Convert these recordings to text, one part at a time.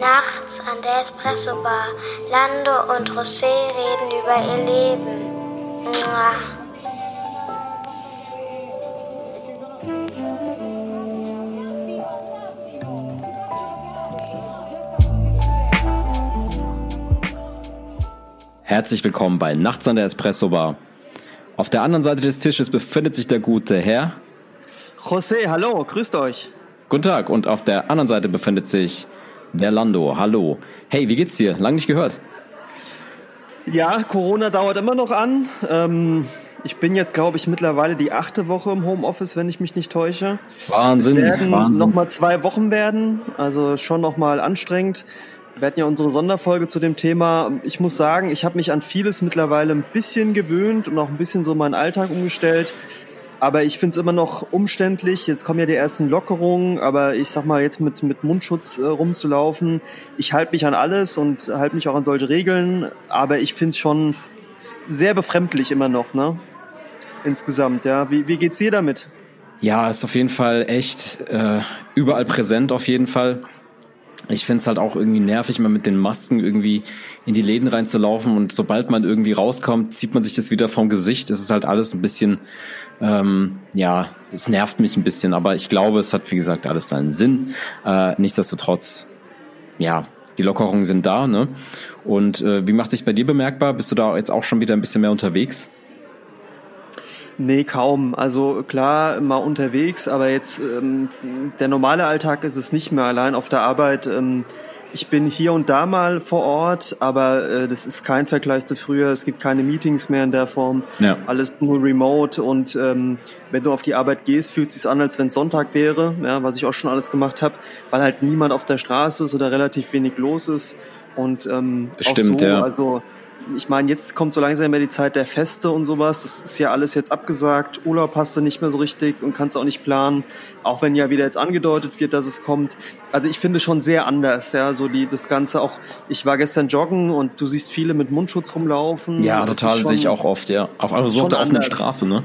Nachts an der Espresso-Bar. Lando und José reden über ihr Leben. Mua. Herzlich willkommen bei Nachts an der Espresso Bar. Auf der anderen Seite des Tisches befindet sich der gute Herr. José, hallo, grüßt euch. Guten Tag. Und auf der anderen Seite befindet sich der Lando. Hallo. Hey, wie geht's dir? Lang nicht gehört. Ja, Corona dauert immer noch an. Ähm, ich bin jetzt, glaube ich, mittlerweile die achte Woche im Homeoffice, wenn ich mich nicht täusche. Wahnsinn. Es werden nochmal zwei Wochen werden, also schon nochmal anstrengend. Wir hatten ja unsere Sonderfolge zu dem Thema. Ich muss sagen, ich habe mich an vieles mittlerweile ein bisschen gewöhnt und auch ein bisschen so meinen Alltag umgestellt. Aber ich finde es immer noch umständlich. Jetzt kommen ja die ersten Lockerungen, aber ich sag mal, jetzt mit, mit Mundschutz äh, rumzulaufen, ich halte mich an alles und halte mich auch an solche Regeln, aber ich finde es schon sehr befremdlich immer noch, ne? Insgesamt, ja. Wie, wie geht's dir damit? Ja, ist auf jeden Fall echt äh, überall präsent auf jeden Fall. Ich find's halt auch irgendwie nervig, mal mit den Masken irgendwie in die Läden reinzulaufen und sobald man irgendwie rauskommt, zieht man sich das wieder vom Gesicht. Es ist halt alles ein bisschen, ähm, ja, es nervt mich ein bisschen, aber ich glaube, es hat wie gesagt alles seinen Sinn. Äh, nichtsdestotrotz, ja, die Lockerungen sind da, ne? Und äh, wie macht sich bei dir bemerkbar? Bist du da jetzt auch schon wieder ein bisschen mehr unterwegs? Nee, kaum. Also klar, mal unterwegs, aber jetzt ähm, der normale Alltag ist es nicht mehr. Allein auf der Arbeit. Ähm, ich bin hier und da mal vor Ort, aber äh, das ist kein Vergleich zu früher. Es gibt keine Meetings mehr in der Form. Ja. Alles nur remote und ähm, wenn du auf die Arbeit gehst, fühlt es sich an, als wenn es Sonntag wäre, ja, was ich auch schon alles gemacht habe, weil halt niemand auf der Straße ist oder relativ wenig los ist. Und ähm, Das auch stimmt, so, ja. also ich meine, jetzt kommt so langsam ja die Zeit der Feste und sowas. Das ist ja alles jetzt abgesagt. Urlaub hast du nicht mehr so richtig und kannst auch nicht planen. Auch wenn ja wieder jetzt angedeutet wird, dass es kommt. Also ich finde schon sehr anders, ja, so die, das Ganze auch. Ich war gestern joggen und du siehst viele mit Mundschutz rumlaufen. Ja, Das ist total, sehe ich auch oft, ja. Auf, also so auf der offenen. Straße, ne?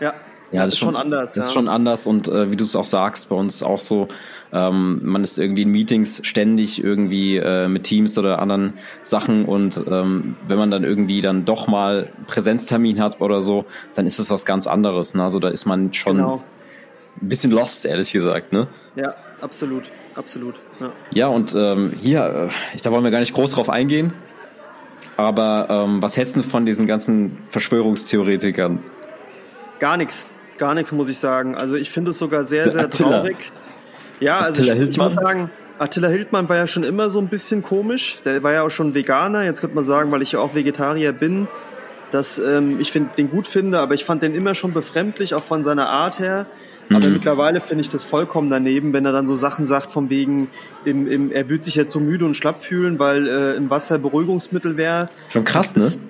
Ja, Ja, das ist schon anders. Das ist ja. schon anders und äh, wie du es auch sagst, bei uns ist auch so, ähm, man ist irgendwie in Meetings ständig irgendwie äh, mit Teams oder anderen Sachen und ähm, wenn man dann irgendwie dann doch mal Präsenztermin hat oder so, dann ist es was ganz anderes. Ne? Also da ist man schon Genau. ein bisschen lost, ehrlich gesagt. Ne? Ja, absolut, absolut. Ja. Ja, und ähm, hier, äh, da wollen wir gar nicht groß drauf eingehen. Aber ähm, was hältst du von diesen ganzen Verschwörungstheoretikern? Gar nichts, gar nichts muss ich sagen. Also ich finde es sogar sehr, sehr Attila. traurig. Ja, also Attila ich, ich muss Hildmann? sagen, Attila Hildmann war ja schon immer so ein bisschen komisch. Der war ja auch schon Veganer. Jetzt könnte man sagen, weil ich ja auch Vegetarier bin, dass ähm, ich find, den gut finde, aber ich fand den immer schon befremdlich, auch von seiner Art her. Aber Mhm. mittlerweile finde ich das vollkommen daneben, wenn er dann so Sachen sagt, von wegen, im, im, er würde sich jetzt so müde und schlapp fühlen, weil äh, im Wasser Beruhigungsmittel wäre. Schon krass, das ne?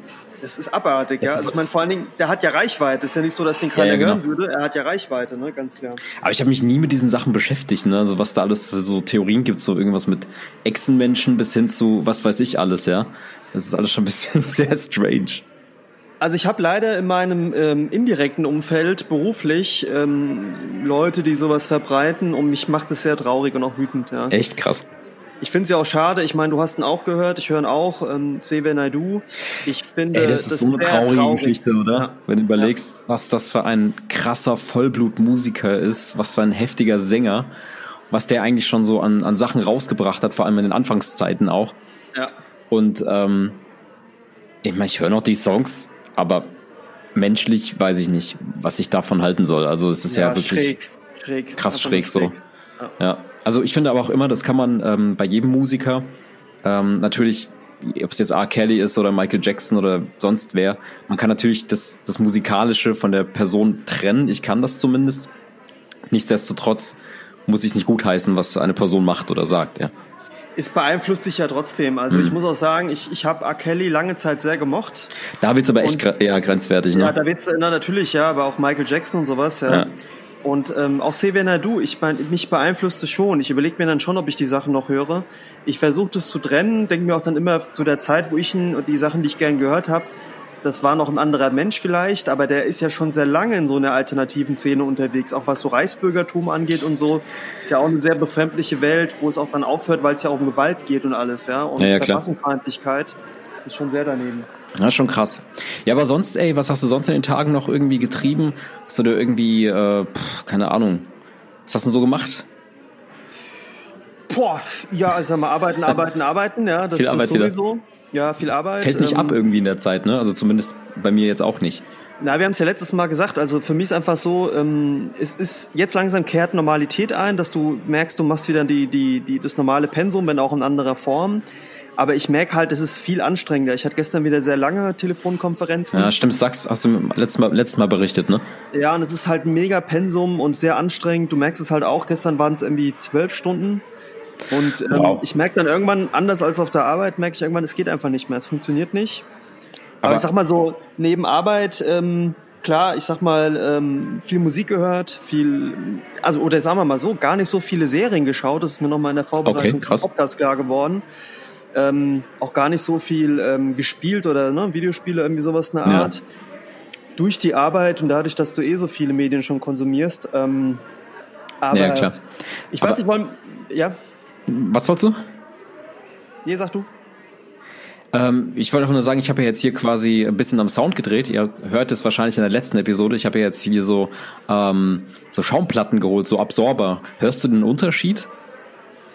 Das ist abartig, Das ja. ist- Also ich meine, vor allen Dingen, der hat ja Reichweite. Ist ja nicht so, dass den keiner Ja, ja, genau. hören würde. Er hat ja Reichweite, ne, ganz klar. Aber ich habe mich nie mit diesen Sachen beschäftigt, ne? Also was da alles für so Theorien gibt, so irgendwas mit Echsenmenschen bis hin zu was weiß ich alles, ja. Das ist alles schon ein bisschen sehr strange. Also ich habe leider in meinem ähm, indirekten Umfeld beruflich ähm, Leute, die sowas verbreiten und mich macht es sehr traurig und auch wütend. Ja. Echt krass. Ich finde es ja auch schade. Ich meine, du hast ihn auch gehört. Ich höre ihn auch. Ähm, Sever Naidu. Ich finde Ey, das ist so eine traurige traurig. Geschichte, oder? Ja. Wenn du überlegst, was das für ein krasser Vollblutmusiker ist, was für ein heftiger Sänger, was der eigentlich schon so an, an Sachen rausgebracht hat, vor allem in den Anfangszeiten auch. Ja. Und ähm, ich meine, ich höre noch die Songs, aber menschlich weiß ich nicht, was ich davon halten soll. Also es ist ja, wirklich schräg, schräg. krass schräg, nur so. Ja. Also ich finde aber auch immer, das kann man ähm, bei jedem Musiker ähm, natürlich, ob es jetzt R. Kelly ist oder Michael Jackson oder sonst wer, man kann natürlich das, das Musikalische von der Person trennen. Ich kann das zumindest. Nichtsdestotrotz muss ich nicht gutheißen, was eine Person macht oder sagt, ja. Es beeinflusst dich ja trotzdem. Also Mhm. ich muss auch sagen, ich, ich habe R. Kelly lange Zeit sehr gemocht. Da wird's aber echt Und- eher grenzwertig, ne? Ja, da wird's na, natürlich, ja, aber auch Michael Jackson und sowas, ja. Ja. Und ähm, auch Xavier du, ich mein, mich beeinflusst es schon. Ich überlege mir dann schon, ob ich die Sachen noch höre. Ich versuche das zu trennen, denke mir auch dann immer zu der Zeit, wo ich ihn, die Sachen, die ich gern gehört habe, das war noch ein anderer Mensch vielleicht, aber der ist ja schon sehr lange in so einer alternativen Szene unterwegs, auch was so Reichsbürgertum angeht und so. Ist ja auch eine sehr befremdliche Welt, wo es auch dann aufhört, weil es ja auch um Gewalt geht und alles, ja. Und Ja, ja. Verfassungsfeindlichkeit ist schon sehr daneben. Ja, schon krass. Ja, aber sonst, ey, was hast du sonst in den Tagen noch irgendwie getrieben? Hast du da irgendwie, äh, pff, keine Ahnung, was hast du denn so gemacht? Boah, ja, also mal arbeiten, arbeiten, arbeiten, ja, das, Viel das Arbeit sowieso. Ja, viel Arbeit. Fällt nicht ähm, ab irgendwie in der Zeit, ne? Also zumindest bei mir jetzt auch nicht. Na, wir haben es ja letztes Mal gesagt. Also für mich ist einfach so, ähm, es ist jetzt langsam kehrt Normalität ein, dass du merkst, du machst wieder die, die, die, das normale Pensum, wenn auch in anderer Form. Aber ich merke halt, es ist viel anstrengender. Ich hatte gestern wieder sehr lange Telefonkonferenzen. Ja, stimmt, sagst, hast du letztes Mal, letztes Mal berichtet, ne? Ja, und es ist halt ein mega Pensum und sehr anstrengend. Du merkst es halt auch, gestern waren es irgendwie zwölf Stunden. Und ähm, Wow. ich merke dann irgendwann, anders als auf der Arbeit, merke ich irgendwann, es geht einfach nicht mehr. Es funktioniert nicht. Aber, Aber- ich sag mal so, neben Arbeit, ähm, klar, ich sag mal, ähm, viel Musik gehört, viel, also, oder sagen wir mal so, gar nicht so viele Serien geschaut. Das ist mir nochmal in der Vorbereitung Okay, zum Podcast klar geworden. Ähm, auch gar nicht so viel ähm, gespielt oder ne, Videospiele, irgendwie sowas in der Ja. Art. Durch die Arbeit und dadurch, dass du eh so viele Medien schon konsumierst. Ähm, aber ja, klar. ich Aber- weiß nicht, wollen. Ja, Was wolltest du? nee, sag du. Ähm, ich wollte einfach nur sagen, ich habe ja jetzt hier quasi ein bisschen am Sound gedreht. Ihr hört es wahrscheinlich in der letzten Episode. Ich habe ja jetzt hier so, ähm, so Schaumplatten geholt, so Absorber. Hörst du den Unterschied?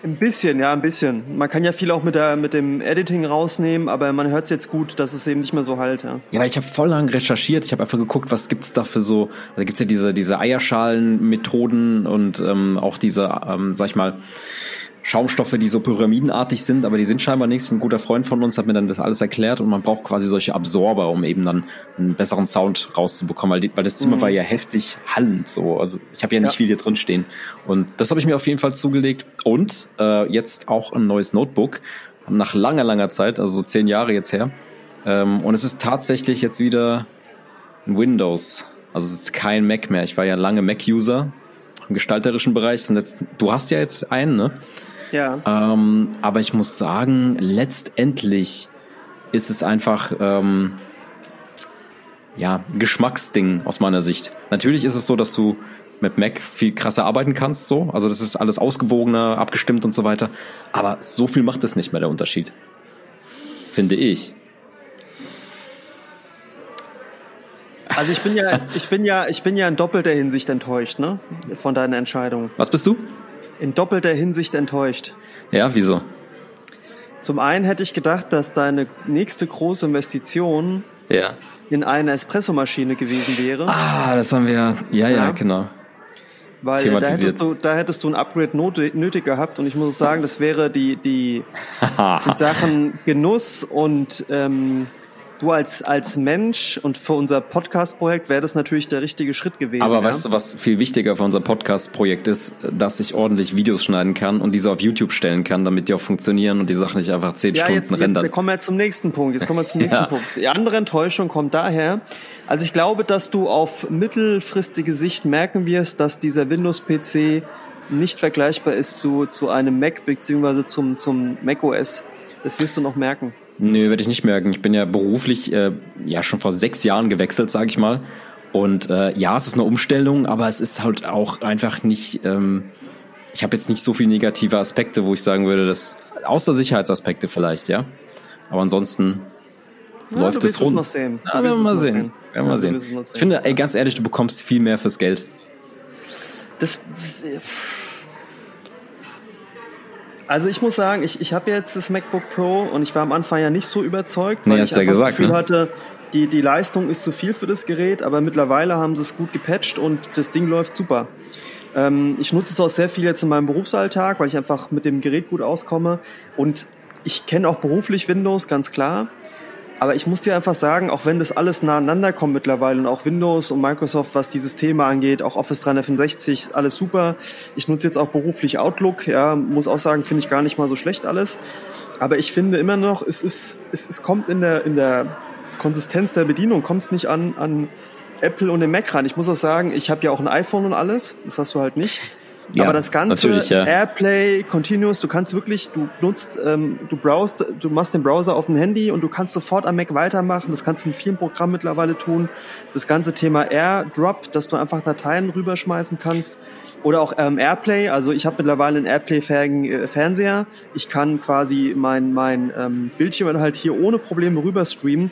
Ein bisschen, ja, ein bisschen. Man kann ja viel auch mit, der, mit dem Editing rausnehmen, aber man hört es jetzt gut, dass es eben nicht mehr so halt. Ja. Ja, weil ich habe voll lang recherchiert. Ich habe einfach geguckt, was gibt's da für so. Da gibt's ja diese diese Eierschalen-Methoden und ähm, auch diese, ähm, sag ich mal, Schaumstoffe, die so pyramidenartig sind, aber die sind scheinbar nichts. Ein guter Freund von uns hat mir dann das alles erklärt und man braucht quasi solche Absorber, um eben dann einen besseren Sound rauszubekommen, weil, die, weil das Zimmer Mhm. war ja heftig hallend so. Also ich habe ja nicht Ja. viel hier drin stehen. Und das habe ich mir auf jeden Fall zugelegt. Und äh, jetzt auch ein neues Notebook. Nach langer, langer Zeit, also so zehn Jahre jetzt her. Ähm, und es ist tatsächlich jetzt wieder ein Windows. Also es ist kein Mac mehr. Ich war ja lange Mac-User im gestalterischen Bereich. Jetzt, du hast ja jetzt einen, ne? Ja. Ähm, aber ich muss sagen, letztendlich ist es einfach ähm, ja Geschmacksding aus meiner Sicht. Natürlich ist es so, dass du mit Mac viel krasser arbeiten kannst, so. Also das ist alles ausgewogener, abgestimmt und so weiter. Aber so viel macht es nicht mehr der Unterschied. Finde ich. Also ich bin ja, ich bin ja, ich bin ja in doppelter Hinsicht enttäuscht, ne? Von deiner Entscheidung. Was bist du? In doppelter Hinsicht enttäuscht. Ja, wieso? Zum einen hätte ich gedacht, dass deine nächste große Investition Ja. in eine Espressomaschine gewesen wäre. Ah, das haben wir. Ja, ja, Ja. genau. Weil da hättest, du, da hättest du ein Upgrade nötig gehabt und ich muss sagen, das wäre die, die in Sachen Genuss und ähm, du als, als Mensch und für unser Podcast-Projekt wäre das natürlich der richtige Schritt gewesen. Aber ja? weißt du, was viel wichtiger für unser Podcast-Projekt ist, dass ich ordentlich Videos schneiden kann und diese auf YouTube stellen kann, damit die auch funktionieren und die Sachen nicht einfach zehn Ja, Stunden jetzt, jetzt rendern. kommen wir jetzt zum nächsten Punkt. Jetzt kommen wir zum nächsten Ja. Punkt. Die andere Enttäuschung kommt daher. Also ich glaube, dass du auf mittelfristige Sicht merken wirst, dass dieser Windows-PC nicht vergleichbar ist zu, zu einem Mac beziehungsweise zum, zum Mac OS. Das wirst du noch merken. Nö, werde ich nicht merken. Ich bin ja beruflich äh, ja schon vor sechs Jahren gewechselt, sage ich mal. Und äh, ja, es ist eine Umstellung, aber es ist halt auch einfach nicht. Ähm, ich habe jetzt nicht so viele negative Aspekte, wo ich sagen würde, dass außer Sicherheitsaspekte vielleicht, ja. Aber ansonsten Ja, läuft es es rund. noch sehen. Du werden wir mal es sehen. Werden wir Ja, mal sehen. es Ich finde, ey, ganz ehrlich, du bekommst viel mehr fürs Geld. Das. Also ich muss sagen, ich, ich habe jetzt das MacBook Pro und ich war am Anfang ja nicht so überzeugt, weil Nee, ich ja einfach gesagt, das Gefühl ne? hatte, die, die Leistung ist zu viel für das Gerät, aber mittlerweile haben sie es gut gepatcht und das Ding läuft super. Ähm, ich nutze es auch sehr viel jetzt in meinem Berufsalltag, weil ich einfach mit dem Gerät gut auskomme und ich kenne auch beruflich Windows, ganz klar. Aber ich muss dir einfach sagen, auch wenn das alles nah aneinander kommt mittlerweile und auch Windows und Microsoft, was dieses Thema angeht, auch Office 365, alles super. Ich nutze jetzt auch beruflich Outlook, ja, muss auch sagen, finde ich gar nicht mal so schlecht alles. Aber ich finde immer noch, es ist, es, es kommt in der, in der Konsistenz der Bedienung, kommt es nicht an, an Apple und den Mac ran. Ich muss auch sagen, ich habe ja auch ein iPhone und alles. Das hast du halt nicht. Ja, Aber das Ganze, ja. Airplay, Continuous, du kannst wirklich, du nutzt, ähm, du browst, du machst den Browser auf dem Handy und du kannst sofort am Mac weitermachen. Das kannst du mit vielen Programmen mittlerweile tun. Das ganze Thema AirDrop, dass du einfach Dateien rüberschmeißen kannst. Oder auch ähm, Airplay. Also ich habe mittlerweile einen Airplay-fähigen äh, Fernseher. Ich kann quasi mein, mein ähm, Bildschirm halt hier ohne Probleme rüber streamen.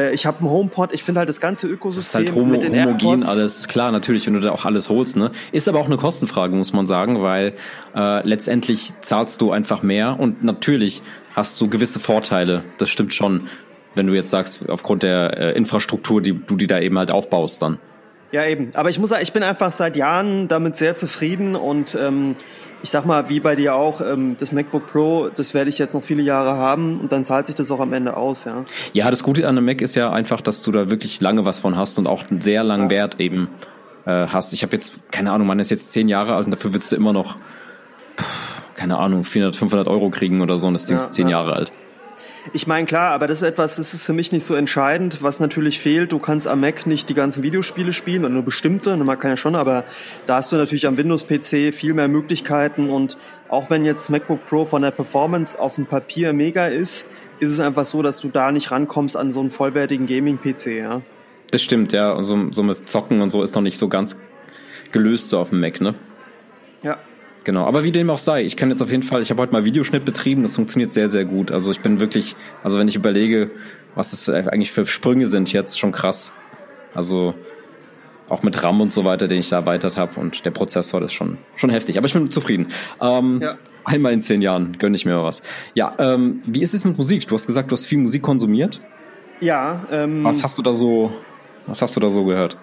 Äh, ich habe einen HomePod. Ich finde halt das ganze Das ist Ökosystem halt homo mit den homogen AirPods. alles, klar, natürlich, wenn du da auch alles holst, ne? Ist aber auch eine Kostenfrage, muss man sagen, weil äh, letztendlich zahlst du einfach mehr und natürlich hast du gewisse Vorteile, das stimmt schon, wenn du jetzt sagst, aufgrund der äh, Infrastruktur, die du die da eben halt aufbaust dann. Ja, eben. Aber ich muss sagen, ich bin einfach seit Jahren damit sehr zufrieden und ähm, ich sag mal, wie bei dir auch, ähm, das MacBook Pro, das werde ich jetzt noch viele Jahre haben und dann zahlt sich das auch am Ende aus, ja. Ja, das Gute an einem Mac ist ja einfach, dass du da wirklich lange was von hast und auch einen sehr langen Wert eben äh, hast. Ich habe jetzt, keine Ahnung, man ist jetzt zehn Jahre alt und dafür würdest du immer noch, pff, keine Ahnung, 400, 500 Euro kriegen oder so und das Ding Ja, ist zehn ja. Jahre alt. Ich meine, klar, aber das ist etwas, das ist für mich nicht so entscheidend. Was natürlich fehlt, du kannst am Mac nicht die ganzen Videospiele spielen, oder nur bestimmte, man kann ja schon, aber da hast du natürlich am Windows-PC viel mehr Möglichkeiten und auch wenn jetzt MacBook Pro von der Performance auf dem Papier mega ist, ist es einfach so, dass du da nicht rankommst an so einen vollwertigen Gaming-PC, ja. Das stimmt, ja. Und so, so mit Zocken und so ist noch nicht so ganz gelöst so auf dem Mac, ne? Ja, Genau, aber wie dem auch sei, ich kann jetzt auf jeden Fall, ich habe heute mal Videoschnitt betrieben, das funktioniert sehr, sehr gut. Also ich bin wirklich, also wenn ich überlege, was das für- eigentlich für Sprünge sind jetzt, schon krass. Also auch mit RAM und so weiter, den ich da erweitert habe und der Prozessor, das ist schon, schon heftig. Aber ich bin zufrieden. Ähm, Ja. Einmal in zehn Jahren gönne ich mir mal was. Ja, ähm, wie ist es mit Musik? Du hast gesagt, du hast viel Musik konsumiert. ja. Ähm, Was hast du da so, was hast du da so gehört?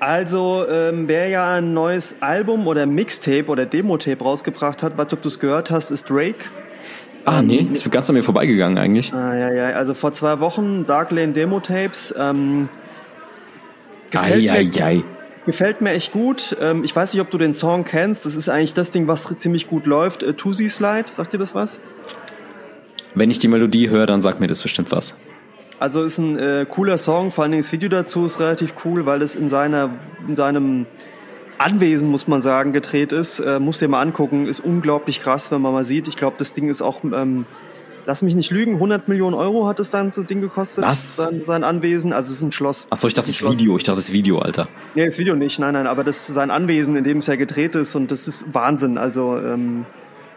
Also, ähm, wer ja ein neues Album oder Mixtape oder Demo-Tape rausgebracht hat, was ob du es gehört hast, ist Drake. Ah, nee, ist ganz an mir vorbeigegangen eigentlich. Ah, ja, ja, also vor zwei Wochen Dark Lane Demo-Tapes. Ähm, gefällt, mir, Eieiei. gefällt mir echt gut. Ähm, ich weiß nicht, ob du den Song kennst. Das ist eigentlich das Ding, was ziemlich gut läuft. Äh, Tusi Slide, sagt dir das was? Wenn ich die Melodie höre, dann sagt mir das bestimmt was. Also ist ein äh, cooler Song, vor allen Dingen das Video dazu ist relativ cool, weil es in seiner in seinem Anwesen, muss man sagen, gedreht ist. Äh, muss dir mal angucken, ist unglaublich krass, wenn man mal sieht. Ich glaube, das Ding ist auch, ähm, lass mich nicht lügen, 100 Millionen Euro hat das ganze Ding gekostet, Was? Sein, sein Anwesen. Also es ist ein Schloss. Achso, ich dachte, Es das. Video. Ich dachte, das Video, Alter. Nee, das Video nicht, nein, nein, aber das ist sein Anwesen, in dem es ja gedreht ist und das ist Wahnsinn. Also, ähm,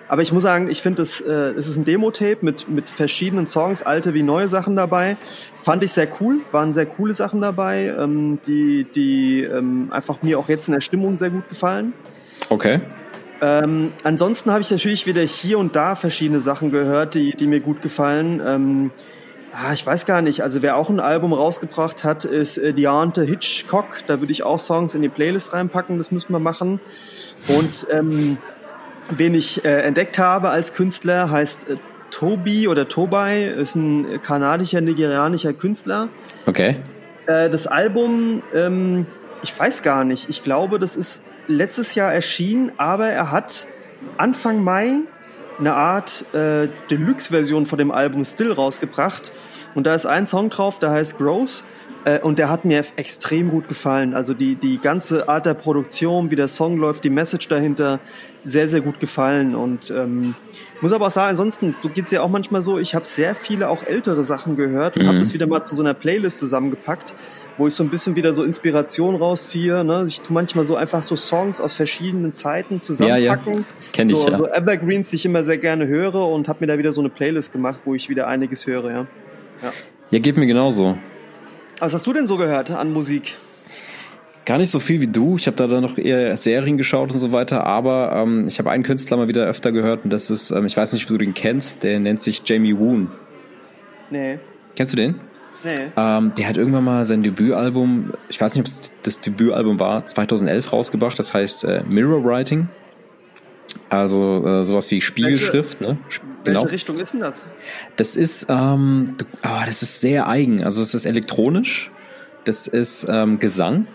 aber ich muss sagen, ich finde, es äh, es ist ein Demo-Tape mit, mit verschiedenen Songs, alte wie neue Sachen dabei. Fand ich sehr cool, waren sehr coole Sachen dabei, ähm, die, die ähm, einfach mir auch jetzt in der Stimmung sehr gut gefallen. Okay. Ähm, ansonsten habe ich natürlich wieder hier und da verschiedene Sachen gehört, die, die mir gut gefallen. Ähm, ah, ich weiß gar nicht, also wer auch ein Album rausgebracht hat, ist äh, Deante Hitchcock. Da würde ich auch Songs in die Playlist reinpacken, das müssen wir machen. Und ähm, wen ich äh, entdeckt habe als Künstler, heißt äh, Tobi oder Tobai, ist ein kanadischer, nigerianischer Künstler. Okay. Äh, das Album, ähm, ich weiß gar nicht. Ich glaube, das ist letztes Jahr erschienen, aber er hat Anfang Mai eine Art äh, Deluxe-Version von dem Album Still rausgebracht. Und da ist ein Song drauf, der heißt Growth. Äh, und der hat mir extrem gut gefallen. Also die, die ganze Art der Produktion, wie der Song läuft, die Message dahinter, sehr, sehr gut gefallen. Und ähm, muss aber auch sagen, ansonsten, so geht's ja auch manchmal so, ich habe sehr viele auch ältere Sachen gehört und Mhm. habe das wieder mal zu so einer Playlist zusammengepackt, wo ich so ein bisschen wieder so Inspiration rausziehe. Ne? Ich tu manchmal so einfach so Songs aus verschiedenen Zeiten zusammenpacken. Kenn ich so, ja. so Evergreens, die ich immer sehr gerne höre und habe mir da wieder so eine Playlist gemacht, wo ich wieder einiges höre, ja. Ja, geht mir genauso. Was hast du denn so gehört an Musik? Gar nicht so viel wie du. Ich habe da dann noch eher Serien geschaut und so weiter, aber ähm, ich habe einen Künstler mal wieder öfter gehört und das ist, ähm, ich weiß nicht, ob du den kennst, der nennt sich Jamie Woon. Nee. Kennst du den? Nee. Ähm, der hat irgendwann mal sein Debütalbum, ich weiß nicht, ob es das Debütalbum war, 2011 rausgebracht, das heißt äh, Mirror Writing. Also äh, sowas wie Spiegelschrift, ne? Sp- Welche Genau. Richtung ist denn das? Das ist, ähm, oh, das ist sehr eigen. Also es ist elektronisch, das ist ähm, Gesang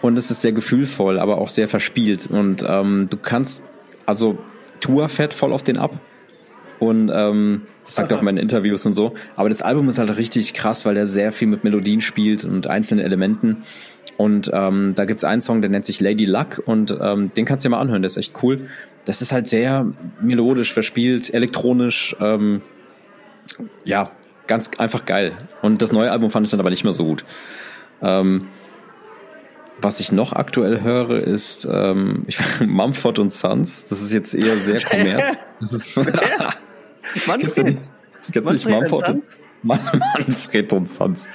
und es ist sehr gefühlvoll, aber auch sehr verspielt. Und ähm, du kannst, also Tour fährt voll auf den ab. Und ähm, das sagt er auch in meinen Interviews und so. Aber das Album ist halt richtig krass, weil der sehr viel mit Melodien spielt und einzelnen Elementen. Und ähm, da gibt's einen Song, der nennt sich Lady Luck und ähm, den kannst du dir mal anhören, der ist echt cool. Das ist halt sehr melodisch verspielt, elektronisch, ähm, ja, ganz einfach geil. Und das neue Album fand ich dann aber nicht mehr so gut. Ähm, was ich noch aktuell höre, ist ähm, ich, Mumford und Sons. Das ist jetzt eher sehr kommerz. Das ist, Manfred? Nicht, kennst nicht Mumford und, Manfred und Sons?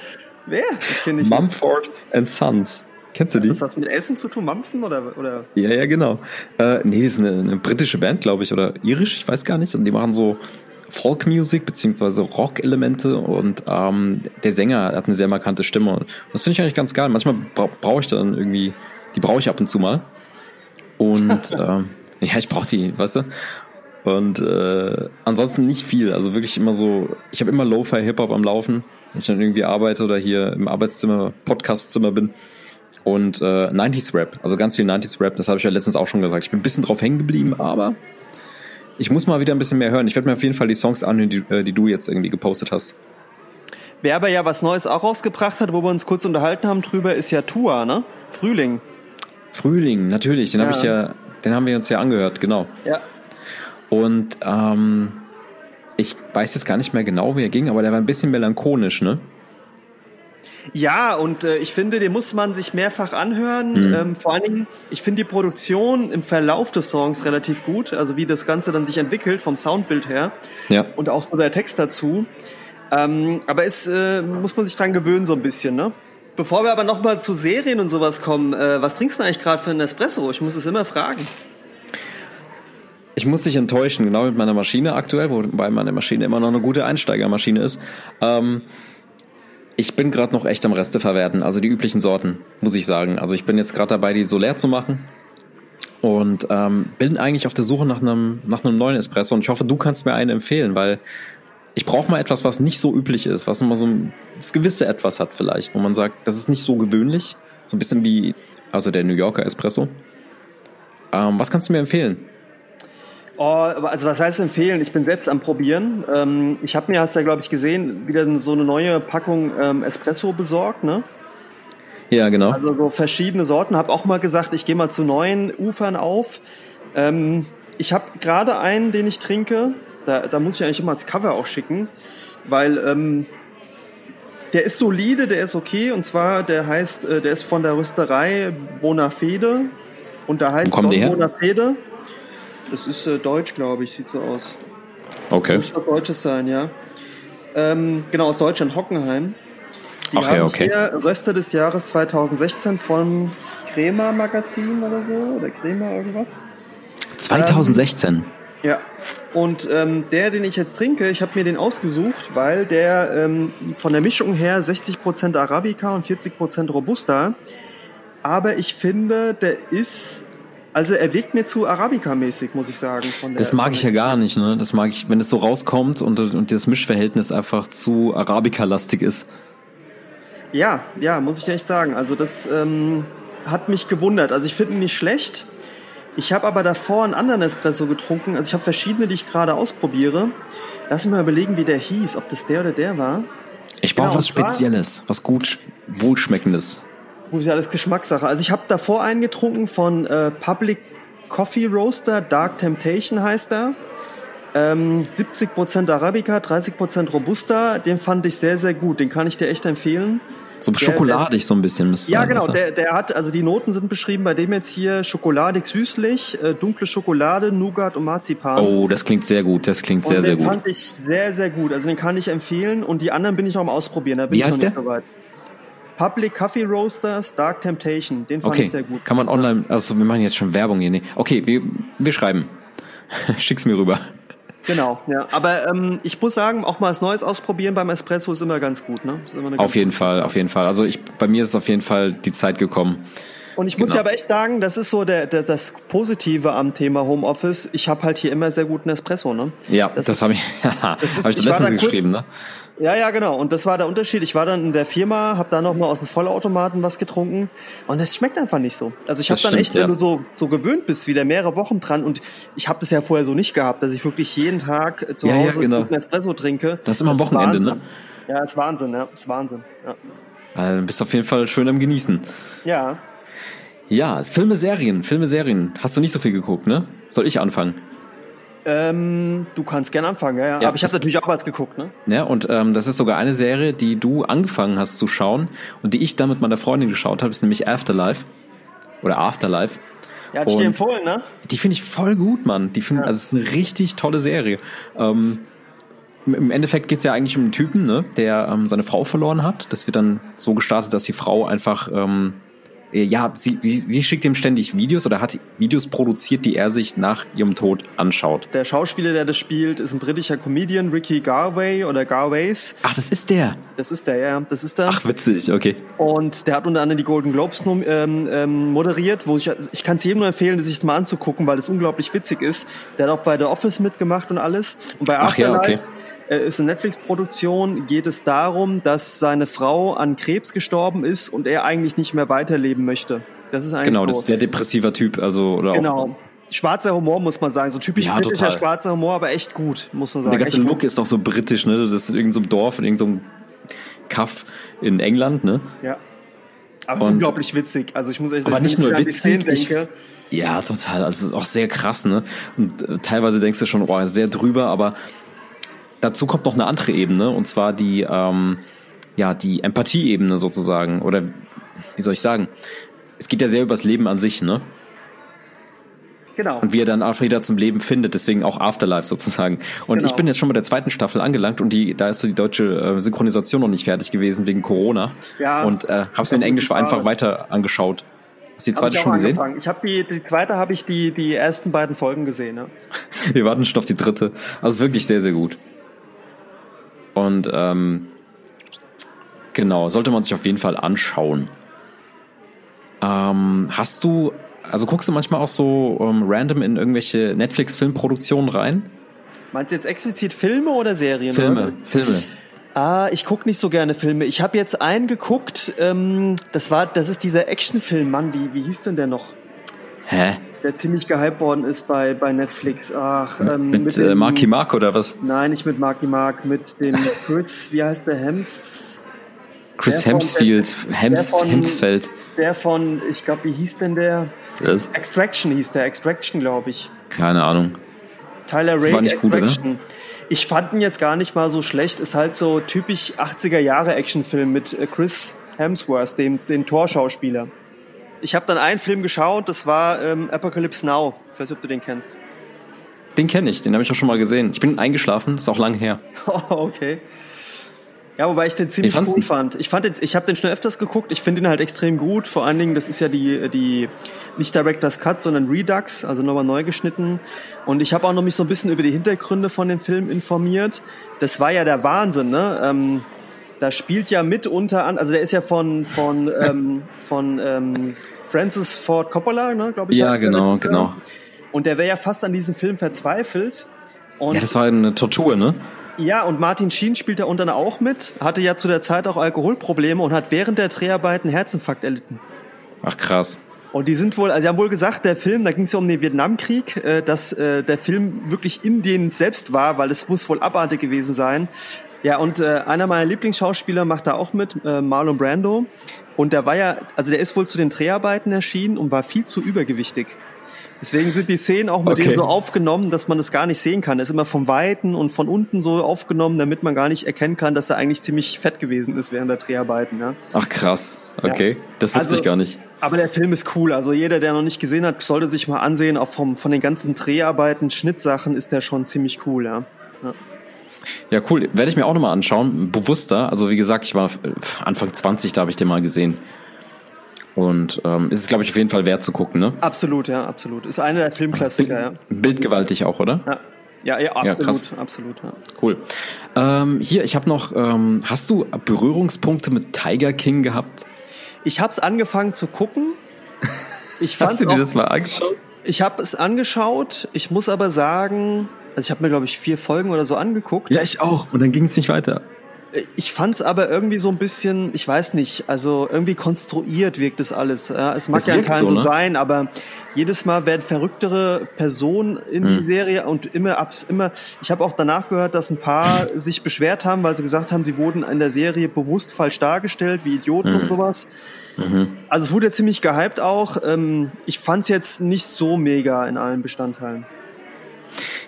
Wer? Mumford and Sons. Kennst du die? Hat das was mit Essen zu tun? Mampfen oder? oder? Ja, ja, genau. Äh, nee, das ist eine, eine britische Band, glaube ich, oder irisch, ich weiß gar nicht. Und die machen so Folk Music beziehungsweise Rock-Elemente und ähm, der Sänger hat eine sehr markante Stimme. Und das finde ich eigentlich ganz geil. Manchmal bra brauche ich dann irgendwie, die brauche ich ab und zu mal. Und ähm, ja, ich brauche die, weißt du? Und äh, ansonsten nicht viel. Also wirklich immer so, ich habe immer Lo-Fi Hip-Hop am Laufen, wenn ich dann irgendwie arbeite oder hier im Arbeitszimmer, Podcastzimmer bin. Und äh, 90s Rap, also ganz viel 90s Rap, das habe ich ja letztens auch schon gesagt. Ich bin ein bisschen drauf hängen geblieben, aber ich muss mal wieder ein bisschen mehr hören. Ich werde mir auf jeden Fall die Songs anhören, die, äh, die du jetzt irgendwie gepostet hast. Wer aber ja was Neues auch rausgebracht hat, wo wir uns kurz unterhalten haben drüber, ist ja Tua, ne? Frühling. Frühling, natürlich. Den ja. habe ich ja, den haben wir uns ja angehört, genau. Ja. Und ähm, ich weiß jetzt gar nicht mehr genau, wie er ging, aber der war ein bisschen melancholisch, ne? Ja, und äh, ich finde, den muss man sich mehrfach anhören. Mhm. Ähm, vor allen Dingen, ich finde die Produktion im Verlauf des Songs relativ gut, also wie das Ganze dann sich entwickelt vom Soundbild her. Ja. Und auch so der Text dazu. Ähm, aber es äh, muss man sich dran gewöhnen so ein bisschen, ne? Bevor wir aber nochmal zu Serien und sowas kommen, äh, was trinkst du eigentlich gerade für einen Espresso? Ich muss es immer fragen. Ich muss dich enttäuschen, genau mit meiner Maschine aktuell, wobei meine Maschine immer noch eine gute Einsteigermaschine ist. Ähm, ich bin gerade noch echt am Reste verwerten, also die üblichen Sorten, muss ich sagen. Also ich bin jetzt gerade dabei, die so leer zu machen und ähm, bin eigentlich auf der Suche nach einem nach einem neuen Espresso und ich hoffe, du kannst mir einen empfehlen, weil ich brauche mal etwas, was nicht so üblich ist, was mal so das gewisse etwas hat vielleicht, wo man sagt, das ist nicht so gewöhnlich, so ein bisschen wie also der New Yorker Espresso. Ähm, was kannst du mir empfehlen? Oh, also was heißt empfehlen? Ich bin selbst am Probieren. Ähm, ich habe mir, hast du ja, glaube ich, gesehen, wieder so eine neue Packung ähm, Espresso besorgt, ne? Ja, genau. Also so verschiedene Sorten. Habe auch mal gesagt, ich gehe mal zu neuen Ufern auf. Ähm, ich habe gerade einen, den ich trinke. Da, da muss ich eigentlich immer das Cover auch schicken, weil ähm, der ist solide, der ist okay. Und zwar, der heißt, äh, der ist von der Rösterei Bonafede. Und da heißt Don Bonafede. Das ist äh, deutsch, glaube ich, sieht so aus. Okay. Muss was Deutsches sein, ja. Ähm, genau, aus Deutschland, Hockenheim. Die okay, haben okay. hier Röster des Jahres 2016 vom Crema Magazin oder so, oder Crema irgendwas. 2016? Ähm, ja. Und ähm, der, den ich jetzt trinke, ich habe mir den ausgesucht, weil der ähm, von der Mischung her 60% Arabica und 40% Robusta. Aber ich finde, der ist also er wirkt mir zu Arabica-mäßig, muss ich sagen. Das mag ich ja gar nicht, ne? Das mag ich, wenn es so rauskommt und, und das Mischverhältnis einfach zu Arabica-lastig ist. Ja, ja, muss ich echt sagen. Also das ähm, hat mich gewundert. Also ich finde ihn nicht schlecht. Ich habe aber davor einen anderen Espresso getrunken. Also ich habe verschiedene, die ich gerade ausprobiere. Lass mich mal überlegen, wie der hieß, ob das der oder der war. Ich brauche genau, was Spezielles, was gut wohlschmeckendes. Gut, ist ja alles Geschmackssache. Also ich habe davor einen getrunken von äh, Public Coffee Roaster, Dark Temptation heißt er. Ähm, 70% Arabica, 30% Robusta. Den fand ich sehr, sehr gut. Den kann ich dir echt empfehlen. So schokoladig der, so ein bisschen müsste Ja, sein, genau. Der, der hat, also die Noten sind beschrieben bei dem jetzt hier schokoladig süßlich, äh, dunkle Schokolade, Nougat und Marzipan. Oh, das klingt sehr gut. Das klingt sehr, sehr gut. Den fand ich sehr, sehr gut. Also den kann ich empfehlen. Und die anderen bin ich noch am Ausprobieren. Da bin Wie ich noch heißt nicht der? so weit. Public Coffee Roasters, Dark Temptation. Den fand okay. ich sehr gut. Kann man online, also wir machen jetzt schon Werbung hier. Nee. Okay, wir, wir schreiben. Schick's mir rüber. Genau, ja. Aber ähm, ich muss sagen, auch mal was Neues ausprobieren beim Espresso ist immer ganz gut, ne? auf jeden Fall, auf jeden Fall. Also ich, bei mir ist auf jeden Fall die Zeit gekommen. Und ich muss genau. ja aber echt sagen, das ist so der, der, das Positive am Thema Homeoffice. Ich habe halt hier immer sehr guten Espresso, ne? Ja, das, das habe ich, hab ich letztens geschrieben, ne? Ja, ja, genau. Und das war der Unterschied. Ich war dann in der Firma, habe da noch mal aus dem Vollautomaten was getrunken und es schmeckt einfach nicht so. Also ich habe dann echt, ja. wenn du so so gewöhnt bist, wieder mehrere Wochen dran und ich habe das ja vorher so nicht gehabt, dass ich wirklich jeden Tag zu ja, Hause ja, genau. einen Espresso trinke. Das ist immer am Wochenende, ne? Ja, ist Wahnsinn, ja, ist Wahnsinn. Ja. Also, bist auf jeden Fall schön am Genießen. Ja. Ja, Filme, Serien, Filme, Serien. Hast du nicht so viel geguckt, ne? Soll ich anfangen? Ähm, du kannst gerne anfangen, ja, ja. Ja, Aber ich habe natürlich auch was geguckt, ne? Ja, und ähm, das ist sogar eine Serie, die du angefangen hast zu schauen und die ich dann mit meiner Freundin geschaut habe, ist nämlich Afterlife. Oder Afterlife. Ja, hat ich dir empfohlen, ne? Die finde ich voll gut, Mann. Die finde, Ja. also es ist eine richtig tolle Serie. Ähm, im- Endeffekt geht's ja eigentlich um einen Typen, ne, der ähm, seine Frau verloren hat. Das wird dann so gestartet, dass die Frau einfach, ähm, äh, ja, sie, sie, sie schickt ihm ständig Videos oder hat Videos produziert, die er sich nach ihrem Tod anschaut. Der Schauspieler, der das spielt, ist ein britischer Comedian, Ricky Garvey oder Garways. Ach, das ist der. Das ist der, ja, das ist der. Ach, witzig, okay. Und der hat unter anderem die Golden Globes ähm, ähm, moderiert, wo ich, ich kann es jedem nur empfehlen, sich das mal anzugucken, weil es unglaublich witzig ist. Der hat auch bei The Office mitgemacht und alles. Und bei Ach ja, Afterlife okay. äh, ist eine Netflix-Produktion, geht es darum, dass seine Frau an Krebs gestorben ist und er eigentlich nicht mehr weiterleben möchte. Das ist eigentlich Genau, so. das ist sehr depressiver Typ, also oder auch Genau. Schwarzer Humor, muss man sagen. So typisch Ja, britischer total. schwarzer Humor, aber echt gut, muss man sagen. der ganze echt Look gut. ist auch so britisch, ne? Das ist in irgendeinem Dorf, in irgendeinem Kaff in England, ne? Ja. Aber es ist unglaublich witzig. Also ich muss echt Aber wenn nicht ich nur witzig, ich, denke. ja, total. Also es ist auch sehr krass, ne? Und äh, teilweise denkst du schon, oh, sehr drüber, aber dazu kommt noch eine andere Ebene, und zwar die, ähm, ja, die Empathieebene sozusagen. Oder wie soll ich sagen? Es geht ja sehr übers Leben an sich, ne? Genau. Und wie er dann wieder zum Leben findet, deswegen auch Afterlife sozusagen. Und Genau. ich bin jetzt schon bei der zweiten Staffel angelangt und die, da ist so die deutsche äh, Synchronisation noch nicht fertig gewesen wegen Corona. Ja. und äh, hab's mir in Englisch einfach weiter angeschaut. Hast du die zweite schon gesehen? angefangen. Ich habe die, die zweite habe ich die, die ersten beiden Folgen gesehen. Ne? Wir warten schon auf die dritte. Also wirklich sehr, sehr gut. Und ähm, genau, sollte man sich auf jeden Fall anschauen. Ähm, hast du, also guckst du manchmal auch so ähm, random in irgendwelche Netflix-Filmproduktionen rein? Meinst du jetzt explizit Filme oder Serien? Filme, Oder? Filme. Ah, ich guck nicht so gerne Filme. Ich habe jetzt einen geguckt. Ähm, das war, das ist dieser Actionfilm. Mann, wie wie hieß denn der noch? Hä? Der ziemlich gehypt worden ist bei bei Netflix. Ach, ähm, mit äh, dem- Marky Mark oder was? Nein, nicht mit Marky Mark, mit dem Chris. Wie heißt der Hems? Chris Hemsfield, Hems, der von- Hemsfeld. Der von, ich glaube, wie hieß denn der? Das? Extraction hieß der. Extraction, glaube ich. Keine Ahnung. Tyler Rake War nicht gut, oder? Extraction. Ich fand ihn jetzt gar nicht mal so schlecht. Ist halt so typisch 80er Jahre Actionfilm mit äh, Chris Hemsworth, dem, dem Torschauspieler. Ich habe dann einen Film geschaut, das war ähm, Apocalypse Now. Ich weiß nicht, ob du den kennst. Den kenne ich, den habe ich auch schon mal gesehen. Ich bin eingeschlafen, ist auch lang her. Oh, okay. Ja, wobei ich den ziemlich fandst gut fand. Ich fand den, ich habe den schon öfters geguckt. Ich finde ihn halt extrem gut. Vor allen Dingen, das ist ja die die nicht Directors Cut, sondern Redux, also nochmal neu geschnitten. Und ich habe auch noch mich so ein bisschen über die Hintergründe von dem Film informiert. Das war ja der Wahnsinn, ne? Ähm, da spielt ja mit unter an, also der ist ja von von ähm, von ähm, Francis Ford Coppola, ne, glaube ich. Ja, genau, genau. Und der wäre ja fast an diesem Film verzweifelt. Und Ja, das war eine Tortur, ne? Ja, und Martin Sheen spielt da unten auch mit, hatte ja zu der Zeit auch Alkoholprobleme und hat während der Dreharbeiten Herzinfarkt erlitten. Ach krass. Und die sind wohl, also sie haben wohl gesagt, der Film, da ging es ja um den Vietnamkrieg, äh, dass äh, der Film wirklich in denen selbst war, weil es muss wohl abartig gewesen sein. Ja, und äh, einer meiner Lieblingsschauspieler macht da auch mit, äh, Marlon Brando. Und der war ja, also der ist wohl zu den Dreharbeiten erschienen und war viel zu übergewichtig. Deswegen sind die Szenen auch mit Okay. dem so aufgenommen, dass man das gar nicht sehen kann. Er ist immer vom Weiten und von unten so aufgenommen, damit man gar nicht erkennen kann, dass er eigentlich ziemlich fett gewesen ist während der Dreharbeiten. Ja. Ach krass. Okay, das wusste Also- ich gar nicht. Aber der Film ist cool. Also jeder, der noch nicht gesehen hat, sollte sich mal ansehen. Auch vom, von den ganzen Dreharbeiten, Schnittsachen ist der schon ziemlich cool, ja. Ja, cool. Werde ich mir auch nochmal anschauen. Bewusster. Also wie gesagt, ich war Anfang 20, da habe ich den mal gesehen. Und ähm, ist es, glaube ich, auf jeden Fall wert zu gucken, ne? Absolut, ja, absolut. Ist einer der Filmklassiker, ja. Bildgewaltig auch, oder? Ja, ja, ja absolut, krass. absolut. Ja. Cool. Ähm, hier, ich habe noch, ähm, hast du Berührungspunkte mit Tiger King gehabt? Ich habe es angefangen zu gucken. Ich Hast du dir auch, das mal angeschaut? ich habe es angeschaut. Ich muss aber sagen, also ich habe mir glaube ich vier Folgen oder so angeguckt. Ja, ich auch. Und dann ging es nicht weiter. Ich fand's aber irgendwie so ein bisschen, ich weiß nicht, also irgendwie konstruiert wirkt das alles. Ja, es mag Es ja kein so, ne? sein, aber jedes Mal werden verrücktere Personen in die Mhm. Serie und immer abs immer. Ich habe auch danach gehört, dass ein paar sich beschwert haben, weil sie gesagt haben, sie wurden in der Serie bewusst falsch dargestellt, wie Idioten Mhm. und sowas. Mhm. Also es wurde ja ziemlich gehypt auch. Ähm, ich fand's jetzt nicht so mega in allen Bestandteilen.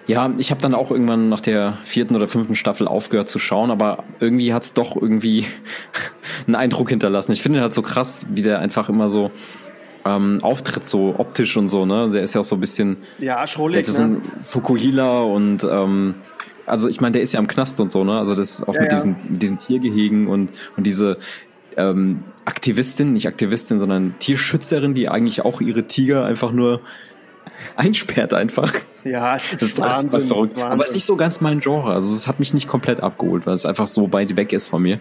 Ja, ich habe dann auch irgendwann nach der vierten oder fünften Staffel aufgehört zu schauen, aber irgendwie hat's doch irgendwie einen Eindruck hinterlassen. Ich finde halt so krass, wie der einfach immer so ähm, auftritt, so optisch und so, ne? Der ist ja auch so ein bisschen, Ja, der schrullig, hat so ne? ein Fukuhila und ähm, also ich meine, der ist ja im Knast und so, ne? Also das auch Ja, mit ja. diesen, diesen Tiergehegen und, und diese ähm, Aktivistin, nicht Aktivistin, sondern Tierschützerin, die eigentlich auch ihre Tiger einfach nur einsperrt einfach. Ja, es Das ist, ist Wahnsinn. total verrückt. Wahnsinn. Aber es ist nicht so ganz mein Genre. Also es hat mich nicht komplett abgeholt, weil es einfach so weit weg ist von mir.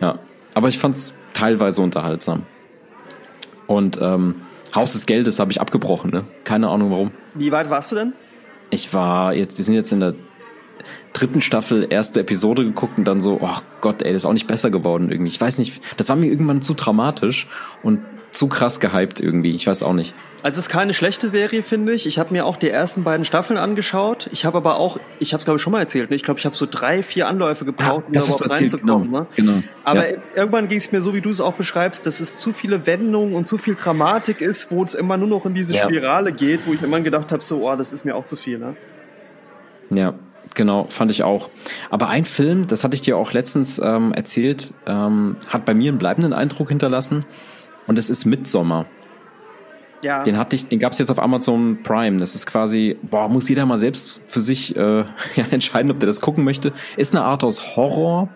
Ja. Aber ich fand es teilweise unterhaltsam. Und ähm, Haus des Geldes habe ich abgebrochen, ne? Keine Ahnung warum. Wie weit warst du denn? Ich war jetzt, wir sind jetzt in der dritten Staffel, erste Episode geguckt und dann so, oh Gott, ey, das ist auch nicht besser geworden irgendwie. Ich weiß nicht, das war mir irgendwann zu dramatisch und zu krass gehypt irgendwie. Ich weiß auch nicht. Also es ist keine schlechte Serie, finde ich. Ich habe mir auch die ersten beiden Staffeln angeschaut. Ich habe aber auch, ich habe es glaube ich schon mal erzählt, ne? ich glaube, ich habe so drei, vier Anläufe gebraucht, um da überhaupt reinzukommen. genau. Ne? genau. Aber ja. irgendwann ging es mir so, wie du es auch beschreibst, dass es zu viele Wendungen und zu viel Dramatik ist, wo es immer nur noch in diese Ja. Spirale geht, wo ich immer gedacht habe, so, oh, das ist mir auch zu viel. Ne? Ja, genau, fand ich auch. Aber ein Film, das hatte ich dir auch letztens ähm, erzählt, ähm, hat bei mir einen bleibenden Eindruck hinterlassen. Und das ist Midsommer. Ja. Den hatte ich, den gab's jetzt auf Amazon Prime. Das ist quasi, boah, muss jeder mal selbst für sich äh, ja, entscheiden, ob der das gucken möchte. Ist eine Art aus Horror,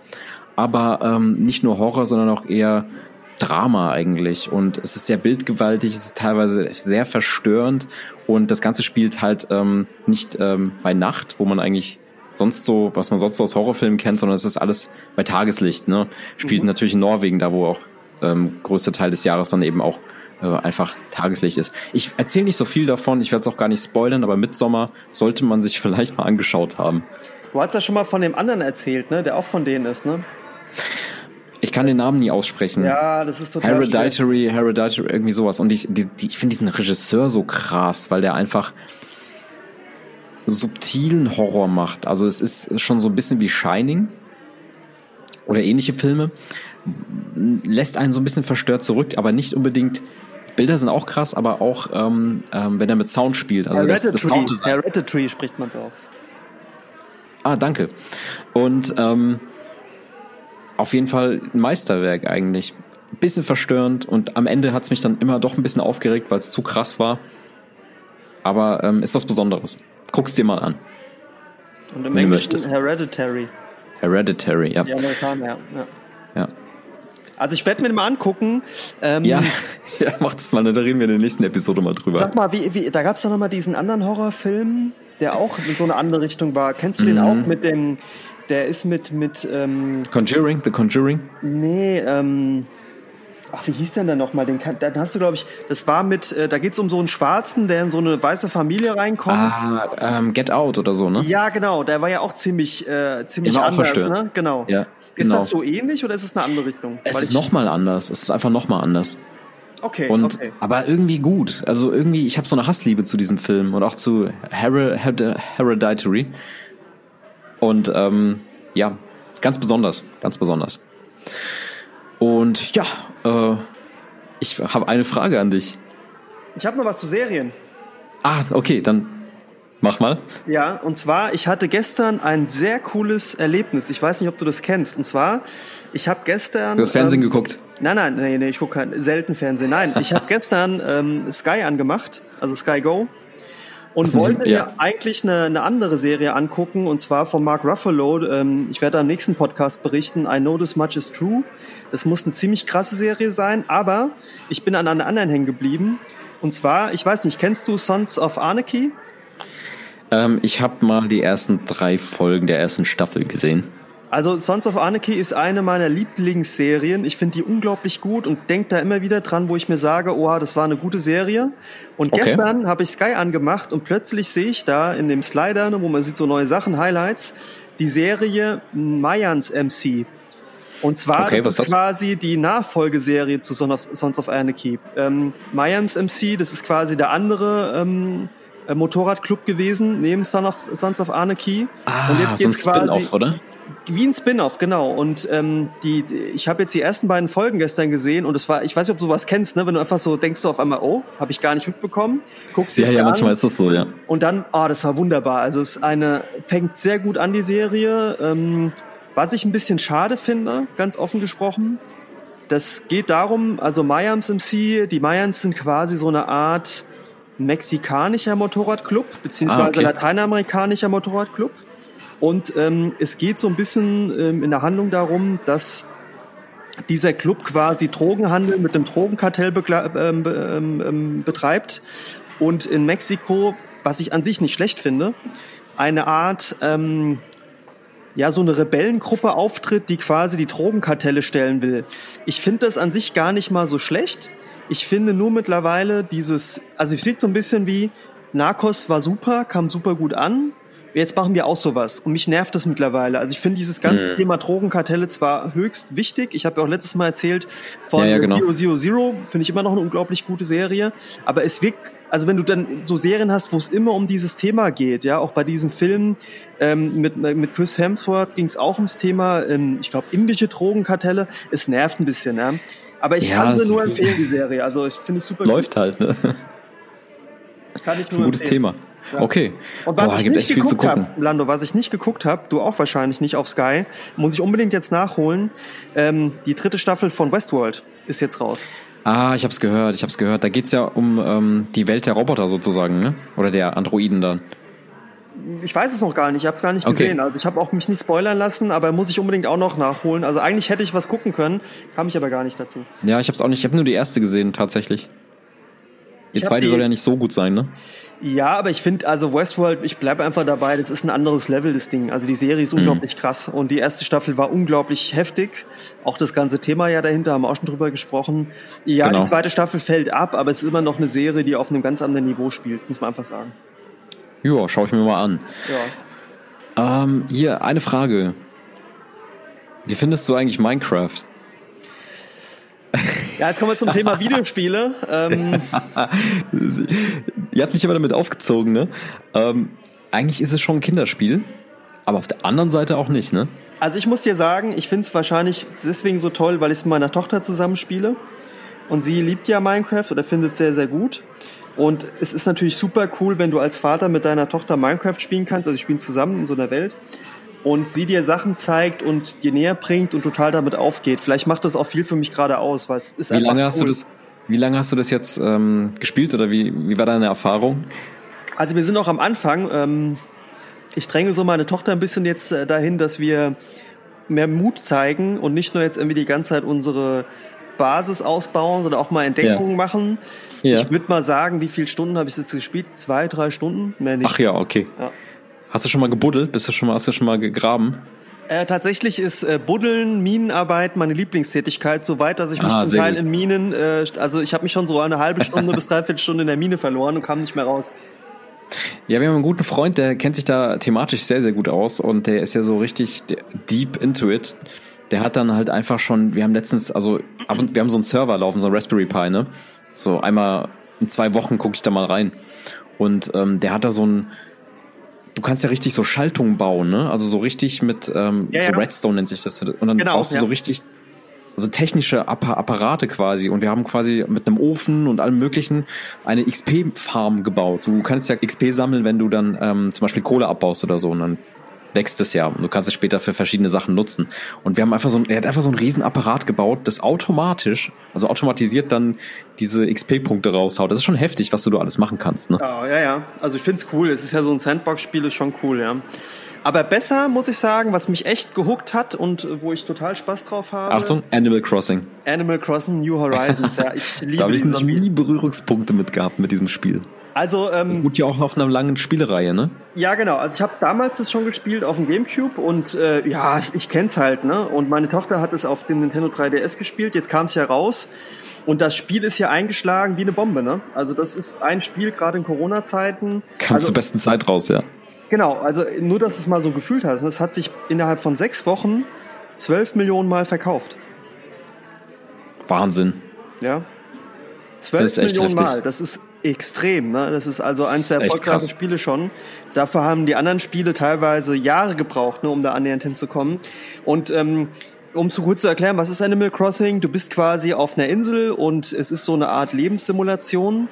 aber ähm, nicht nur Horror, sondern auch eher Drama eigentlich. Und es ist sehr bildgewaltig, es ist teilweise sehr verstörend und das Ganze spielt halt ähm, nicht ähm, bei Nacht, wo man eigentlich sonst so, was man sonst so aus Horrorfilmen kennt, sondern es ist alles bei Tageslicht. Ne? Spielt Mhm. natürlich in Norwegen, da wo auch ähm, größter Teil des Jahres dann eben auch äh, einfach Tageslicht ist. Ich erzähle nicht so viel davon, ich werde es auch gar nicht spoilern, aber Midsommer sollte man sich vielleicht mal angeschaut haben. Du hast ja schon mal von dem anderen erzählt, ne? der auch von denen ist. Ne? Ich kann den Namen nie aussprechen. Ja, das ist total schlecht. Hereditary, Hereditary, irgendwie sowas. Und ich, die, die, ich finde diesen Regisseur so krass, weil der einfach subtilen Horror macht. Also es ist schon so ein bisschen wie Shining oder ähnliche Filme. Lässt einen so ein bisschen verstört zurück, aber nicht unbedingt. Bilder sind auch krass, aber auch ähm, ähm, wenn er mit Sound spielt. Also das, das Hereditary, Sound Hereditary spricht man es auch. Ah, danke. Und ähm, auf jeden Fall ein Meisterwerk eigentlich. Bisschen verstörend und am Ende hat's mich dann immer doch ein bisschen aufgeregt, weil es zu krass war. Aber ähm, ist was Besonderes. Guck's dir mal an. Und im Wenn Englischen möchtest. Hereditary. Hereditary, ja. Die Amerikaner, ja. ja. Also ich werde mir den mal angucken. Ähm, ja, ja mach das mal, ne? da reden wir in der nächsten Episode mal drüber. Sag mal, wie, wie, da gab es doch noch mal diesen anderen Horrorfilm, der auch in so eine andere Richtung war. Kennst du den Mhm. auch mit dem, der ist mit, mit, ähm, Conjuring, The Conjuring. nee, ähm, ach, wie hieß denn der nochmal? Den, dann hast du, glaube ich, das war mit, äh, da geht's um so einen Schwarzen, der in so eine weiße Familie reinkommt. Ah, ähm, Get Out oder so, ne? Ja, genau, der war ja auch ziemlich, äh, ziemlich auch anders, verstörend. ne? Genau. Ja, Ist genau. das so ähnlich oder ist es eine andere Richtung? Es Weil ist nochmal anders. Es ist einfach nochmal anders. Okay, Und okay. aber irgendwie gut. Also irgendwie, ich habe so eine Hassliebe zu diesem Film und auch zu Her Her Hereditary. Und ähm, ja, ganz besonders, ganz besonders. Und ja, äh, ich habe eine Frage an dich. Ich habe noch was zu Serien. Ah, okay, dann mach mal. Ja, und zwar, ich hatte gestern ein sehr cooles Erlebnis. Ich weiß nicht, ob du das kennst. Und zwar, ich habe gestern. Du hast Fernsehen ähm, geguckt. Nein, nein, nee, nee, ich gucke selten Fernsehen. Nein, ich habe gestern ähm, Sky angemacht, also Sky Go. Und wollte nicht- ja. mir eigentlich eine, eine andere Serie angucken, und zwar von Mark Ruffalo. Ähm, ich werde am nächsten Podcast berichten, I Know This Much Is True. Das muss eine ziemlich krasse Serie sein, aber ich bin an einer anderen hängen geblieben. Und zwar, ich weiß nicht, kennst du Sons of Anarchy? Ähm, ich habe mal die ersten drei Folgen der ersten Staffel gesehen. Also Sons of Anarchy ist eine meiner Lieblingsserien. Ich finde die unglaublich gut und denke da immer wieder dran, wo ich mir sage, oh, das war eine gute Serie. Und Okay. gestern habe ich Sky angemacht und plötzlich sehe ich da in dem Slider, ne, wo man sieht so neue Sachen, Highlights, die Serie Mayans MC. Und zwar Okay, das ist das? quasi die Nachfolgeserie zu Sons of Anarchy. Ähm, Mayans MC, das ist quasi der andere ähm, äh, Motorradclub gewesen, neben Son of, Sons of Anarchy. Ah, Und jetzt so ein geht's quasi- oder? Wie ein Spin-off, genau. Und ähm, die, ich habe jetzt die ersten beiden Folgen gestern gesehen und es war, ich weiß nicht, ob du sowas kennst, ne? wenn du einfach so denkst, so auf einmal, oh, habe ich gar nicht mitbekommen, guckst Ja, dir ja, an manchmal ist das so, ja. und dann, oh, das war wunderbar. Also es ist eine, fängt sehr gut an, die Serie. Ähm, was ich ein bisschen schade finde, ganz offen gesprochen, das geht darum, also Mayans MC, die Mayans sind quasi so eine Art mexikanischer Motorradclub, beziehungsweise Ah, okay. lateinamerikanischer Motorradclub. Und ähm, es geht so ein bisschen ähm, in der Handlung darum, dass dieser Club quasi Drogenhandel mit dem Drogenkartell ähm, ähm, ähm, betreibt und in Mexiko, was ich an sich nicht schlecht finde, eine Art ähm, ja so eine Rebellengruppe auftritt, die quasi die Drogenkartelle stellen will. Ich finde das an sich gar nicht mal so schlecht. Ich finde nur mittlerweile dieses, also es sieht so ein bisschen wie Narcos war super, kam super gut an. Jetzt machen wir auch sowas. Und mich nervt das mittlerweile. Also ich finde dieses ganze Mhm. Thema Drogenkartelle zwar höchst wichtig. Ich habe ja auch letztes Mal erzählt von Ja, ja, genau. Zero Zero Zero. Finde ich immer noch eine unglaublich gute Serie. Aber es wirkt, also wenn du dann so Serien hast, wo es immer um dieses Thema geht, ja, auch bei diesem Film ähm, mit, mit Chris Hemsworth ging es auch ums Thema, ähm, ich glaube, indische Drogenkartelle. Es nervt ein bisschen, ja. Aber ich Ja, kann sie nur empfehlen, die Serie. Also ich finde es super Läuft halt, ne? gut. Kann ich ist ein nur gutes empfehlen. Thema. Ja. Okay. Und was Boah, ich nicht geguckt habe, Lando, was ich nicht geguckt habe, du auch wahrscheinlich nicht auf Sky, muss ich unbedingt jetzt nachholen. Ähm, die dritte Staffel von Westworld ist jetzt raus. Ah, ich hab's gehört, ich hab's gehört. Da geht's ja um ähm, die Welt der Roboter sozusagen, ne? Oder der Androiden dann. Ich weiß es noch gar nicht, ich habe es gar nicht Okay. gesehen. Also ich habe auch mich nicht spoilern lassen, aber muss ich unbedingt auch noch nachholen. Also eigentlich hätte ich was gucken können, kam ich aber gar nicht dazu. Ja, ich hab's auch nicht, ich habe nur die erste gesehen, tatsächlich. Die Ich zweite die- soll ja nicht so gut sein, ne? Ja, aber ich finde, also Westworld, ich bleibe einfach dabei, das ist ein anderes Level, das Ding. Also die Serie Mhm. ist unglaublich krass und die erste Staffel war unglaublich heftig. Auch das ganze Thema ja dahinter, haben wir auch schon drüber gesprochen. Ja, Genau. die zweite Staffel fällt ab, aber es ist immer noch eine Serie, die auf einem ganz anderen Niveau spielt, muss man einfach sagen. Ja, schau ich mir mal an. Ja. Ähm, hier, eine Frage. Wie findest du eigentlich Minecraft? Ja, jetzt kommen wir zum Thema Videospiele. Ähm, Ihr habt mich immer damit aufgezogen, ne? Ähm, eigentlich ist es schon ein Kinderspiel, aber auf der anderen Seite auch nicht, ne? also ich muss dir sagen, ich finde es wahrscheinlich deswegen so toll, weil ich es mit meiner Tochter zusammenspiele. Und sie liebt ja Minecraft oder findet es sehr, sehr gut. Und es ist natürlich super cool, wenn du als Vater mit deiner Tochter Minecraft spielen kannst. Also, wir spielen zusammen in so einer Welt. Und sie dir Sachen zeigt und dir näher bringt und total damit aufgeht. Vielleicht macht das auch viel für mich gerade aus, weil es ist Wie einfach lange hast du cool. das, wie lange hast du das jetzt ähm, gespielt oder wie, wie war deine Erfahrung? Also wir sind auch am Anfang. Ähm, ich dränge so meine Tochter ein bisschen jetzt äh, dahin, dass wir mehr Mut zeigen und nicht nur jetzt irgendwie die ganze Zeit unsere Basis ausbauen, sondern auch mal Entdeckungen machen. Ja. Ich würde mal sagen, wie viele Stunden habe ich jetzt gespielt? Zwei, drei Stunden? Mehr nicht. Ach ja, okay. Ja. Hast du schon mal gebuddelt? Bist du schon mal, hast du schon mal gegraben? Äh, tatsächlich ist äh, Buddeln, Minenarbeit meine Lieblingstätigkeit, so weit, dass ich mich Ah, zum Teil gut. in Minen, äh, also ich habe mich schon so eine halbe Stunde bis dreiviertel Stunde in der Mine verloren und kam nicht mehr raus. Ja, wir haben einen guten Freund, der kennt sich da thematisch sehr, sehr gut aus und der ist ja so richtig deep into it. Der hat dann halt einfach schon, wir haben letztens, also ab und, wir haben so einen Server laufen, so ein Raspberry Pi, ne? So einmal in zwei Wochen gucke ich da mal rein. Und ähm, der hat da so ein, du kannst ja richtig so Schaltungen bauen, ne? Also so richtig mit, ähm, Ja, so ja. Redstone nennt sich das. Und dann Genau, brauchst du ja. so richtig, also technische Appa Apparate quasi. Und wir haben quasi mit einem Ofen und allem möglichen eine XP-Farm gebaut. Du kannst ja XP sammeln, wenn du dann ähm, zum Beispiel Kohle abbaust oder so. Und dann wächst es ja. Und du kannst es später für verschiedene Sachen nutzen. Und wir haben einfach so ein, er hat einfach so einen riesen Apparat gebaut, das automatisch, also automatisiert dann diese XP-Punkte raushaut. Das ist schon heftig, was du da alles machen kannst, ne? Ja, ja, ja. Also ich find's cool. Es ist ja so ein Sandbox-Spiel, ist schon cool, ja. Aber besser, muss ich sagen, was mich echt gehuckt hat und äh, wo ich total Spaß drauf habe. Achtung, Animal Crossing. Animal Crossing New Horizons, ja. Ich liebe Da habe ich noch nie Berührungspunkte mit gehabt mit diesem Spiel. Also, ähm, Gut ja auch auf einer langen Spielereihe, ne? ja genau. Also ich habe damals das schon gespielt auf dem Gamecube und äh, ja, ich kenn's halt, ne? Und meine Tochter hat es auf dem Nintendo 3DS gespielt. Jetzt kam's ja raus. Und das Spiel ist ja eingeschlagen wie eine Bombe, ne? Also das ist ein Spiel, gerade in Corona-Zeiten. Kam also, zur besten Zeit raus, ja. Genau, also nur, dass es mal so gefühlt hast. Es hat sich innerhalb von sechs Wochen zwölf Millionen Mal verkauft. Wahnsinn. Ja. Zwölf Millionen heftig. Mal. Das ist extrem. Ne? Das ist also eines der erfolgreichsten Spiele schon. Dafür haben die anderen Spiele teilweise Jahre gebraucht, ne, um da annähernd hinzukommen. Und ähm, um es so gut zu erklären, was ist Animal Crossing? Du bist quasi auf einer Insel und es ist so eine Art Lebenssimulation.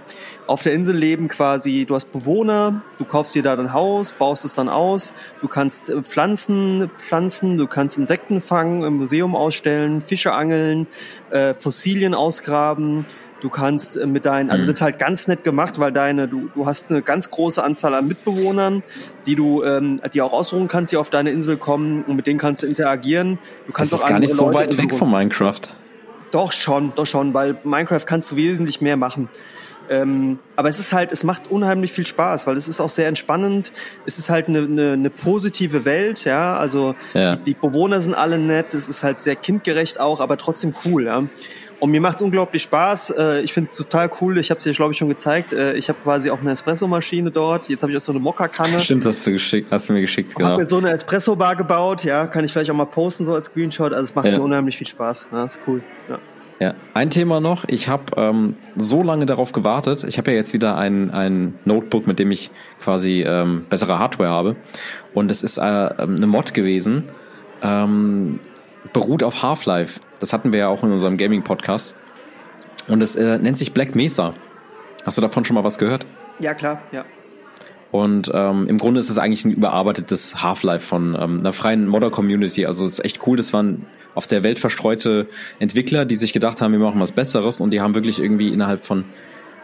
Auf der Insel leben quasi, du hast Bewohner, du kaufst dir da ein Haus, baust es dann aus, du kannst äh, Pflanzen pflanzen, du kannst Insekten fangen, im Museum ausstellen, Fische angeln, äh, Fossilien ausgraben, Du kannst äh, mit deinen, also mhm. das ist halt ganz nett gemacht, weil deine, du, du hast eine ganz große Anzahl an Mitbewohnern, die du, ähm, die auch ausruhen kannst, die auf deine Insel kommen und mit denen kannst du interagieren. Du kannst das ist auch gar nicht so Leute weit weg von Minecraft. Doch schon, doch schon, weil Minecraft kannst du wesentlich mehr machen. Ähm, aber es ist halt, es macht unheimlich viel Spaß, weil es ist auch sehr entspannend. Es ist halt eine, eine, eine positive Welt, ja. Also ja. Die, die Bewohner sind alle nett, es ist halt sehr kindgerecht auch, aber trotzdem cool, ja. Und mir macht es unglaublich Spaß. Äh, ich finde es total cool. Ich habe es dir, glaube ich, schon gezeigt. Äh, ich habe quasi auch eine Espresso-Maschine dort. Jetzt habe ich auch so eine Mokka-Kanne. Stimmt, hast du, geschickt, hast du mir geschickt, genau. Ich habe mir so eine Espresso-Bar gebaut. Ja, kann ich vielleicht auch mal posten, so als Screenshot. Also es macht ja. mir unheimlich viel Spaß. Ja, ist cool. Ja. Ja, ein Thema noch. Ich habe ähm, so lange darauf gewartet. Ich habe ja jetzt wieder ein, ein Notebook, mit dem ich quasi ähm, bessere Hardware habe. Und es ist äh, eine Mod gewesen. Ähm, beruht auf Half-Life. Das hatten wir ja auch in unserem Gaming-Podcast. Und es äh, nennt sich Black Mesa. Hast du davon schon mal was gehört? Ja, klar, ja. Und ähm, im Grunde ist es eigentlich ein überarbeitetes Half-Life von ähm, einer freien Modder-Community. Also es ist echt cool. Das waren auf der Welt verstreute Entwickler, die sich gedacht haben, wir machen was Besseres. Und die haben wirklich irgendwie innerhalb von,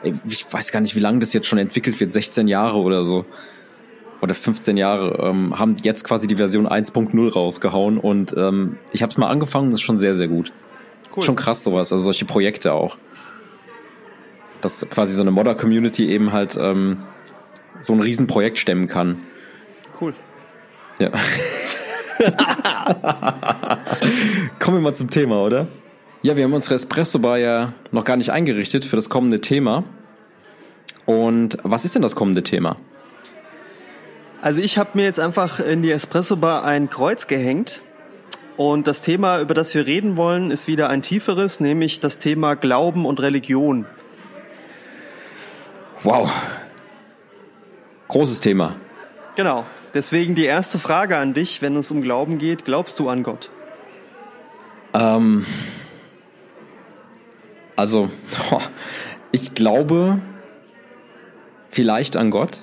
ich weiß gar nicht, wie lange das jetzt schon entwickelt wird, 16 Jahre oder so, oder 15 Jahre, ähm, haben jetzt quasi die Version 1.0 rausgehauen und ähm, ich habe es mal angefangen, das ist schon sehr, sehr gut. Cool. Schon krass sowas, also solche Projekte auch. Dass quasi so eine Modder-Community eben halt ähm, so ein Riesenprojekt stemmen kann. Cool. Ja. Kommen wir mal zum Thema, oder? Ja, wir haben unsere Espresso-Bar ja noch gar nicht eingerichtet für das kommende Thema. Und was ist denn das kommende Thema? Also ich habe mir jetzt einfach in die Espresso Bar ein Kreuz gehängt. Und das Thema, über das wir reden wollen, ist wieder ein tieferes, nämlich das Thema Glauben und Religion. Wow. Großes Thema. Genau. Deswegen die erste Frage an dich, wenn es um Glauben geht. Glaubst du an Gott? Ähm, also, ich glaube vielleicht an Gott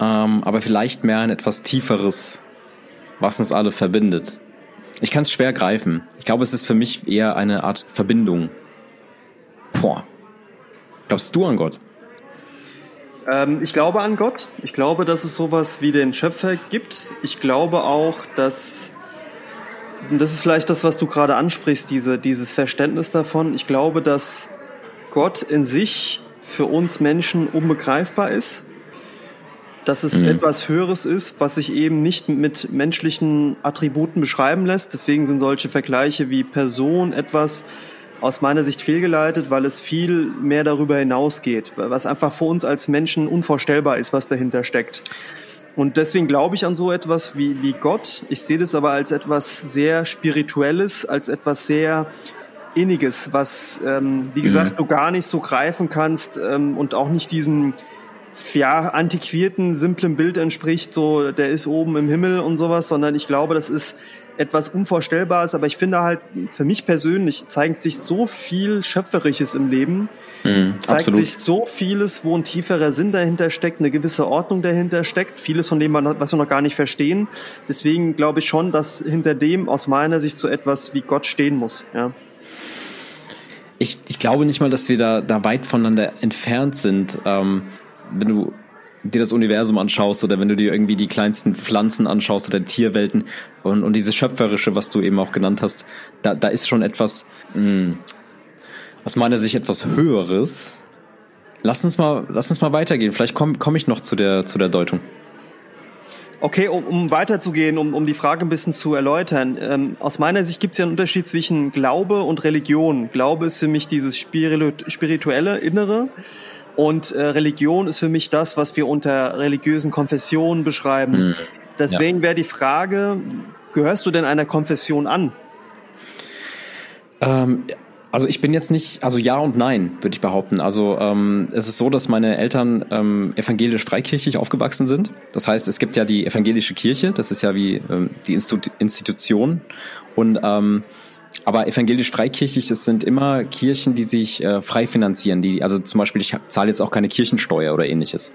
ähm, aber vielleicht mehr ein etwas tieferes, was uns alle verbindet. Ich kann es schwer greifen. Ich glaube, es ist für mich eher eine Art Verbindung. Boah. Glaubst du an Gott? Ähm, ich glaube an Gott. Ich glaube, dass es sowas wie den Schöpfer gibt. Ich glaube auch, dass das ist vielleicht das, was du gerade ansprichst, diese, dieses Verständnis davon. Ich glaube, dass Gott in sich für uns Menschen unbegreifbar ist dass es mhm. etwas Höheres ist, was sich eben nicht mit menschlichen Attributen beschreiben lässt. Deswegen sind solche Vergleiche wie Person etwas aus meiner Sicht fehlgeleitet, weil es viel mehr darüber hinausgeht, was einfach für uns als Menschen unvorstellbar ist, was dahinter steckt. Und deswegen glaube ich an so etwas wie, wie Gott. Ich sehe das aber als etwas sehr Spirituelles, als etwas sehr Inniges, was, ähm, wie gesagt, mhm. du gar nicht so greifen kannst ähm, und auch nicht diesen ja, antiquierten, simplen Bild entspricht, so der ist oben im Himmel und sowas, sondern ich glaube, das ist etwas Unvorstellbares, aber ich finde halt, für mich persönlich zeigt sich so viel Schöpferisches im Leben, mhm, zeigt absolut. sich so vieles, wo ein tieferer Sinn dahinter steckt, eine gewisse Ordnung dahinter steckt, vieles von dem, was wir noch gar nicht verstehen. Deswegen glaube ich schon, dass hinter dem aus meiner Sicht so etwas wie Gott stehen muss, ja. Ich, ich glaube nicht mal, dass wir da, da weit voneinander entfernt sind. Ähm, wenn du dir das Universum anschaust oder wenn du dir irgendwie die kleinsten Pflanzen anschaust oder Tierwelten und, und diese schöpferische, was du eben auch genannt hast, da, da ist schon etwas, mh, hm, aus meiner Sicht etwas Höheres. Lass uns mal, lass uns mal weitergehen. Vielleicht komme komm ich noch zu der, zu der Deutung. Okay, um, um weiterzugehen, um, um die Frage ein bisschen zu erläutern. Ähm, aus meiner Sicht gibt es ja einen Unterschied zwischen Glaube und Religion. Glaube ist für mich dieses spirituelle Innere Und äh, Religion ist für mich das, was wir unter religiösen Konfessionen beschreiben. Mhm. Deswegen ja. wäre die Frage, gehörst du denn einer Konfession an? Ähm, also ich bin jetzt nicht, also ja und nein, würde ich behaupten. Also ähm, es ist so, dass meine Eltern ähm, evangelisch-freikirchlich aufgewachsen sind. Das heißt, es gibt ja die evangelische Kirche, das ist ja wie ähm, die Institu Institution. Und ähm, aber evangelisch-freikirchlich, das sind immer Kirchen, die sich äh, frei finanzieren. Die, also zum Beispiel, ich zahle jetzt auch keine Kirchensteuer oder ähnliches.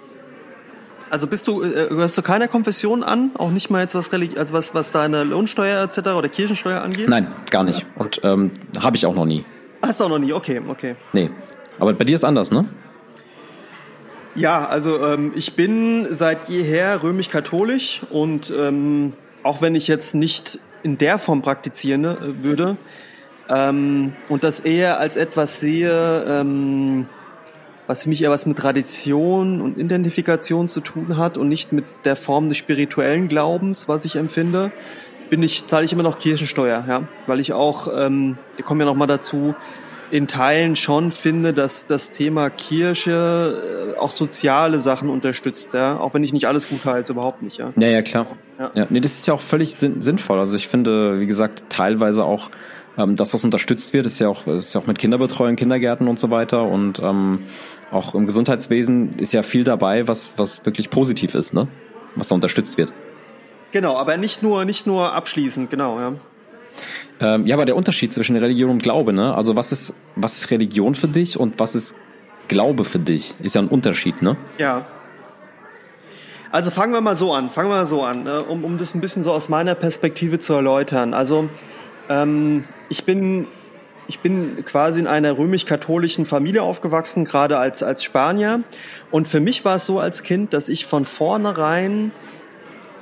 Also bist du, äh, gehörst du keiner Konfession an? Auch nicht mal jetzt was, also was, was deine Lohnsteuer etc. oder Kirchensteuer angeht? Nein, gar nicht. Und ähm, habe ich auch noch nie. Hast du auch noch nie, okay, okay. Nee. Aber bei dir ist anders, ne? Ja, also ähm, ich bin seit jeher römisch-katholisch und ähm, auch wenn ich jetzt nicht in der Form praktizieren äh, würde ähm, und das eher als etwas sehe, ähm, was für mich eher was mit Tradition und Identifikation zu tun hat und nicht mit der Form des spirituellen Glaubens, was ich empfinde, bin ich, zahle ich immer noch Kirchensteuer, ja, weil ich auch, ähm, wir kommen ja noch mal dazu, in Teilen schon finde, dass das Thema Kirche äh, auch soziale Sachen unterstützt, ja, auch wenn ich nicht alles gut heiße, überhaupt nicht, ja. Ja, ja, klar. Ja. ja. Nee, das ist ja auch völlig sinn sinnvoll. Also ich finde, wie gesagt, teilweise auch, ähm, dass das unterstützt wird, ist ja auch, ist ja auch mit Kinderbetreuung, Kindergärten und so weiter und ähm, auch im Gesundheitswesen ist ja viel dabei, was, was wirklich positiv ist, ne? Was da unterstützt wird. Genau, aber nicht nur, nicht nur abschließend, genau, ja. Ähm, ja, aber der Unterschied zwischen Religion und Glaube, ne? Also was ist, was ist Religion für dich und was ist Glaube für dich? Ist ja ein Unterschied, ne? Ja. Also fangen wir mal so an, fangen wir mal so an, ne? um, um das ein bisschen so aus meiner Perspektive zu erläutern. Also ähm, ich bin ich bin quasi in einer römisch-katholischen Familie aufgewachsen, gerade als, als Spanier. Und für mich war es so als Kind, dass ich von vornherein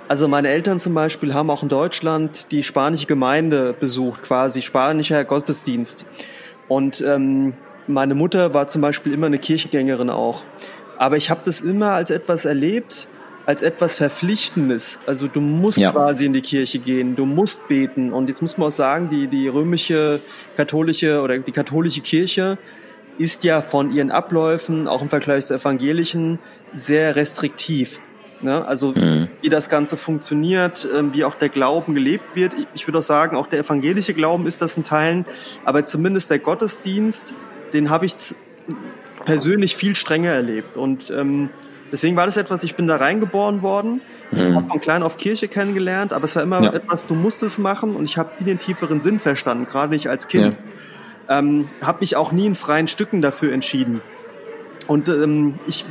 also meine Eltern zum Beispiel haben auch in Deutschland die spanische Gemeinde besucht, quasi spanischer Gottesdienst. Und ähm, meine Mutter war zum Beispiel immer eine Kirchengängerin auch. Aber ich habe das immer als etwas erlebt, als etwas Verpflichtendes. Also du musst ja. quasi in die Kirche gehen, du musst beten. Und jetzt muss man auch sagen, die, die römische katholische oder die katholische Kirche ist ja von ihren Abläufen, auch im Vergleich zur evangelischen, sehr restriktiv. Ne? Also mhm. wie das Ganze funktioniert, ähm, wie auch der Glauben gelebt wird. Ich, ich würde auch sagen, auch der evangelische Glauben ist das in Teilen, aber zumindest der Gottesdienst, den habe ich persönlich viel strenger erlebt. Und ähm, deswegen war das etwas, ich bin da reingeboren worden, mhm. habe von klein auf Kirche kennengelernt, aber es war immer ja. etwas, du musst es machen und ich habe nie den tieferen Sinn verstanden, gerade nicht als Kind. Ja. Ähm, habe mich auch nie in freien Stücken dafür entschieden. Und ähm, ich,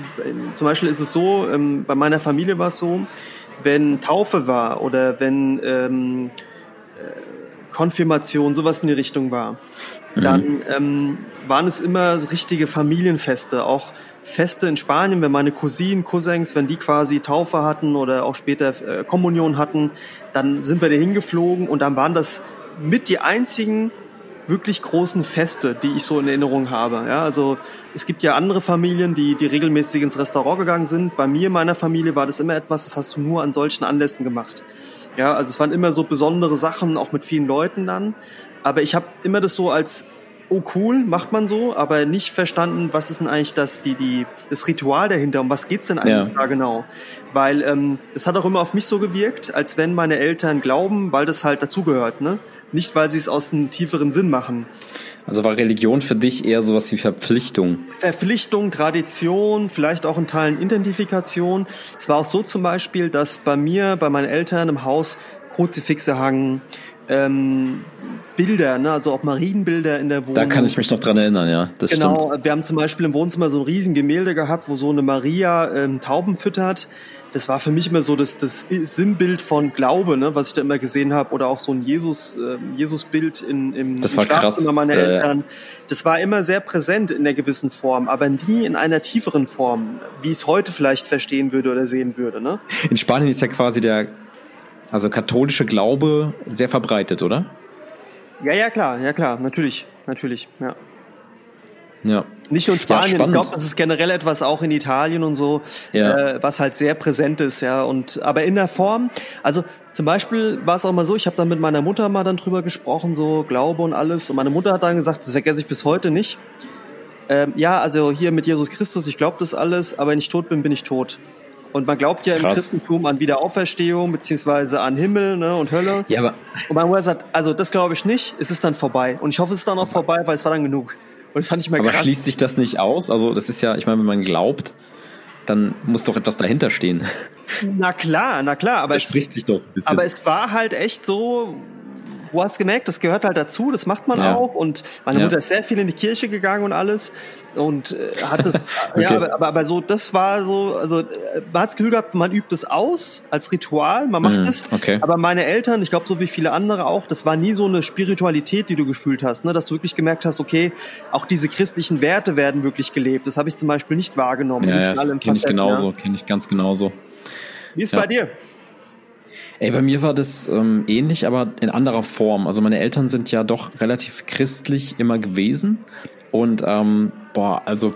zum Beispiel ist es so, ähm, bei meiner Familie war es so, wenn Taufe war oder wenn ähm, äh, Konfirmation, sowas in die Richtung war, mhm. dann ähm, waren es immer richtige Familienfeste, auch Feste in Spanien, wenn meine Cousinen, Cousins, wenn die quasi Taufe hatten oder auch später äh, Kommunion hatten, dann sind wir da hingeflogen und dann waren das mit die einzigen wirklich großen Feste, die ich so in Erinnerung habe. Ja, also es gibt ja andere Familien, die, die regelmäßig ins Restaurant gegangen sind. Bei mir, meiner Familie, war das immer etwas, das hast du nur an solchen Anlässen gemacht. Ja, also es waren immer so besondere Sachen, auch mit vielen Leuten dann. Aber ich habe immer das so als oh cool, macht man so, aber nicht verstanden, was ist denn eigentlich das, die, die, das Ritual dahinter, um was geht's denn eigentlich ja. da genau? Weil ähm, das hat auch immer auf mich so gewirkt, als wenn meine Eltern glauben, weil das halt dazugehört, ne? Nicht, weil sie es aus einem tieferen Sinn machen. Also war Religion für dich eher sowas wie Verpflichtung? Verpflichtung, Tradition, vielleicht auch in Teilen Identifikation. Es war auch so zum Beispiel, dass bei mir, bei meinen Eltern im Haus Kruzifixe hangen, ähm, Bilder, ne? also auch Marienbilder in der Wohnung. Da kann ich mich noch dran erinnern, ja. Das genau, stimmt. wir haben zum Beispiel im Wohnzimmer so ein riesen Gemälde gehabt, wo so eine Maria ähm, Tauben füttert. Das war für mich immer so das, das Sinnbild von Glaube, ne? was ich da immer gesehen habe. Oder auch so ein Jesus, äh, Jesus-Bild in, im, das war krass. meiner äh, Eltern. Das war immer sehr präsent in einer gewissen Form, aber nie in einer tieferen Form, wie ich es heute vielleicht verstehen würde oder sehen würde. Ne? In Spanien ist ja quasi der also katholische Glaube sehr verbreitet, oder? Ja, ja, klar, ja klar, natürlich, natürlich, ja. Ja. Nicht nur in Spanien, ja, ich glaube, das ist generell etwas auch in Italien und so, ja. äh, was halt sehr präsent ist, ja. Und aber in der Form, also zum Beispiel war es auch mal so, ich habe dann mit meiner Mutter mal dann drüber gesprochen, so Glaube und alles. Und meine Mutter hat dann gesagt, das vergesse ich bis heute nicht. ähm, ja, also hier mit Jesus Christus, ich glaube das alles, aber wenn ich tot bin, bin ich tot. Und man glaubt ja im Krass. Christentum an Wiederauferstehung beziehungsweise an Himmel ne, und Hölle. Ja, aber Und mein Bruder sagt, also das glaube ich nicht, es ist dann vorbei. Und ich hoffe, es ist dann auch vorbei, weil es war dann genug. Und das fand ich mal Aber krass. schließt sich das nicht aus? Also das ist ja, ich meine, wenn man glaubt, dann muss doch etwas dahinter stehen. Na klar, na klar, aber Das es, spricht sich doch ein bisschen. aber es war halt echt so, wo hast gemerkt, das gehört halt dazu, das macht man Ja. auch. Und meine Ja. Mutter ist sehr viel in die Kirche gegangen und alles. Und äh, hat das, Okay. ja, aber, aber, aber so, das war so, also äh, man hat das Gefühl gehabt, man übt es aus als Ritual, man macht Mhm, es. okay. Aber meine Eltern, ich glaube, so wie viele andere auch, das war nie so eine Spiritualität, die du gefühlt hast, ne? dass du wirklich gemerkt hast, okay, auch diese christlichen Werte werden wirklich gelebt. Das habe ich zum Beispiel nicht wahrgenommen. ja, ja, das kenne ich genauso, Ja. kenne ich ganz genauso. Wie ist Ja. bei dir? Ey, bei mir war das ähm, ähnlich, aber in anderer Form. Also meine Eltern sind ja doch relativ christlich immer gewesen. Und ähm, boah, also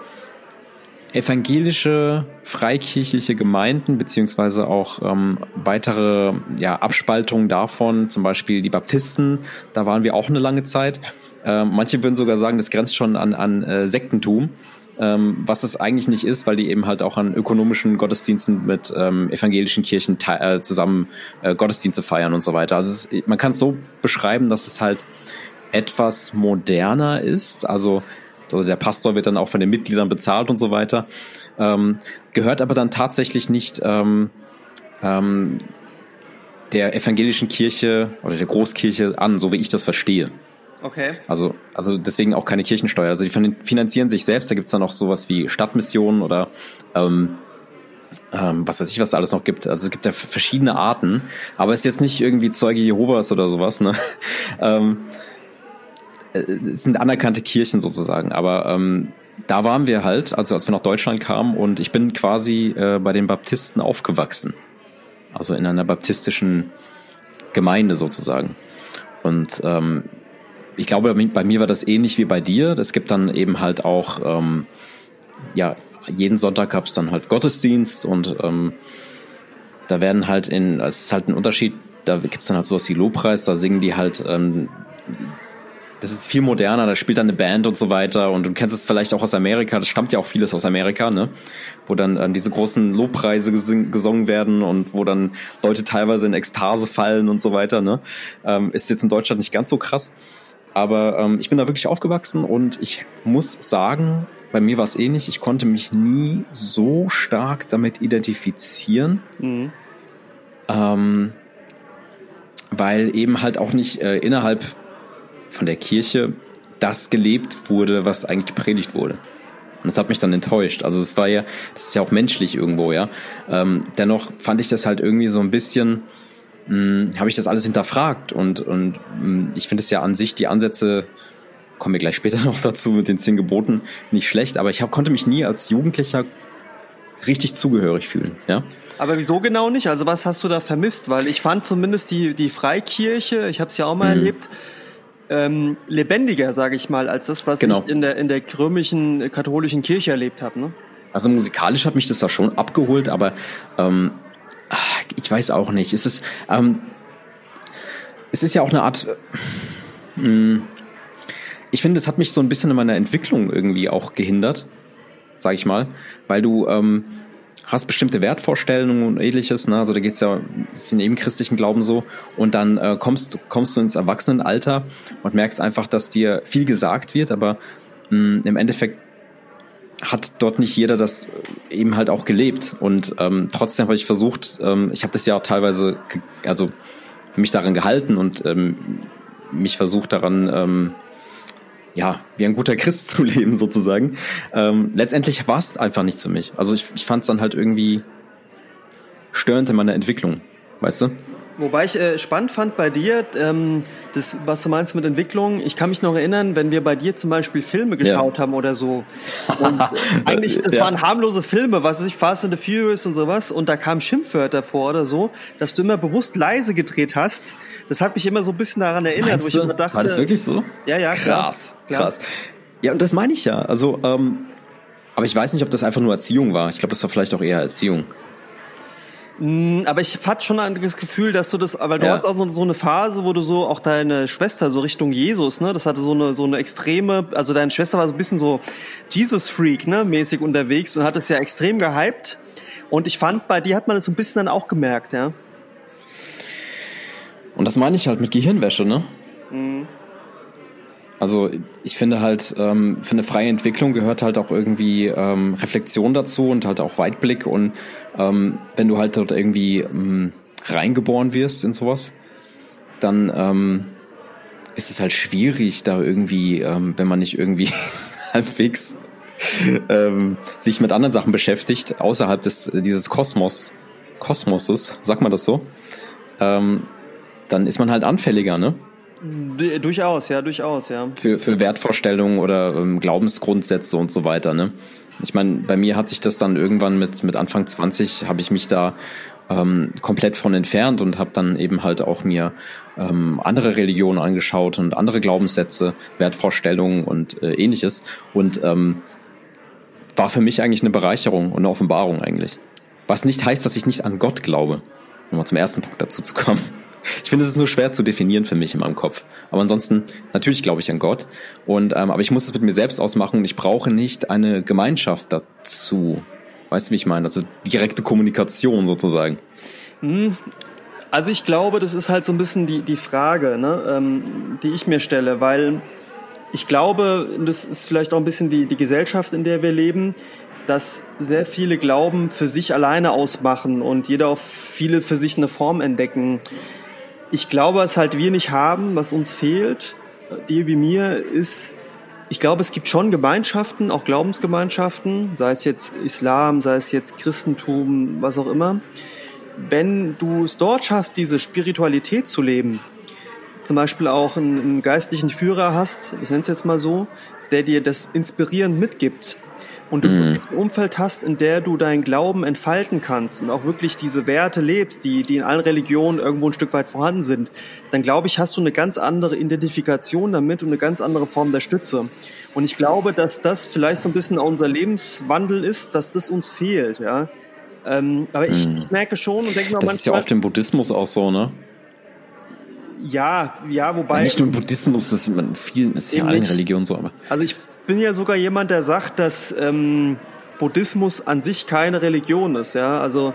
evangelische, freikirchliche Gemeinden, beziehungsweise auch ähm, weitere ja, Abspaltungen davon, zum Beispiel die Baptisten, da waren wir auch eine lange Zeit. Ähm, manche würden sogar sagen, das grenzt schon an, an äh, Sektentum, ähm, was es eigentlich nicht ist, weil die eben halt auch an ökonomischen Gottesdiensten mit ähm, evangelischen Kirchen äh, zusammen äh, Gottesdienste feiern und so weiter. Also ist, man kann es so beschreiben, dass es halt etwas moderner ist. Also so der Pastor wird dann auch von den Mitgliedern bezahlt und so weiter. Ähm, gehört aber dann tatsächlich nicht ähm, ähm, der evangelischen Kirche oder der Großkirche an, so wie ich das verstehe. Okay. Also, also deswegen auch keine Kirchensteuer. Also die fin- finanzieren sich selbst. Da gibt's dann auch sowas wie Stadtmissionen oder ähm, ähm, was weiß ich, was da alles noch gibt. Also es gibt ja verschiedene Arten, aber es ist jetzt nicht irgendwie Zeuge Jehovas oder sowas. Ne? ähm, äh, es sind anerkannte Kirchen sozusagen, aber ähm, da waren wir halt, also als wir nach Deutschland kamen und ich bin quasi äh, bei den Baptisten aufgewachsen. Also in einer baptistischen Gemeinde sozusagen. Und ähm, ich glaube, bei mir war das ähnlich wie bei dir. Es gibt dann eben halt auch, ähm, ja, jeden Sonntag gab es dann halt Gottesdienst und ähm, da werden halt in, es ist halt ein Unterschied, da gibt's dann halt sowas wie Lobpreis, da singen die halt, ähm, das ist viel moderner, da spielt dann eine Band und so weiter und du kennst es vielleicht auch aus Amerika, das stammt ja auch vieles aus Amerika, ne? Wo dann ähm, diese großen Lobpreise gesing, gesungen werden und wo dann Leute teilweise in Ekstase fallen und so weiter, ne? Ähm, ist jetzt in Deutschland nicht ganz so krass. Aber ähm, ich bin da wirklich aufgewachsen und ich muss sagen, bei mir war es ähnlich. Ich konnte mich nie so stark damit identifizieren, Mhm. ähm, weil eben halt auch nicht äh, innerhalb von der Kirche das gelebt wurde, was eigentlich gepredigt wurde. Und das hat mich dann enttäuscht. Also es war ja, das ist ja auch menschlich irgendwo, ja. Ähm, dennoch fand ich das halt irgendwie so ein bisschen, habe ich das alles hinterfragt und, und mh, ich finde es ja an sich die Ansätze, kommen wir gleich später noch dazu mit den zehn Geboten, nicht schlecht, aber ich hab, konnte mich nie als Jugendlicher richtig zugehörig fühlen, ja. Aber wieso genau nicht? Also was hast du da vermisst? Weil ich fand zumindest die, die Freikirche, ich habe es ja auch mal Mhm. erlebt, ähm, lebendiger, sage ich mal, als das, was Genau. ich in der, in der römischen katholischen Kirche erlebt habe. Ne? Also musikalisch hat mich das da schon abgeholt, aber ähm, ach, ich weiß auch nicht. Es ist, ähm, es ist ja auch eine Art. Äh, ich finde, es hat mich so ein bisschen in meiner Entwicklung irgendwie auch gehindert, sag ich mal, weil du ähm, hast bestimmte Wertvorstellungen und ähnliches, ne? Also da geht's ja, ist in jedem christlichen Glauben so. Und dann äh, kommst, kommst du ins Erwachsenenalter und merkst einfach, dass dir viel gesagt wird, aber mh, im Endeffekt hat dort nicht jeder das eben halt auch gelebt. Und ähm, trotzdem habe ich versucht, ähm, ich habe das ja auch teilweise, also mich daran gehalten und ähm, mich versucht daran, ähm, ja, wie ein guter Christ zu leben sozusagen. Ähm, letztendlich war es einfach nicht für mich. Also ich, ich fand es dann halt irgendwie störend in meiner Entwicklung, weißt du? Wobei ich äh, spannend fand bei dir, ähm, das, was du meinst mit Entwicklung. Ich kann mich noch erinnern, wenn wir bei dir zum Beispiel Filme geschaut haben oder so. Und eigentlich, das Ja. waren harmlose Filme, was weiß ich, Fast and the Furious und sowas. Und da kamen Schimpfwörter vor oder so, dass du immer bewusst leise gedreht hast. Das hat mich immer so ein bisschen daran erinnert, Meinst wo ich immer dachte. war das wirklich so? Ja, ja. Krass, Klar. krass. Ja, und das meine ich ja. Also, ähm, aber ich weiß nicht, ob das einfach nur Erziehung war. Ich glaube, das war vielleicht auch eher Erziehung. Mm, aber ich hatte schon ein Gefühl, dass du das, weil du ja. hast auch so eine Phase, wo du so auch deine Schwester so Richtung Jesus, ne, das hatte so eine so eine extreme, also deine Schwester war so ein bisschen so Jesus Freak, ne, mäßig unterwegs und hat es ja extrem gehypt. Und ich fand, bei dir hat man das so ein bisschen dann auch gemerkt, ja. Und das meine ich halt mit Gehirnwäsche, ne? Mhm. Also ich finde halt, ähm, für eine freie Entwicklung gehört halt auch irgendwie ähm, Reflexion dazu und halt auch Weitblick. Und ähm, wenn du halt dort irgendwie ähm, reingeboren wirst in sowas, dann ähm, ist es halt schwierig, da irgendwie, ähm, wenn man nicht irgendwie halbwegs ähm, sich mit anderen Sachen beschäftigt, außerhalb des dieses Kosmos, Kosmoses, sagt man das so, ähm, dann ist man halt anfälliger, ne? Durchaus, ja, durchaus, ja. Für, für Wertvorstellungen oder ähm, Glaubensgrundsätze und so weiter, ne? Ich meine, bei mir hat sich das dann irgendwann mit, mit Anfang 20 habe ich mich da ähm, komplett von entfernt und habe dann eben halt auch mir ähm, andere Religionen angeschaut und andere Glaubenssätze, Wertvorstellungen und äh, ähnliches und ähm, war für mich eigentlich eine Bereicherung und eine Offenbarung eigentlich. Was nicht heißt, dass ich nicht an Gott glaube, um mal zum ersten Punkt dazu zu kommen. Ich finde, es ist nur schwer zu definieren für mich in meinem Kopf. Aber ansonsten, natürlich glaube ich an Gott. Und, ähm, aber ich muss es mit mir selbst ausmachen und ich brauche nicht eine Gemeinschaft dazu. Weißt du, wie ich meine? Also direkte Kommunikation sozusagen. Hm. Also ich glaube, das ist halt so ein bisschen die, die Frage, ne, ähm, die ich mir stelle, weil ich glaube, das ist vielleicht auch ein bisschen die, die Gesellschaft, in der wir leben, dass sehr viele Glauben für sich alleine ausmachen und jeder auf viele für sich eine Form entdecken ich glaube, was halt wir nicht haben, was uns fehlt, dir wie mir, ist, ich glaube, es gibt schon Gemeinschaften, auch Glaubensgemeinschaften, sei es jetzt Islam, sei es jetzt Christentum, was auch immer. Wenn du es dort schaffst, diese Spiritualität zu leben, zum Beispiel auch einen, einen geistlichen Führer hast, ich nenne es jetzt mal so, der dir das inspirierend mitgibt, und du mhm. ein Umfeld hast, in der du deinen Glauben entfalten kannst und auch wirklich diese Werte lebst, die, die in allen Religionen irgendwo ein Stück weit vorhanden sind, dann glaube ich, hast du eine ganz andere Identifikation damit und eine ganz andere Form der Stütze. Und ich glaube, dass das vielleicht so ein bisschen unser Lebenswandel ist, dass das uns fehlt, ja. Ähm, aber ich, mhm. ich merke schon und denke mal, das manchmal, ist ja auf dem Buddhismus auch so, ne? Ja, ja, wobei. Ja, nicht nur im Buddhismus, das ist in vielen, ist ja allen Religionen so, aber. Also ich bin ja sogar jemand, der sagt, dass ähm, Buddhismus an sich keine Religion ist, ja. Also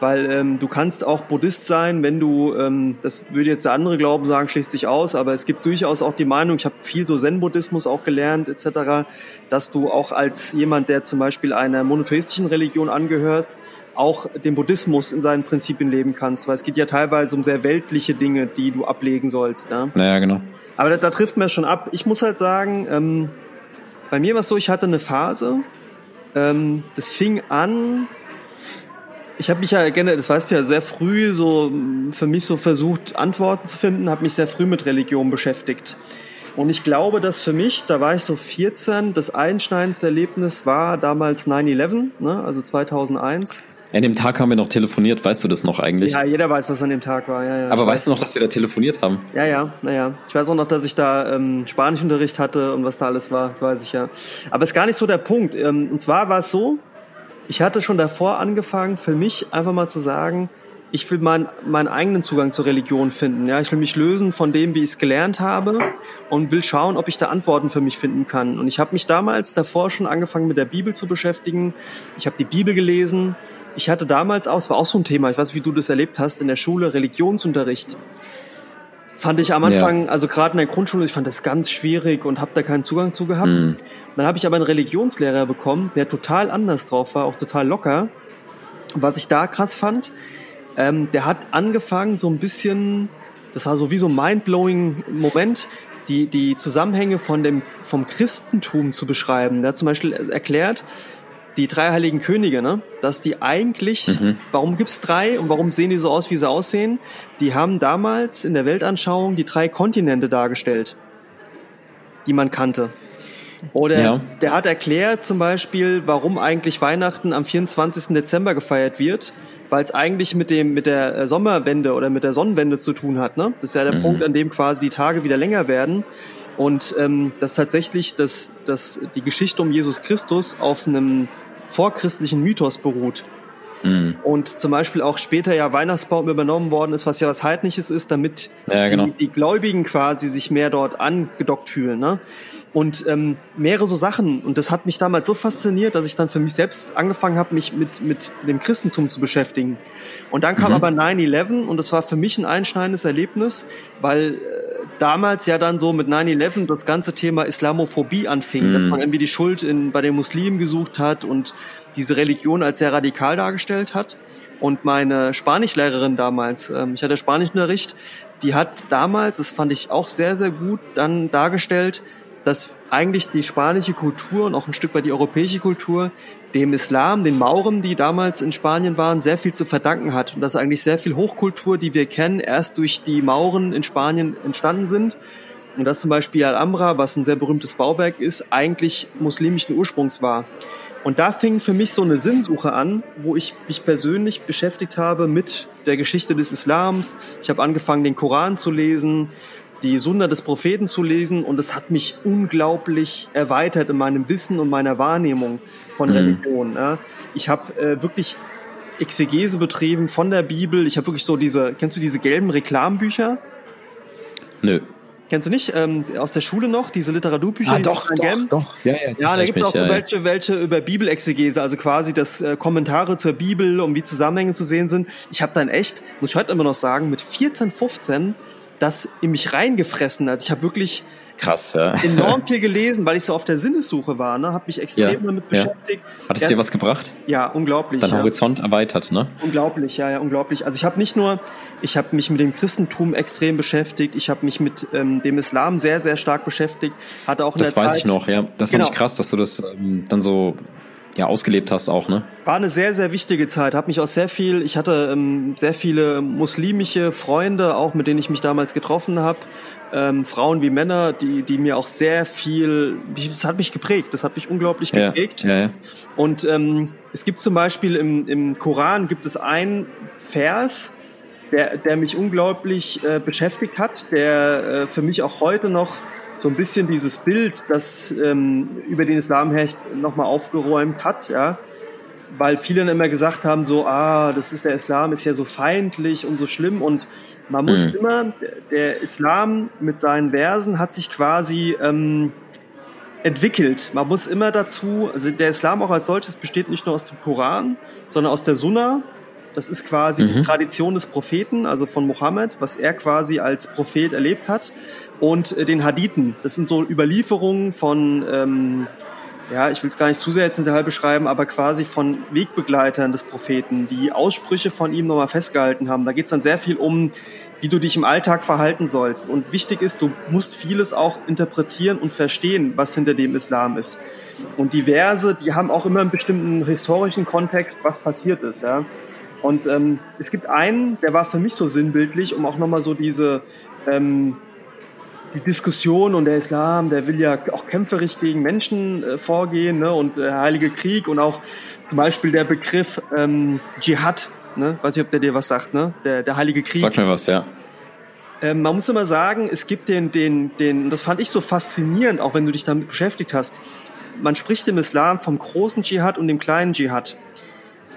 weil ähm, du kannst auch Buddhist sein, wenn du, ähm, das würde jetzt der andere Glauben sagen, schließt sich aus, aber es gibt durchaus auch die Meinung, ich habe viel so Zen-Buddhismus auch gelernt etc., dass du auch als jemand, der zum Beispiel einer monotheistischen Religion angehört, auch den Buddhismus in seinen Prinzipien leben kannst, weil es geht ja teilweise um sehr weltliche Dinge, die du ablegen sollst. Ja? Naja, genau. Aber da, da trifft man schon ab. Ich muss halt sagen, ähm, bei mir war es so, ich hatte eine Phase, ähm, das fing an, ich habe mich ja gerne, das weißt du ja, sehr früh so für mich so versucht, Antworten zu finden, habe mich sehr früh mit Religion beschäftigt. Und ich glaube, dass für mich, da war ich so 14, das einschneidendste Erlebnis war damals 9-11, ne, also 2001. An dem Tag haben wir noch telefoniert, weißt du das noch eigentlich? Ja, jeder weiß, was an dem Tag war. Ja, ja. Aber weißt du noch, dass wir da telefoniert haben? Ja, ja, naja. Ich weiß auch noch, dass ich da ähm, Spanischunterricht hatte und was da alles war, das weiß ich ja. Aber es ist gar nicht so der Punkt. Ähm, und zwar war es so, ich hatte schon davor angefangen, für mich einfach mal zu sagen, ich will mein, meinen eigenen Zugang zur Religion finden. Ja, ich will mich lösen von dem, wie ich es gelernt habe und will schauen, ob ich da Antworten für mich finden kann. Und ich habe mich damals davor schon angefangen, mit der Bibel zu beschäftigen. Ich habe die Bibel gelesen. Ich hatte damals auch, es war auch so ein Thema, ich weiß, wie du das erlebt hast, in der Schule Religionsunterricht. Fand ich am Anfang, ja. also gerade in der Grundschule, ich fand das ganz schwierig und habe da keinen Zugang zu gehabt. Mhm. Dann habe ich aber einen Religionslehrer bekommen, der total anders drauf war, auch total locker. Was ich da krass fand, ähm, der hat angefangen so ein bisschen, das war so wie so ein mindblowing Moment, die, die Zusammenhänge von dem, vom Christentum zu beschreiben. Der hat zum Beispiel erklärt, die drei heiligen Könige, ne? dass die eigentlich, mhm. warum gibt's drei und warum sehen die so aus, wie sie aussehen? Die haben damals in der Weltanschauung die drei Kontinente dargestellt, die man kannte. Oder ja. der hat erklärt zum Beispiel, warum eigentlich Weihnachten am 24. Dezember gefeiert wird, weil es eigentlich mit dem mit der äh, Sommerwende oder mit der Sonnenwende zu tun hat. Ne? Das ist ja der mhm. Punkt, an dem quasi die Tage wieder länger werden und ähm, dass tatsächlich das, das, die Geschichte um Jesus Christus auf einem vorchristlichen Mythos beruht. Mhm. Und zum Beispiel auch später ja Weihnachtsbaum übernommen worden ist, was ja was Heidnisches ist, damit ja, genau. die, die, Gläubigen quasi sich mehr dort angedockt fühlen. Ne? Und ähm, mehrere so Sachen. Und das hat mich damals so fasziniert, dass ich dann für mich selbst angefangen habe, mich mit, mit dem Christentum zu beschäftigen. Und dann kam mhm. aber 9-11 und das war für mich ein einschneidendes Erlebnis, weil äh, damals ja dann so mit 9-11 das ganze Thema Islamophobie anfing, mhm. dass man irgendwie die Schuld in, bei den Muslimen gesucht hat und diese Religion als sehr radikal dargestellt hat. Und meine Spanischlehrerin damals, ähm, ich hatte Spanischunterricht, die hat damals, das fand ich auch sehr, sehr gut, dann dargestellt, dass eigentlich die spanische Kultur und auch ein Stück weit die europäische Kultur dem Islam, den Mauren, die damals in Spanien waren, sehr viel zu verdanken hat. Und dass eigentlich sehr viel Hochkultur, die wir kennen, erst durch die Mauren in Spanien entstanden sind. Und dass zum Beispiel Alhambra, was ein sehr berühmtes Bauwerk ist, eigentlich muslimischen Ursprungs war. Und da fing für mich so eine Sinnsuche an, wo ich mich persönlich beschäftigt habe mit der Geschichte des Islams. Ich habe angefangen, den Koran zu lesen, die Sunna des Propheten zu lesen und es hat mich unglaublich erweitert in meinem Wissen und meiner Wahrnehmung von mhm. Religion. Ja. Ich habe äh, wirklich Exegese betrieben von der Bibel. Ich habe wirklich so diese, kennst du diese gelben Reklambücher? Nö. Kennst du nicht? Ähm, aus der Schule noch, diese Literaturbücher? Ah, doch, doch, doch. Ja, ja, ja da gibt's auch ja, welche, welche über Bibelexegese, also quasi das äh, Kommentare zur Bibel, um wie Zusammenhänge zu sehen sind. Ich habe dann echt, muss ich heute immer noch sagen, mit 14, 15 das in mich reingefressen. Also ich habe wirklich krass, ja. enorm viel gelesen, weil ich so auf der Sinnessuche war, ne? Habe mich extrem ja, damit beschäftigt. Ja. Hat es dir was gebracht? Ja, unglaublich. Dein Horizont erweitert, ne? Unglaublich, ja, ja, unglaublich. Also ich habe nicht nur, ich habe mich mit dem Christentum extrem beschäftigt, ich habe mich mit ähm, dem Islam sehr, sehr stark beschäftigt. Hatte auch in das der weiß Zeit, ich noch, ja. Das genau. fand ich krass, dass du das ähm, dann so ja ausgelebt hast auch, ne? War eine sehr, sehr wichtige Zeit. Hab mich auch sehr viel, ich hatte ähm, sehr viele muslimische Freunde, auch mit denen ich mich damals getroffen habe. Ähm, Frauen wie Männer, die, die mir auch sehr viel, das hat mich geprägt, das hat mich unglaublich geprägt. Ja, ja, ja. Und ähm, es gibt zum Beispiel im, im Koran gibt es einen Vers, der, der mich unglaublich äh, beschäftigt hat, der äh, für mich auch heute noch so ein bisschen dieses Bild, das ähm, über den Islam herrscht, nochmal aufgeräumt hat, ja. Weil viele dann immer gesagt haben, so, ah, das ist der Islam, ist ja so feindlich und so schlimm. Und man muss mhm. immer, der Islam mit seinen Versen hat sich quasi ähm, entwickelt. Man muss immer dazu, also der Islam auch als solches besteht nicht nur aus dem Koran, sondern aus der Sunna, das ist quasi mhm. die Tradition des Propheten, also von Mohammed, was er quasi als Prophet erlebt hat. Und äh, den Hadithen, das sind so Überlieferungen von, ähm, ja, ich will es gar nicht zu sehr jetzt in Detail beschreiben, aber quasi von Wegbegleitern des Propheten, die Aussprüche von ihm nochmal festgehalten haben. Da geht es dann sehr viel um, wie du dich im Alltag verhalten sollst. Und wichtig ist, du musst vieles auch interpretieren und verstehen, was hinter dem Islam ist. Und die Verse, die haben auch immer einen bestimmten historischen Kontext, was passiert ist. Ja. Und ähm, es gibt einen, der war für mich so sinnbildlich, um auch nochmal so diese ähm, die Diskussion und der Islam, der will ja auch kämpferisch gegen Menschen äh, vorgehen ne? und der Heilige Krieg und auch zum Beispiel der Begriff ähm, Dschihad, ne? weiß nicht, ob der dir was sagt, ne? der, der Heilige Krieg. Sag mir was, ja. Ähm, man muss immer sagen, es gibt den, den, den, das fand ich so faszinierend, auch wenn du dich damit beschäftigt hast. Man spricht im Islam vom großen Dschihad und dem kleinen Dschihad.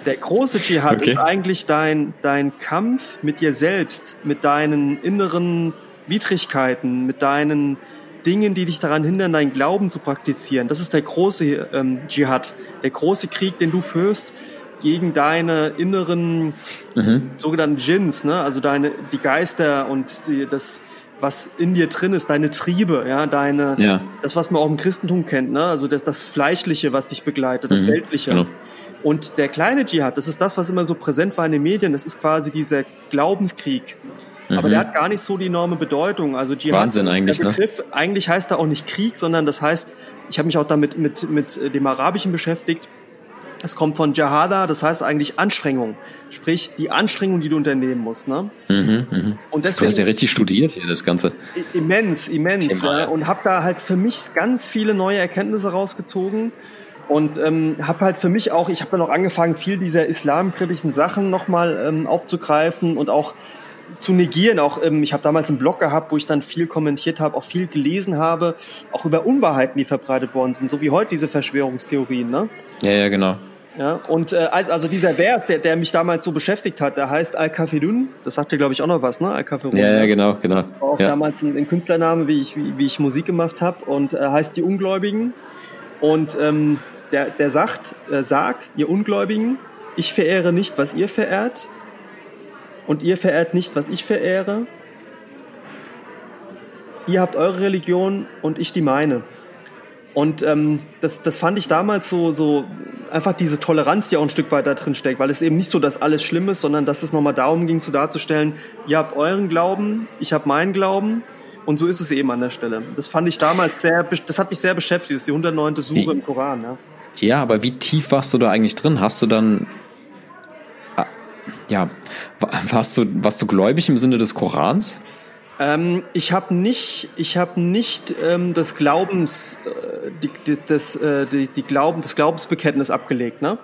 Der große Dschihad okay. ist eigentlich dein, dein Kampf mit dir selbst, mit deinen inneren Widrigkeiten, mit deinen Dingen, die dich daran hindern, deinen Glauben zu praktizieren. Das ist der große ähm, Dschihad, der große Krieg, den du führst gegen deine inneren mhm. sogenannten Djinns, ne? also deine die Geister und die, das was in dir drin ist, deine Triebe, ja, deine, ja. das, was man auch im Christentum kennt, ne? also das, das Fleischliche, was dich begleitet, das mhm. Weltliche. Genau. Und der kleine Dschihad, das ist das, was immer so präsent war in den Medien, das ist quasi dieser Glaubenskrieg. Mhm. Aber der hat gar nicht so die enorme Bedeutung. Also Dschihad, Wahnsinn eigentlich, der Begriff, ne? eigentlich heißt er auch nicht Krieg, sondern das heißt, ich habe mich auch damit mit, mit dem Arabischen beschäftigt. Es kommt von Jahada, das heißt eigentlich Anstrengung. Sprich, die Anstrengung, die du unternehmen musst. Ne? Mhm, mh. Und deswegen, du hast ja richtig studiert hier, das Ganze. Immens, immens. Ja, und habe da halt für mich ganz viele neue Erkenntnisse rausgezogen. Und ähm, habe halt für mich auch, ich habe dann auch angefangen, viel dieser islamkritischen Sachen nochmal ähm, aufzugreifen und auch zu negieren. Auch ähm, ich habe damals einen Blog gehabt, wo ich dann viel kommentiert habe, auch viel gelesen habe, auch über Unwahrheiten, die verbreitet worden sind, so wie heute diese Verschwörungstheorien. Ne? Ja, ja, genau. Ja, und äh, also dieser Vers, der, der mich damals so beschäftigt hat, der heißt Al-Kafirun. Das sagt dir, glaube ich, auch noch was, ne? Al-Kafirun. Ja, ja, genau, genau. War auch ja. damals ein, ein Künstlername, wie ich, wie, wie ich Musik gemacht habe und äh, heißt die Ungläubigen. Und ähm, der, der sagt, äh, sag, ihr Ungläubigen, ich verehre nicht, was ihr verehrt, und ihr verehrt nicht, was ich verehre. Ihr habt eure Religion und ich die meine. Und ähm, das, das fand ich damals so, so einfach diese Toleranz, die auch ein Stück weit da drin steckt, weil es eben nicht so, dass alles schlimm ist, sondern dass es nochmal darum ging, zu darzustellen, ihr habt euren Glauben, ich habe meinen Glauben und so ist es eben an der Stelle. Das fand ich damals sehr, das hat mich sehr beschäftigt, das ist die 109. Suche Wie? im Koran. Ja. Ja, aber wie tief warst du da eigentlich drin? Hast du dann, ah, ja, wa- warst du, warst du gläubig im Sinne des Korans? Ähm, ich habe nicht, ich habe nicht ähm, das Glaubens, äh, die, die, das, äh, die, die Glauben, das Glaubensbekenntnis abgelegt, ne?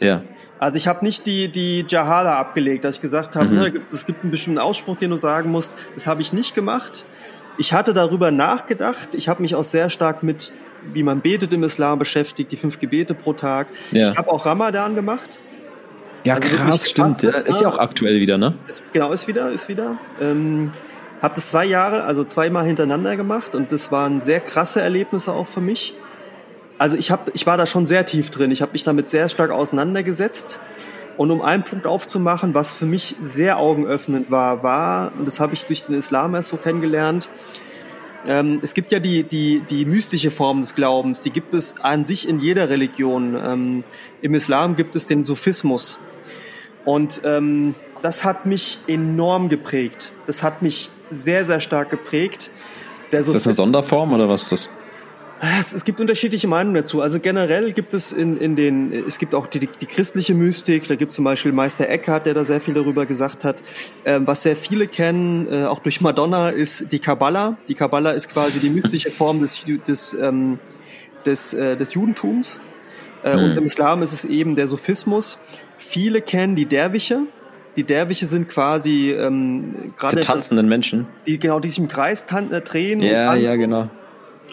Ja. Also ich habe nicht die, die Jahala abgelegt, dass ich gesagt habe, Mhm. ne, es gibt einen bestimmten Ausspruch, den du sagen musst. Das habe ich nicht gemacht. Ich hatte darüber nachgedacht. Ich habe mich auch sehr stark mit, wie man betet im Islam beschäftigt, die fünf Gebete pro Tag. Ja. Ich habe auch Ramadan gemacht. Ja, Also krass, stimmt. Ja, ist ja auch aktuell wieder, ne? Ist, genau, ist wieder, ist wieder. Ähm, habe das zwei Jahre, also zweimal hintereinander gemacht und das waren sehr krasse Erlebnisse auch für mich. Also ich hab, ich war da schon sehr tief drin. Ich habe mich damit sehr stark auseinandergesetzt. Und um einen Punkt aufzumachen, was für mich sehr augenöffnend war, war, und das habe ich durch den Islam erst so kennengelernt, ähm, es gibt ja die, die, die mystische Form des Glaubens, die gibt es an sich in jeder Religion. Ähm, Im Islam gibt es den Sufismus. Und ähm, das hat mich enorm geprägt. Das hat mich sehr, sehr stark geprägt. Der Ist das eine Sonderform oder was ist das? Es, es gibt unterschiedliche Meinungen dazu. Also generell gibt es in, in den, es gibt auch die, die christliche Mystik, da gibt es zum Beispiel Meister Eckhart, der da sehr viel darüber gesagt hat. Ähm, was sehr viele kennen, äh, auch durch Madonna, ist die Kabbala. Die Kabbala ist quasi die mystische Form des, des, ähm, des, äh, des Judentums. Äh, Mhm. Und im Islam ist es eben der Sophismus. Viele kennen die Derwische. Die Derwische sind quasi ähm, gerade tanzenden Menschen. die genau die sich im Kreis tan äh, drehen. und Ja, tanzen. ja, genau.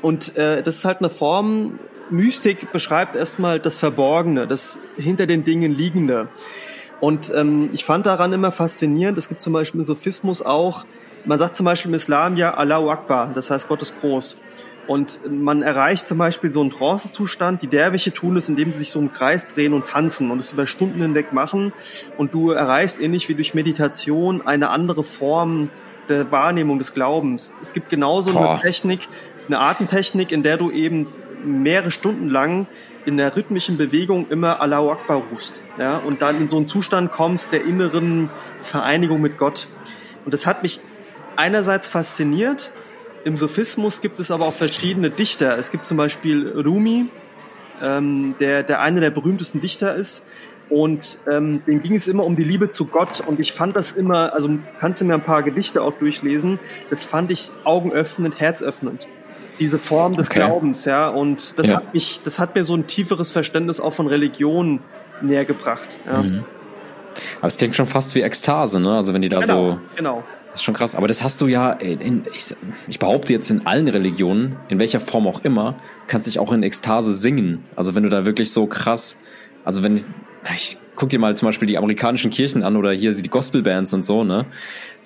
Und äh, das ist halt eine Form, Mystik beschreibt erstmal das Verborgene, das hinter den Dingen Liegende. Und ähm, ich fand daran immer faszinierend, es gibt zum Beispiel im Sophismus auch, man sagt zum Beispiel im Islam ja Allahu Akbar, das heißt Gott ist groß. Und man erreicht zum Beispiel so einen Trancezustand, die Derwische tun es, indem sie sich so im Kreis drehen und tanzen und es über Stunden hinweg machen. Und du erreichst ähnlich wie durch Meditation eine andere Form der Wahrnehmung des Glaubens. Es gibt genauso Boah. eine Technik, eine Atemtechnik, in der du eben mehrere Stunden lang in der rhythmischen Bewegung immer Allahu Akbar rufst. Ja, und dann in so einen Zustand kommst der inneren Vereinigung mit Gott. Und das hat mich einerseits fasziniert. Im Sophismus gibt es aber auch verschiedene Dichter. Es gibt zum Beispiel Rumi, ähm, der, der einer der berühmtesten Dichter ist. Und ähm, dem ging es immer um die Liebe zu Gott. Und ich fand das immer, also kannst du mir ein paar Gedichte auch durchlesen, das fand ich augenöffnend, herzöffnend. Diese Form des Okay. Glaubens, ja. Und das Ja. hat mich, das hat mir so ein tieferes Verständnis auch von Religion näher gebracht. Ja. Mhm. Aber es klingt schon fast wie Ekstase, ne? Also wenn die da Genau, so. genau. Das ist schon krass. Aber das hast du ja, in, ich, ich behaupte jetzt in allen Religionen, in welcher Form auch immer, kannst dich auch in Ekstase singen. Also wenn du da wirklich so krass, also wenn ich, ich guck dir mal zum Beispiel die amerikanischen Kirchen an oder hier die Gospelbands und so, ne?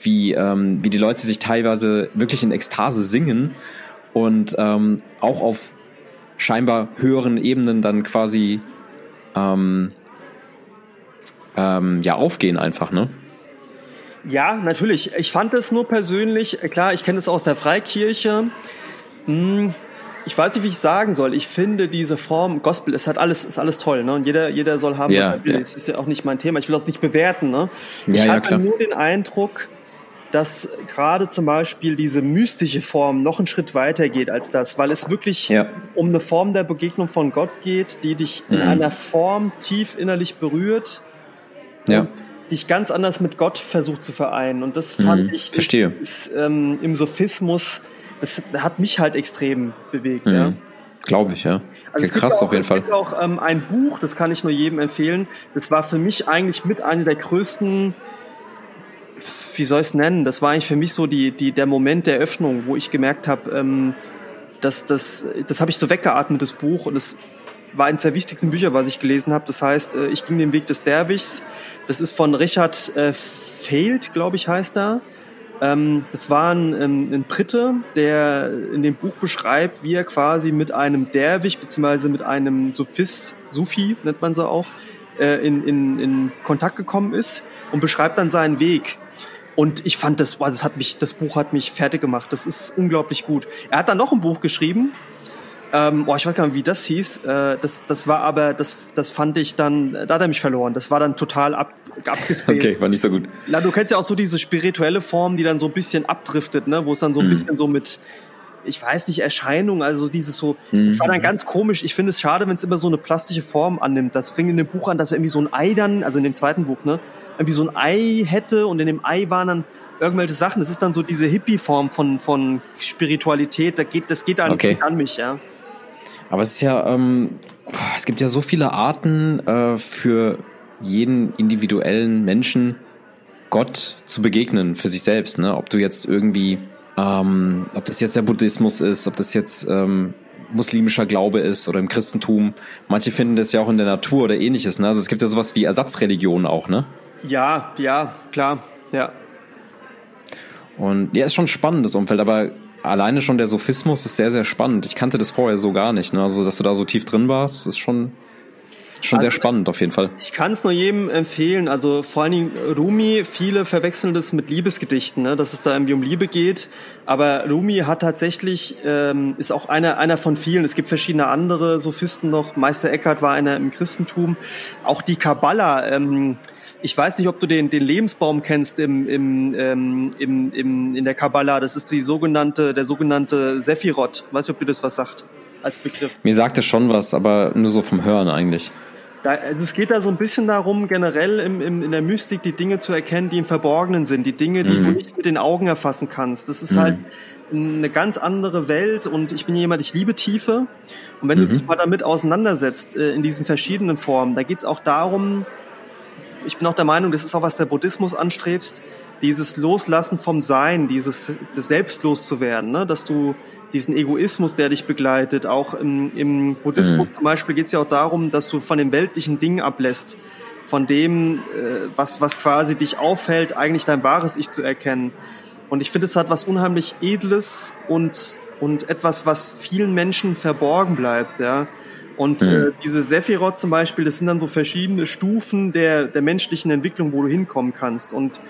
Wie, ähm, wie die Leute sich teilweise wirklich in Ekstase singen und ähm, auch auf scheinbar höheren Ebenen dann quasi ähm, ähm, ja aufgehen einfach, ne? Ja, natürlich. Ich fand es nur persönlich, klar, ich kenne es aus der Freikirche. Hm, ich weiß nicht, wie ich sagen soll. Ich finde diese Form, Gospel, es hat alles, ist alles toll, ne? Und jeder, jeder soll haben, Ja, was er will. ja. Das ist ja auch nicht mein Thema. Ich will das nicht bewerten, ne? Ja, ich ja, hatte klar. nur den Eindruck, dass gerade zum Beispiel diese mystische Form noch einen Schritt weiter geht als das, weil es wirklich Ja. um eine Form der Begegnung von Gott geht, die dich in Mhm. einer Form tief innerlich berührt Ja. und dich ganz anders mit Gott versucht zu vereinen. Und das fand Mhm, ich. Ist, ist, ähm, im Sophismus, das hat mich halt extrem bewegt. Mhm. Ja. Glaube ich, ja. Also es krass auch, auf jeden es Fall. gibt auch ähm, ein Buch, das kann ich nur jedem empfehlen. Das war für mich eigentlich mit einer der größten, wie soll ich es nennen? Das war eigentlich für mich so die, die, der Moment der Öffnung, wo ich gemerkt habe, ähm, dass das, das habe ich so weggeatmet, das Buch, und es war eines der wichtigsten Bücher, was ich gelesen habe. Das heißt, äh, ich ging den Weg des Derwichs. Das ist von Richard äh, Fehlt, glaube ich, heißt er. Ähm, das war ein, ähm, ein Brite, der in dem Buch beschreibt, wie er quasi mit einem Derwich beziehungsweise mit einem Sufis, Sufi nennt man sie auch, äh, in, in, in Kontakt gekommen ist und beschreibt dann seinen Weg. Und ich fand das, das hat mich, das Buch hat mich fertig gemacht. Das ist unglaublich gut. Er hat dann noch ein Buch geschrieben, ähm, oh, ich weiß gar nicht, wie das hieß. Äh, das, das war aber, das, das fand ich dann, da hat er mich verloren. Das war dann total ab, abgedreht. Okay, war nicht so gut. Na, du kennst ja auch so diese spirituelle Form, die dann so ein bisschen abdriftet, ne, wo es dann so ein mhm. bisschen so mit, ich weiß nicht, Erscheinung, also dieses so, es mhm. war dann ganz komisch. Ich finde es schade, wenn es immer so eine plastische Form annimmt. Das fing in dem Buch an, dass er irgendwie so ein Ei dann, also in dem zweiten Buch, ne, irgendwie so ein Ei hätte und in dem Ei waren dann irgendwelche Sachen. Das ist dann so diese Hippie-Form von, von Spiritualität. Da geht, das geht eigentlich okay. an mich, ja. Aber es ist ja, ähm, es gibt ja so viele Arten äh, für jeden individuellen Menschen Gott zu begegnen für sich selbst. Ne? Ob du jetzt irgendwie, ähm, ob das jetzt der Buddhismus ist, ob das jetzt ähm, muslimischer Glaube ist oder im Christentum. Manche finden das ja auch in der Natur oder ähnliches. Ne? Also es gibt ja sowas wie Ersatzreligionen auch, ne? Ja, ja, klar, ja. Und ja, ist schon spannend, das Umfeld, aber alleine schon der Sophismus ist sehr, sehr spannend. Ich kannte das vorher so gar nicht. Ne? Also, dass du da so tief drin warst, ist schon, schon sehr spannend auf jeden Fall. Ich kann es nur jedem empfehlen. Also vor allen Dingen Rumi, viele verwechseln das mit Liebesgedichten, ne? dass es da irgendwie um Liebe geht. Aber Rumi hat tatsächlich, ähm, ist auch einer, einer von vielen. Es gibt verschiedene andere Sophisten noch. Meister Eckhart war einer im Christentum. Auch die Kabbala, ähm, ich weiß nicht, ob du den, den Lebensbaum kennst im, im, ähm, im, im, in der Kabbala. Das ist die sogenannte, der sogenannte Sephirot. Weiß nicht, ob dir das was sagt als Begriff. Mir sagt es schon was, aber nur so vom Hören eigentlich. Da, also es geht da so ein bisschen darum, generell im, im, in der Mystik die Dinge zu erkennen, die im Verborgenen sind, die Dinge, die mhm. du nicht mit den Augen erfassen kannst. Das ist mhm. halt eine ganz andere Welt und ich bin jemand, ich liebe Tiefe. Und wenn mhm. du dich mal damit auseinandersetzt, äh, in diesen verschiedenen Formen, da geht es auch darum, ich bin auch der Meinung, das ist auch was der Buddhismus anstrebst, dieses Loslassen vom Sein, dieses selbstlos zu werden, ne? dass du diesen Egoismus, der dich begleitet, auch im, im Buddhismus mhm. zum Beispiel geht es ja auch darum, dass du von den weltlichen Dingen ablässt, von dem, äh, was, was quasi dich auffällt, eigentlich dein wahres Ich zu erkennen. Und ich finde, es hat was unheimlich Edles und, und etwas, was vielen Menschen verborgen bleibt, ja. Und mhm. äh, diese Sephiroth zum Beispiel, das sind dann so verschiedene Stufen der, der menschlichen Entwicklung, wo du hinkommen kannst. Und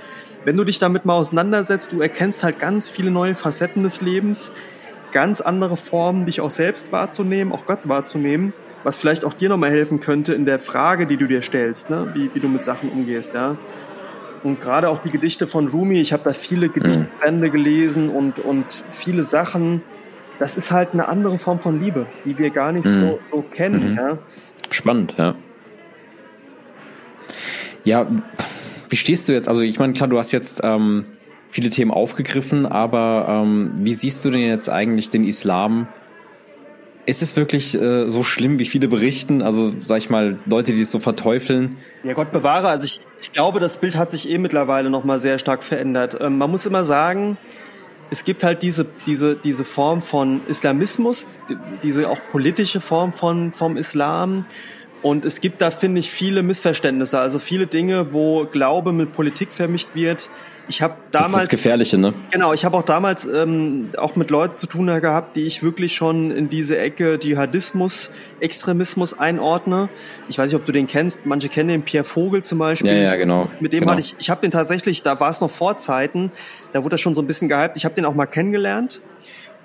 wenn du dich damit mal auseinandersetzt, du erkennst halt ganz viele neue Facetten des Lebens, ganz andere Formen, dich auch selbst wahrzunehmen, auch Gott wahrzunehmen, was vielleicht auch dir nochmal helfen könnte in der Frage, die du dir stellst, ne? wie, wie du mit Sachen umgehst. Ja? Und gerade auch die Gedichte von Rumi, ich habe da viele mhm. Gedichtbände gelesen und, und viele Sachen, das ist halt eine andere Form von Liebe, die wir gar nicht mhm. so, so kennen. Mhm. Ja. Spannend, ja. Ja, wie stehst du jetzt? Also ich meine, klar, du hast jetzt ähm, viele Themen aufgegriffen, aber ähm, wie siehst du denn jetzt eigentlich den Islam? Ist es wirklich äh, so schlimm, wie viele berichten? Also, sag ich mal, Leute, die es so verteufeln? Ja, Gott bewahre. Also ich, ich glaube, das Bild hat sich eh mittlerweile nochmal sehr stark verändert. Ähm, man muss immer sagen, es gibt halt diese, diese, diese Form von Islamismus, diese auch politische Form von, vom Islam. Und es gibt da, finde ich, viele Missverständnisse, also viele Dinge, wo Glaube mit Politik vermischt wird. Ich habe damals das ist das Gefährliche, ne? Genau, ich habe auch damals ähm, auch mit Leuten zu tun gehabt, die ich wirklich schon in diese Ecke Dschihadismus, Extremismus einordne. Ich weiß nicht, ob du den kennst. Manche kennen den Pierre Vogel zum Beispiel. Ja, ja, genau. Mit dem genau. hatte ich, ich habe den tatsächlich, da war es noch vor Zeiten, da wurde er schon so ein bisschen gehypt. Ich habe den auch mal kennengelernt.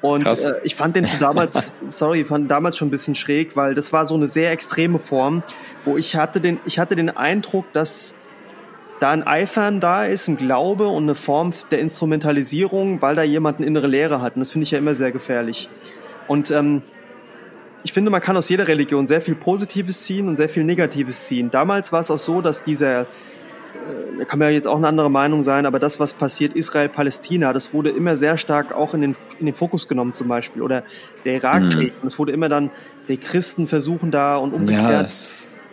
Und äh, ich fand den schon damals, sorry, ich fand damals schon ein bisschen schräg, weil das war so eine sehr extreme Form, wo ich hatte den, ich hatte den Eindruck, dass da ein Eifern da ist, ein Glaube und eine Form der Instrumentalisierung, weil da jemand eine innere Lehre hat. Und das finde ich ja immer sehr gefährlich. Und ähm, ich finde, man kann aus jeder Religion sehr viel Positives ziehen und sehr viel Negatives ziehen. Damals war es auch so, dass dieser, da kann man ja jetzt auch eine andere Meinung sein, aber das, was passiert, Israel-Palästina, das wurde immer sehr stark auch in den, in den Fokus genommen zum Beispiel. Oder der Irakkrieg. Mhm. Und es wurde immer dann, die Christen versuchen da und umgekehrt. Ja,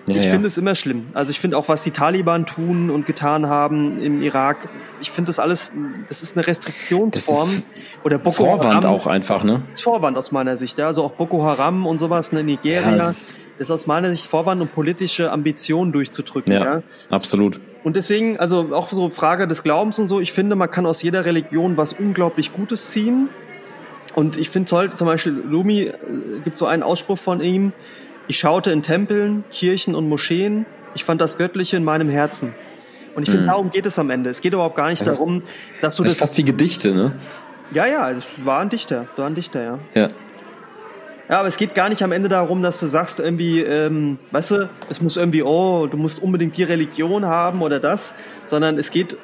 Ja, ich ja. finde es immer schlimm. Also ich finde auch, was die Taliban tun und getan haben im Irak, ich finde das alles, das ist eine Restriktionsform. Oder Boko Vorwand Haram. auch einfach, ne? Das ist Vorwand aus meiner Sicht. Ja. Also auch Boko Haram und sowas, ne, Nigeria. Das ist aus meiner Sicht Vorwand, um politische Ambitionen durchzudrücken. Ja, absolut. Und deswegen, also auch so Frage des Glaubens und so, ich finde, man kann aus jeder Religion was unglaublich Gutes ziehen. Und ich finde toll, zum Beispiel Rumi, äh, gibt so einen Ausspruch von ihm, ich schaute in Tempeln, Kirchen und Moscheen. Ich fand das Göttliche in meinem Herzen. Und ich finde, mhm. darum geht es am Ende. Es geht überhaupt gar nicht also, darum, dass du das. Das ist fast wie Gedichte, ne? Ja, ja, es war ein Dichter. War ein Dichter, ja. Ja. Ja, aber es geht gar nicht am Ende darum, dass du sagst irgendwie, ähm, weißt du, es muss irgendwie, oh, du musst unbedingt die Religion haben oder das, sondern es geht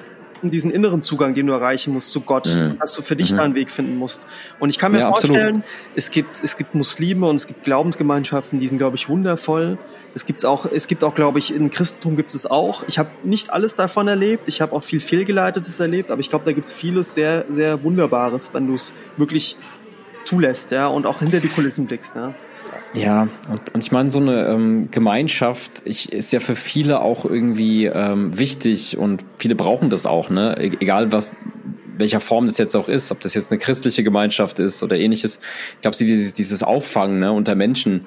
diesen inneren Zugang, den du erreichen musst zu Gott, mhm. dass du für dich mhm. da einen Weg finden musst. Und ich kann mir ja, vorstellen, es gibt, es gibt Muslime und es gibt Glaubensgemeinschaften, die sind, glaube ich, wundervoll. Es gibt's auch, es gibt auch, glaube ich, im Christentum gibt es auch. Ich habe nicht alles davon erlebt. Ich habe auch viel fehlgeleitetes erlebt, aber ich glaube, da gibt's vieles sehr, sehr Wunderbares, wenn du es wirklich zulässt, ja, und auch hinter die Kulissen blickst, ja. Ja, und, und ich meine, so eine ähm, Gemeinschaft ich, ist ja für viele auch irgendwie ähm, wichtig und viele brauchen das auch, ne? E egal was, welcher Form das jetzt auch ist, ob das jetzt eine christliche Gemeinschaft ist oder ähnliches. Ich glaube, dieses, dieses Auffangen ne, unter Menschen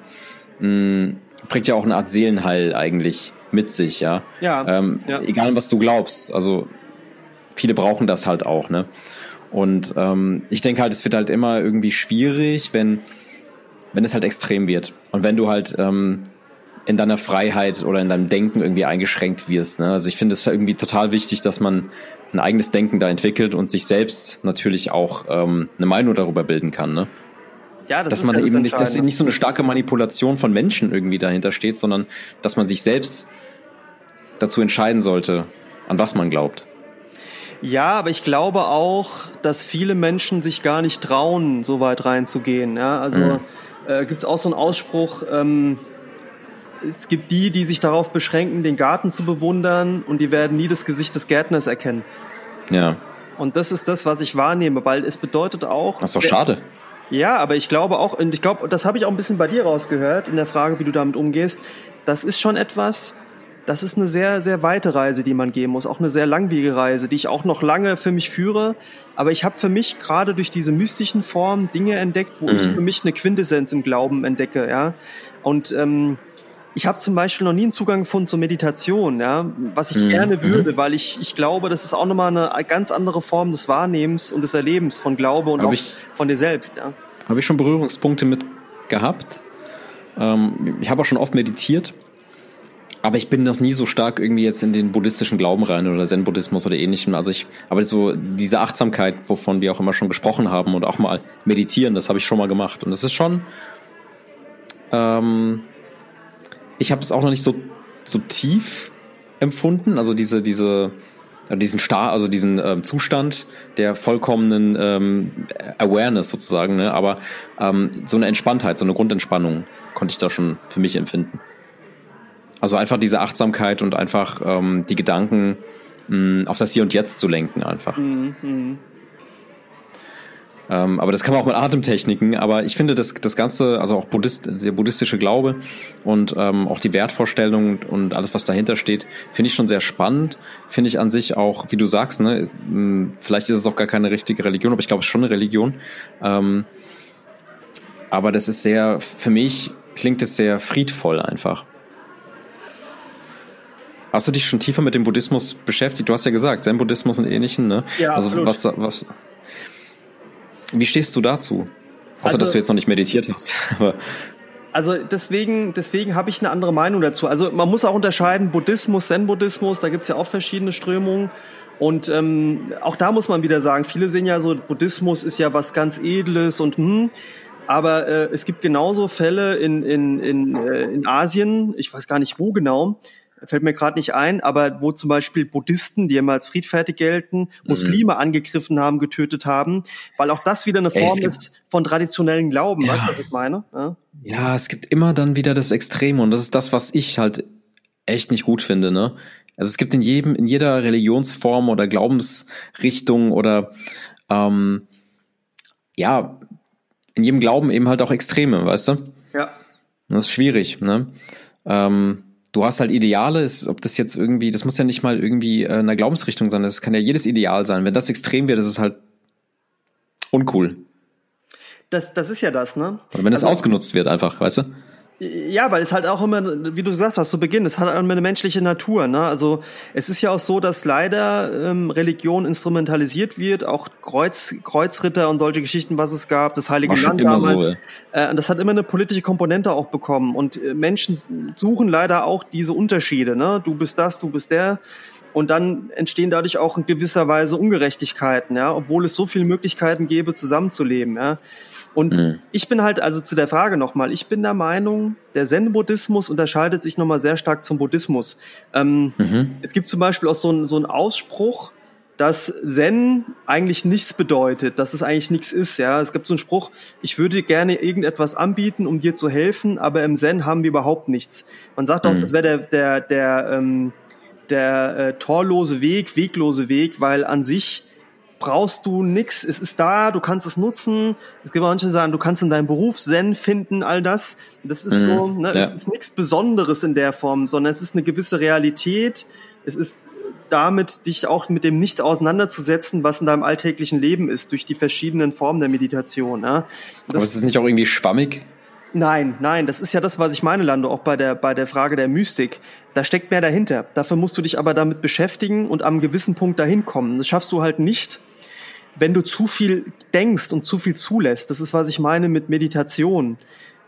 mh, mm, bringt ja auch eine Art Seelenheil eigentlich mit sich, ja. Ja, ähm, ja. Egal, was du glaubst. Also viele brauchen das halt auch, ne? Und ähm, ich denke halt, es wird halt immer irgendwie schwierig, wenn wenn es halt extrem wird und wenn du halt ähm, in deiner Freiheit oder in deinem Denken irgendwie eingeschränkt wirst. Ne? Also ich finde es irgendwie total wichtig, dass man ein eigenes Denken da entwickelt und sich selbst natürlich auch ähm, eine Meinung darüber bilden kann. Ne? Ja, das dass man eben nicht, dass nicht so eine starke Manipulation von Menschen irgendwie dahinter steht, sondern dass man sich selbst dazu entscheiden sollte, an was man glaubt. Ja, aber ich glaube auch, dass viele Menschen sich gar nicht trauen, so weit reinzugehen. Ja, also mhm äh, gibt es auch so einen Ausspruch, ähm, es gibt die, die sich darauf beschränken, den Garten zu bewundern und die werden nie das Gesicht des Gärtners erkennen. Ja. Und das ist das, was ich wahrnehme, weil es bedeutet auch. Das ist doch schade. Ja, aber ich glaube auch, und ich glaube, das habe ich auch ein bisschen bei dir rausgehört in der Frage, wie du damit umgehst. Das ist schon etwas, das ist eine sehr, sehr weite Reise, die man gehen muss, auch eine sehr langwierige Reise, die ich auch noch lange für mich führe. Aber ich habe für mich gerade durch diese mystischen Formen Dinge entdeckt, wo mhm. ich für mich eine Quintessenz im Glauben entdecke, ja. Und ähm, ich habe zum Beispiel noch nie einen Zugang gefunden zur Meditation, ja, was ich mhm. gerne mhm. würde, weil ich, ich glaube, das ist auch nochmal eine ganz andere Form des Wahrnehmens und des Erlebens von Glaube und hab auch ich, von dir selbst, ja. Habe ich schon Berührungspunkte mit gehabt. Ähm, ich habe auch schon oft meditiert aber ich bin noch nie so stark irgendwie jetzt in den buddhistischen Glauben rein oder Zen-Buddhismus oder ähnlichem. Also ich, aber so diese Achtsamkeit, wovon wir auch immer schon gesprochen haben und auch mal meditieren, das habe ich schon mal gemacht. Und es ist schon, ähm, ich habe es auch noch nicht so, so tief empfunden. Also diese, diese, diesen Star, also diesen ähm, Zustand der vollkommenen ähm, Awareness sozusagen, ne? aber ähm, so eine Entspanntheit, so eine Grundentspannung konnte ich da schon für mich empfinden. Also einfach diese Achtsamkeit und einfach ähm, die Gedanken mh, auf das Hier und Jetzt zu lenken einfach. Mhm. mhm. Ähm, aber das kann man auch mit Atemtechniken. Aber ich finde das, das Ganze, also auch Buddhist, der buddhistische Glaube und ähm, auch die Wertvorstellung und alles, was dahinter steht, finde ich schon sehr spannend. Finde ich an sich auch, wie du sagst, ne, vielleicht ist es auch gar keine richtige Religion, aber ich glaube, es ist schon eine Religion. Ähm, aber das ist sehr, für mich klingt es sehr friedvoll einfach. Hast du dich schon tiefer mit dem Buddhismus beschäftigt? Du hast ja gesagt, Zen-Buddhismus und ähnlichen, ne? Ja, also absolut. was, was, wie stehst du dazu? Außer, also, dass du jetzt noch nicht meditiert hast. also deswegen, deswegen habe ich eine andere Meinung dazu. Also man muss auch unterscheiden, Buddhismus, Zen-Buddhismus, da gibt's ja auch verschiedene Strömungen. Und ähm, auch da muss man wieder sagen, viele sehen ja so, Buddhismus ist ja was ganz Edles und hm, aber äh, es gibt genauso Fälle in, in, in, äh, in Asien, ich weiß gar nicht wo genau, fällt mir gerade nicht ein, aber wo zum Beispiel Buddhisten, die immer als friedfertig gelten, Muslime mhm. angegriffen haben, getötet haben, weil auch das wieder eine Form ist von traditionellen Glauben, ja. was ich meine? Ja? ja, es gibt immer dann wieder das Extreme und das ist das, was ich halt echt nicht gut finde, ne? Also es gibt in jedem, in jeder Religionsform oder Glaubensrichtung oder ähm, ja, in jedem Glauben eben halt auch Extreme, weißt du? Ja. Das ist schwierig, ne? Ähm, du hast halt Ideale, ist, ob das jetzt irgendwie, das muss ja nicht mal irgendwie äh, eine Glaubensrichtung sein, das kann ja jedes Ideal sein. Wenn das extrem wird, das ist halt uncool. Das, das ist ja das, ne? Oder wenn es also, ausgenutzt wird, einfach, weißt du? Ja, weil es halt auch immer, wie du gesagt hast zu Beginn, es hat immer eine menschliche Natur. Ne? Also es ist ja auch so, dass leider ähm, Religion instrumentalisiert wird, auch Kreuz, Kreuzritter und solche Geschichten, was es gab, das Heilige Land damals. So, äh, das hat immer eine politische Komponente auch bekommen. Und äh, Menschen suchen leider auch diese Unterschiede. Ne? Du bist das, du bist der. Und dann entstehen dadurch auch in gewisser Weise Ungerechtigkeiten, ja, obwohl es so viele Möglichkeiten gäbe, zusammenzuleben. Ja. Und mhm. ich bin halt, also zu der Frage nochmal, ich bin der Meinung, der Zen-Buddhismus unterscheidet sich nochmal sehr stark zum Buddhismus. Ähm, mhm. Es gibt zum Beispiel auch so, ein, so einen Ausspruch, dass Zen eigentlich nichts bedeutet, dass es eigentlich nichts ist. Ja, es gibt so einen Spruch: Ich würde gerne irgendetwas anbieten, um dir zu helfen, aber im Zen haben wir überhaupt nichts. Man sagt auch, mhm. das wäre der der der ähm, der äh, torlose Weg, weglose Weg, weil an sich brauchst du nix. Es ist da, du kannst es nutzen. Es gibt manche, die sagen, du kannst in deinem Beruf Zen finden, all das. Das ist mhm, so, ne, ja. es ist nichts Besonderes in der Form, sondern es ist eine gewisse Realität. Es ist damit, dich auch mit dem Nichts auseinanderzusetzen, was in deinem alltäglichen Leben ist, durch die verschiedenen Formen der Meditation. Ja. Das, Aber ist es nicht auch irgendwie schwammig? Nein, nein, das ist ja das, was ich meine, Lando, auch bei der, bei der Frage der Mystik. Da steckt mehr dahinter. Dafür musst du dich aber damit beschäftigen und am gewissen Punkt dahin kommen. Das schaffst du halt nicht, wenn du zu viel denkst und zu viel zulässt, das ist, was ich meine mit Meditation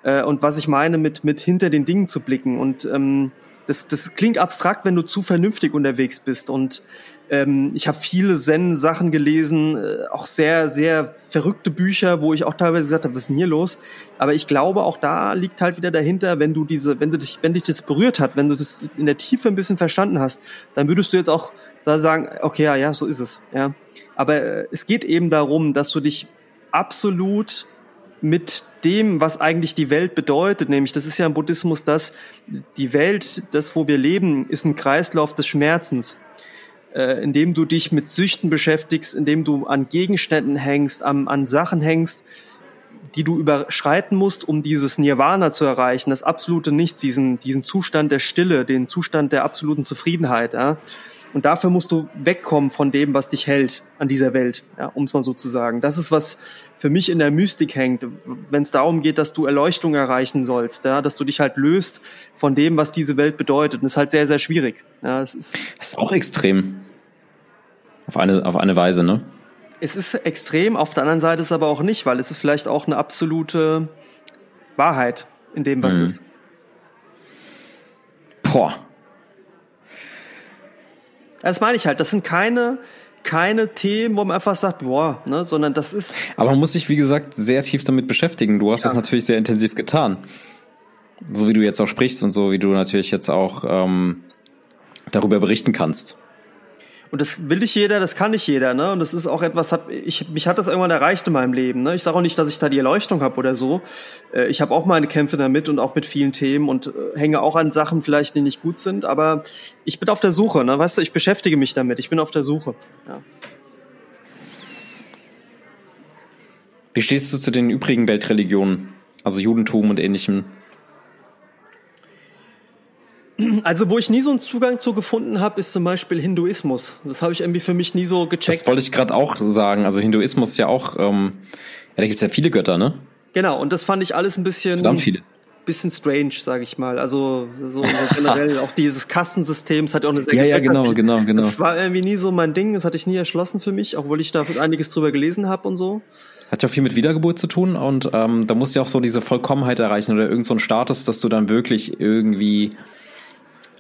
äh, und was ich meine mit, mit hinter den Dingen zu blicken. Und ähm, das, das klingt abstrakt, wenn du zu vernünftig unterwegs bist. Und ähm, ich habe viele Zen-Sachen gelesen, äh, auch sehr, sehr verrückte Bücher, wo ich auch teilweise gesagt habe, was ist denn hier los? Aber ich glaube, auch da liegt halt wieder dahinter, wenn du diese, wenn du dich, wenn dich das berührt hat, wenn du das in der Tiefe ein bisschen verstanden hast, dann würdest du jetzt auch sagen, okay, ja, ja, so ist es. Ja. Aber äh, es geht eben darum, dass du dich absolut mit dem, was eigentlich die Welt bedeutet, nämlich das ist ja im Buddhismus das, die Welt, das, wo wir leben, ist ein Kreislauf des Schmerzens, äh, indem du dich mit Süchten beschäftigst, indem du an Gegenständen hängst, an, an Sachen hängst, die du überschreiten musst, um dieses Nirvana zu erreichen, das absolute Nichts, diesen, diesen Zustand der Stille, den Zustand der absoluten Zufriedenheit. Ja? Und dafür musst du wegkommen von dem, was dich hält an dieser Welt, ja, um es mal so zu sagen. Das ist, was für mich in der Mystik hängt, wenn es darum geht, dass du Erleuchtung erreichen sollst, ja, dass du dich halt löst von dem, was diese Welt bedeutet. Und das ist halt sehr, sehr schwierig. Ja, es ist, das ist auch extrem. Auf eine, auf eine Weise, ne? Es ist extrem, auf der anderen Seite ist es aber auch nicht, weil es ist vielleicht auch eine absolute Wahrheit in dem, was mhm. ist. Boah, das meine ich halt. Das sind keine, keine Themen, wo man einfach sagt, boah, ne, sondern das ist. Aber man muss sich, wie gesagt, sehr tief damit beschäftigen. Du hast ja. das natürlich sehr intensiv getan. So wie du jetzt auch sprichst und so wie du natürlich jetzt auch ähm, darüber berichten kannst. Und das will nicht jeder, das kann nicht jeder, ne? Und das ist auch etwas, hat, ich, mich hat das irgendwann erreicht in meinem Leben. Ne? Ich sage auch nicht, dass ich da die Erleuchtung habe oder so. Äh, ich habe auch meine Kämpfe damit und auch mit vielen Themen und äh, hänge auch an Sachen vielleicht, die nicht gut sind. Aber ich bin auf der Suche, ne? Weißt du, ich beschäftige mich damit. Ich bin auf der Suche. Ja. Wie stehst du zu den übrigen Weltreligionen? Also Judentum und ähnlichem? Also, wo ich nie so einen Zugang zu gefunden habe, ist zum Beispiel Hinduismus. Das habe ich irgendwie für mich nie so gecheckt. Das wollte ich gerade auch sagen. Also Hinduismus ist ja auch, ähm, ja, da gibt's ja viele Götter, ne? Genau, und das fand ich alles ein bisschen. Verdammt viele. Bisschen strange, sage ich mal. Also so, generell auch dieses Kastensystem, das hat ja auch eine sehr Ja, ja, genau, genau, genau. Das war irgendwie nie so mein Ding, das hatte ich nie erschlossen für mich, obwohl ich da einiges drüber gelesen habe und so. Hat ja viel mit Wiedergeburt zu tun und ähm, da musst du ja auch so diese Vollkommenheit erreichen oder irgendein so Status, dass du dann wirklich irgendwie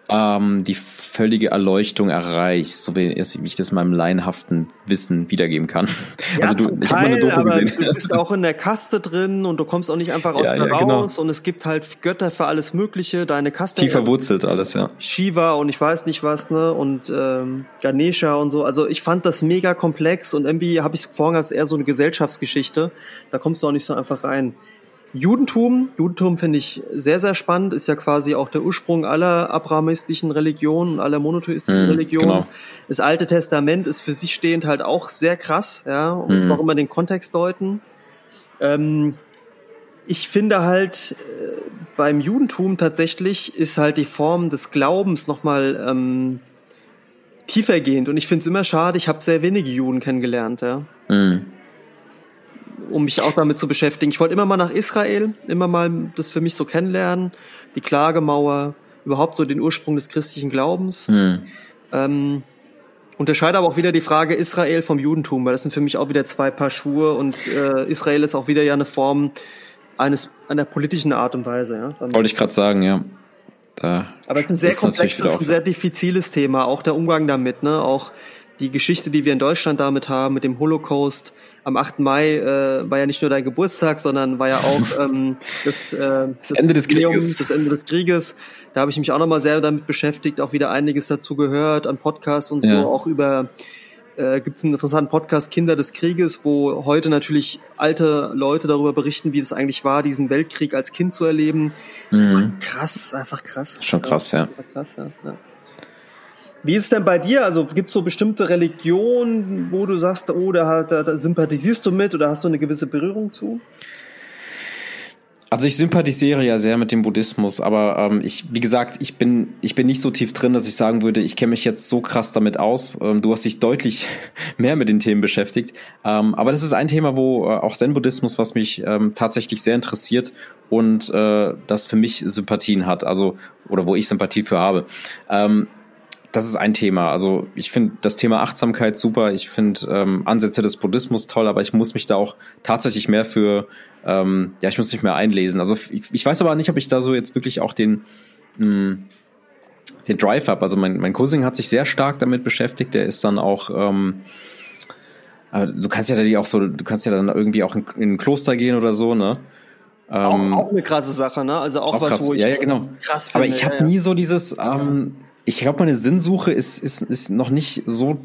ähm, die völlige Erleuchtung erreichst, so wie ich das meinem laienhaften Wissen wiedergeben kann. Ja, also du, ich habe eine Doku aber gesehen. Du bist auch in der Kaste drin und du kommst auch nicht einfach ja, ja, genau. raus genau. und es gibt halt Götter für alles Mögliche, deine Kaste. Tief verwurzelt alles, ja. Shiva und ich weiß nicht was, ne, und ähm, Ganesha und so. Also ich fand das mega komplex und irgendwie habe ich es vorhin als eher so eine Gesellschaftsgeschichte. Da kommst du auch nicht so einfach rein. Judentum, Judentum finde ich sehr, sehr spannend, ist ja quasi auch der Ursprung aller abrahamistischen Religionen, aller monotheistischen mm, Religionen. Genau. Das Alte Testament ist für sich stehend halt auch sehr krass, ja, und mm. auch immer den Kontext deuten. Ähm, ich finde halt äh, beim Judentum tatsächlich ist halt die Form des Glaubens nochmal ähm, tiefergehend und ich finde es immer schade, ich habe sehr wenige Juden kennengelernt, ja. Mhm. Um mich auch damit zu beschäftigen. Ich wollte immer mal nach Israel, immer mal das für mich so kennenlernen, die Klagemauer, überhaupt so den Ursprung des christlichen Glaubens. Mhm. Ähm, unterscheide aber auch wieder die Frage Israel vom Judentum, weil das sind für mich auch wieder zwei Paar Schuhe und äh, Israel ist auch wieder ja eine Form eines einer politischen Art und Weise. Ja? Wollte ich gerade sagen, ja. Da Aber es ist ein sehr komplexes, ein sehr diffiziles Thema, auch der Umgang damit, ne? Auch die Geschichte, die wir in Deutschland damit haben, mit dem Holocaust. Am 8. Mai äh, war ja nicht nur dein Geburtstag, sondern war ja auch ähm, das, äh, das Ende des Krieges. Das Ende des Krieges. Da habe ich mich auch nochmal sehr damit beschäftigt, auch wieder einiges dazu gehört, an Podcasts und so, ja. auch über äh, gibt es einen interessanten Podcast Kinder des Krieges, wo heute natürlich alte Leute darüber berichten, wie es eigentlich war, diesen Weltkrieg als Kind zu erleben. Mhm. Krass, einfach krass. Schon krass, ja. ja. Krass, ja. ja. Wie ist es denn bei dir? Also gibt es so bestimmte Religionen, wo du sagst, oh, da, da, da sympathisierst du mit oder hast du eine gewisse Berührung zu? Also ich sympathisiere ja sehr mit dem Buddhismus, aber ähm, ich, wie gesagt, ich bin, ich bin nicht so tief drin, dass ich sagen würde, ich kenne mich jetzt so krass damit aus. Ähm, du hast dich deutlich mehr mit den Themen beschäftigt. Ähm, aber das ist ein Thema, wo äh, auch Zen-Buddhismus, was mich ähm, tatsächlich sehr interessiert und äh, das für mich Sympathien hat, also oder wo ich Sympathie für habe. Ähm, das ist ein Thema. Also ich finde das Thema Achtsamkeit super. Ich finde ähm, Ansätze des Buddhismus toll, aber ich muss mich da auch tatsächlich mehr für, ähm, ja, ich muss mich mehr einlesen. Also ich, ich weiß aber nicht, ob ich da so jetzt wirklich auch den, mh, hm, den Drive habe. Also mein, mein Cousin hat sich sehr stark damit beschäftigt. Der ist dann auch, ähm, du kannst ja da auch so, du kannst ja dann irgendwie auch in, in ein Kloster gehen oder so, ne? Auch, ähm, auch, eine krasse Sache, ne? Also auch, auch was, krass. wo ich ja, ja, genau. krass finde. Aber ich habe ja. nie so dieses, ähm, ich glaube, meine Sinnsuche ist, ist, ist noch nicht so,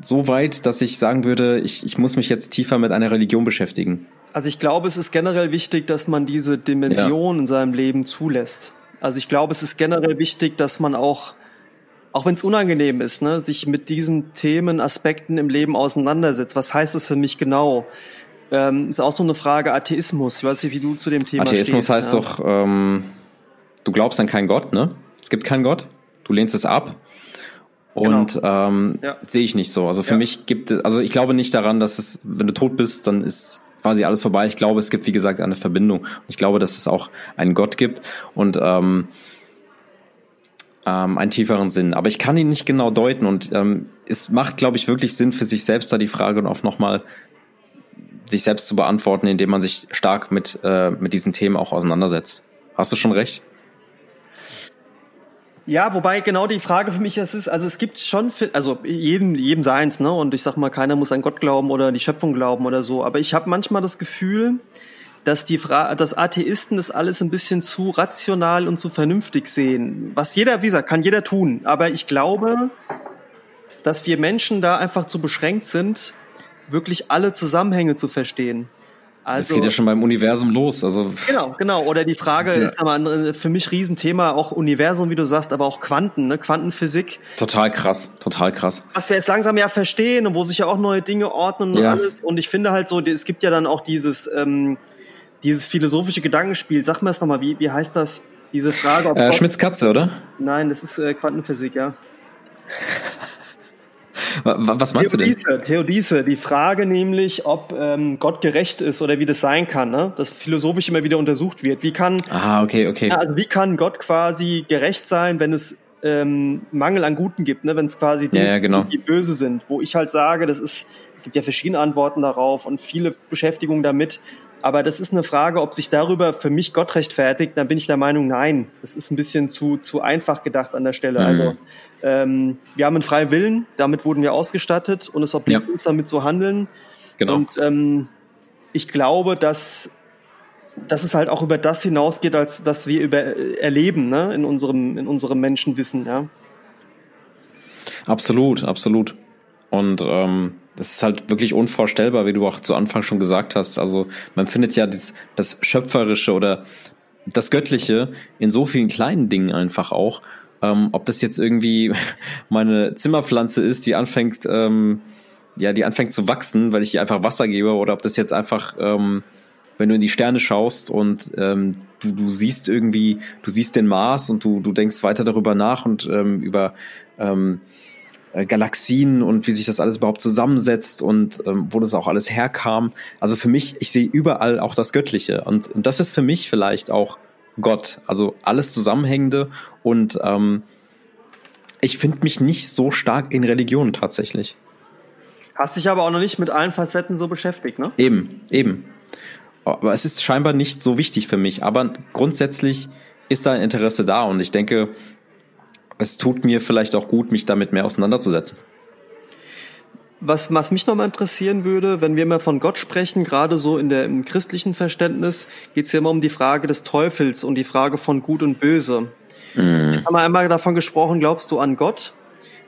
so weit, dass ich sagen würde, ich, ich muss mich jetzt tiefer mit einer Religion beschäftigen. Also ich glaube, es ist generell wichtig, dass man diese Dimension ja. in seinem Leben zulässt. Also ich glaube, es ist generell wichtig, dass man auch, auch wenn es unangenehm ist, ne, sich mit diesen Themen, Aspekten im Leben auseinandersetzt. Was heißt das für mich genau? Ähm, ist auch so eine Frage Atheismus. Ich weiß nicht, wie du zu dem Thema Atheismus stehst. Atheismus heißt ja. doch, ähm, du glaubst an keinen Gott, ne? Es gibt keinen Gott du lehnst es ab. Und genau. ähm, ja. sehe ich nicht so. Also für ja. mich gibt es, also ich glaube nicht daran, dass es, wenn du tot bist, dann ist quasi alles vorbei. Ich glaube, es gibt, wie gesagt, eine Verbindung. Und ich glaube, dass es auch einen Gott gibt und ähm, ähm, einen tieferen Sinn. Aber ich kann ihn nicht genau deuten und ähm, es macht, glaube ich, wirklich Sinn für sich selbst da die Frage und auch nochmal sich selbst zu beantworten, indem man sich stark mit, äh, mit diesen Themen auch auseinandersetzt. Hast du schon recht? Ja, wobei genau die Frage für mich ist, also es gibt schon, also jedem, jedem seins, ne? Und ich sag mal, keiner muss an Gott glauben oder die Schöpfung glauben oder so. Aber ich habe manchmal das Gefühl, dass die Fra dass Atheisten das alles ein bisschen zu rational und zu vernünftig sehen. Was jeder, wie gesagt, kann jeder tun. Aber ich glaube, dass wir Menschen da einfach zu beschränkt sind, wirklich alle Zusammenhänge zu verstehen. Also, das geht ja schon beim Universum los. Also genau, genau. Oder die Frage ja. ist aber ein, für mich Riesenthema, auch Universum, wie du sagst, aber auch Quanten, ne? Quantenphysik. Total krass, total krass. Was wir jetzt langsam ja verstehen und wo sich ja auch neue Dinge ordnen und ja. alles. Und ich finde halt so, es gibt ja dann auch dieses, ähm, dieses philosophische Gedankenspiel. Sag mir das nochmal, wie, wie heißt das? Diese Frage. Ob äh, Schmitz Katze, oder? Nein, das ist äh, Quantenphysik, ja. Was meinst Theodise, du denn? Theodise, die Frage nämlich, ob ähm, Gott gerecht ist oder wie das sein kann, ne? das philosophisch immer wieder untersucht wird. Wie kann, ah, okay, okay. Ja, also wie kann Gott quasi gerecht sein, wenn es ähm, Mangel an Guten gibt, ne? wenn es quasi die, ja, ja, genau. die böse sind? Wo ich halt sage, das ist, gibt ja verschiedene Antworten darauf und viele Beschäftigungen damit. Aber das ist eine Frage, ob sich darüber für mich Gott rechtfertigt. Dann bin ich der Meinung, nein. Das ist ein bisschen zu, zu einfach gedacht an der Stelle. Mhm. Also ähm, wir haben einen freien Willen, damit wurden wir ausgestattet und es obliegt ja. uns damit zu handeln. Genau. Und ähm, ich glaube, dass, dass es halt auch über das hinausgeht, als dass wir über erleben, ne, in unserem, in unserem Menschenwissen, ja. Absolut, absolut. Und ähm, das ist halt wirklich unvorstellbar, wie du auch zu Anfang schon gesagt hast. Also man findet ja das, das Schöpferische oder das Göttliche in so vielen kleinen Dingen einfach auch. Ähm, ob das jetzt irgendwie meine Zimmerpflanze ist, die anfängt, ähm, ja, die anfängt zu wachsen, weil ich ihr einfach Wasser gebe, oder ob das jetzt einfach ähm, wenn du in die Sterne schaust und ähm, du, du siehst irgendwie, du siehst den Mars und du, du denkst weiter darüber nach und ähm, über ähm, äh, Galaxien und wie sich das alles überhaupt zusammensetzt und ähm, wo das auch alles herkam. Also für mich, ich sehe überall auch das Göttliche und, und das ist für mich vielleicht auch Gott, also alles Zusammenhängende und ähm, ich finde mich nicht so stark in Religion tatsächlich. Hast dich aber auch noch nicht mit allen Facetten so beschäftigt, ne? Eben, eben. Aber es ist scheinbar nicht so wichtig für mich. Aber grundsätzlich ist da ein Interesse da und ich denke, es tut mir vielleicht auch gut, mich damit mehr auseinanderzusetzen. Was, was mich nochmal interessieren würde, wenn wir immer von Gott sprechen, gerade so in der, im christlichen Verständnis, geht es ja immer um die Frage des Teufels und die Frage von Gut und Böse. Mhm. Jetzt haben wir einmal davon gesprochen, glaubst du an Gott?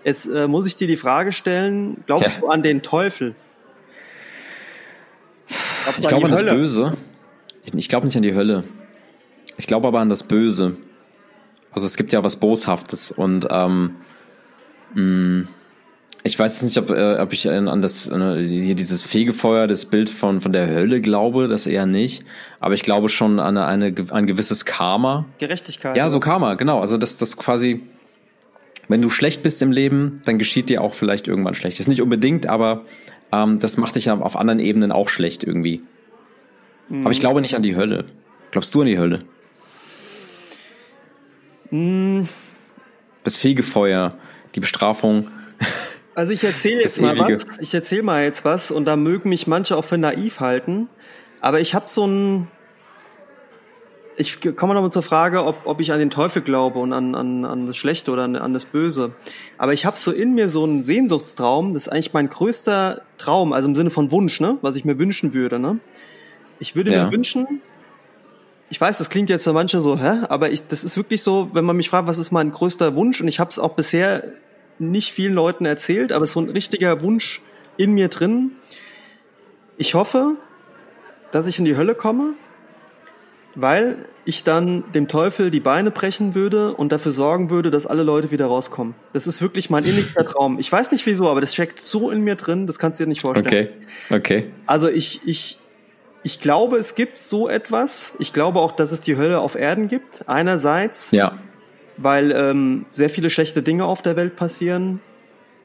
Jetzt äh, muss ich dir die Frage stellen, glaubst ja. du an den Teufel? Glaubst ich glaube an, an das Böse. Ich, ich glaube nicht an die Hölle. Ich glaube aber an das Böse. Also es gibt ja was Boshaftes und ähm, mh, mm, ich weiß nicht, ob, äh, ob ich an das äh, hier dieses Fegefeuer, das Bild von von der Hölle glaube, das eher nicht. Aber ich glaube schon an eine, eine ein gewisses Karma. Gerechtigkeit. Ja, so Karma, genau. Also das das quasi, wenn du schlecht bist im Leben, dann geschieht dir auch vielleicht irgendwann schlecht. Ist nicht unbedingt, aber ähm, das macht dich ja auf anderen Ebenen auch schlecht irgendwie. Mhm. Aber ich glaube nicht an die Hölle. Glaubst du an die Hölle? Mhm. Das Fegefeuer, die Bestrafung. Also ich erzähle jetzt mal was. Ich erzähle mal jetzt was und da mögen mich manche auch für naiv halten. Aber ich habe so ein. Ich komme nochmal zur Frage, ob, ob ich an den Teufel glaube und an, an, an das Schlechte oder an, an das Böse. Aber ich habe so in mir so einen Sehnsuchtstraum, das ist eigentlich mein größter Traum, also im Sinne von Wunsch, ne? was ich mir wünschen würde. Ne? Ich würde ja. mir wünschen, ich weiß, das klingt jetzt für manche so, hä? Aber ich, das ist wirklich so, wenn man mich fragt, was ist mein größter Wunsch? Und ich habe es auch bisher nicht vielen Leuten erzählt, aber es ist so ein richtiger Wunsch in mir drin. Ich hoffe, dass ich in die Hölle komme, weil ich dann dem Teufel die Beine brechen würde und dafür sorgen würde, dass alle Leute wieder rauskommen. Das ist wirklich mein innigster Traum. Ich weiß nicht wieso, aber das steckt so in mir drin, das kannst du dir nicht vorstellen. Okay, okay. Also ich, ich, ich glaube, es gibt so etwas. Ich glaube auch, dass es die Hölle auf Erden gibt. Einerseits, ja. weil ähm, sehr viele schlechte Dinge auf der Welt passieren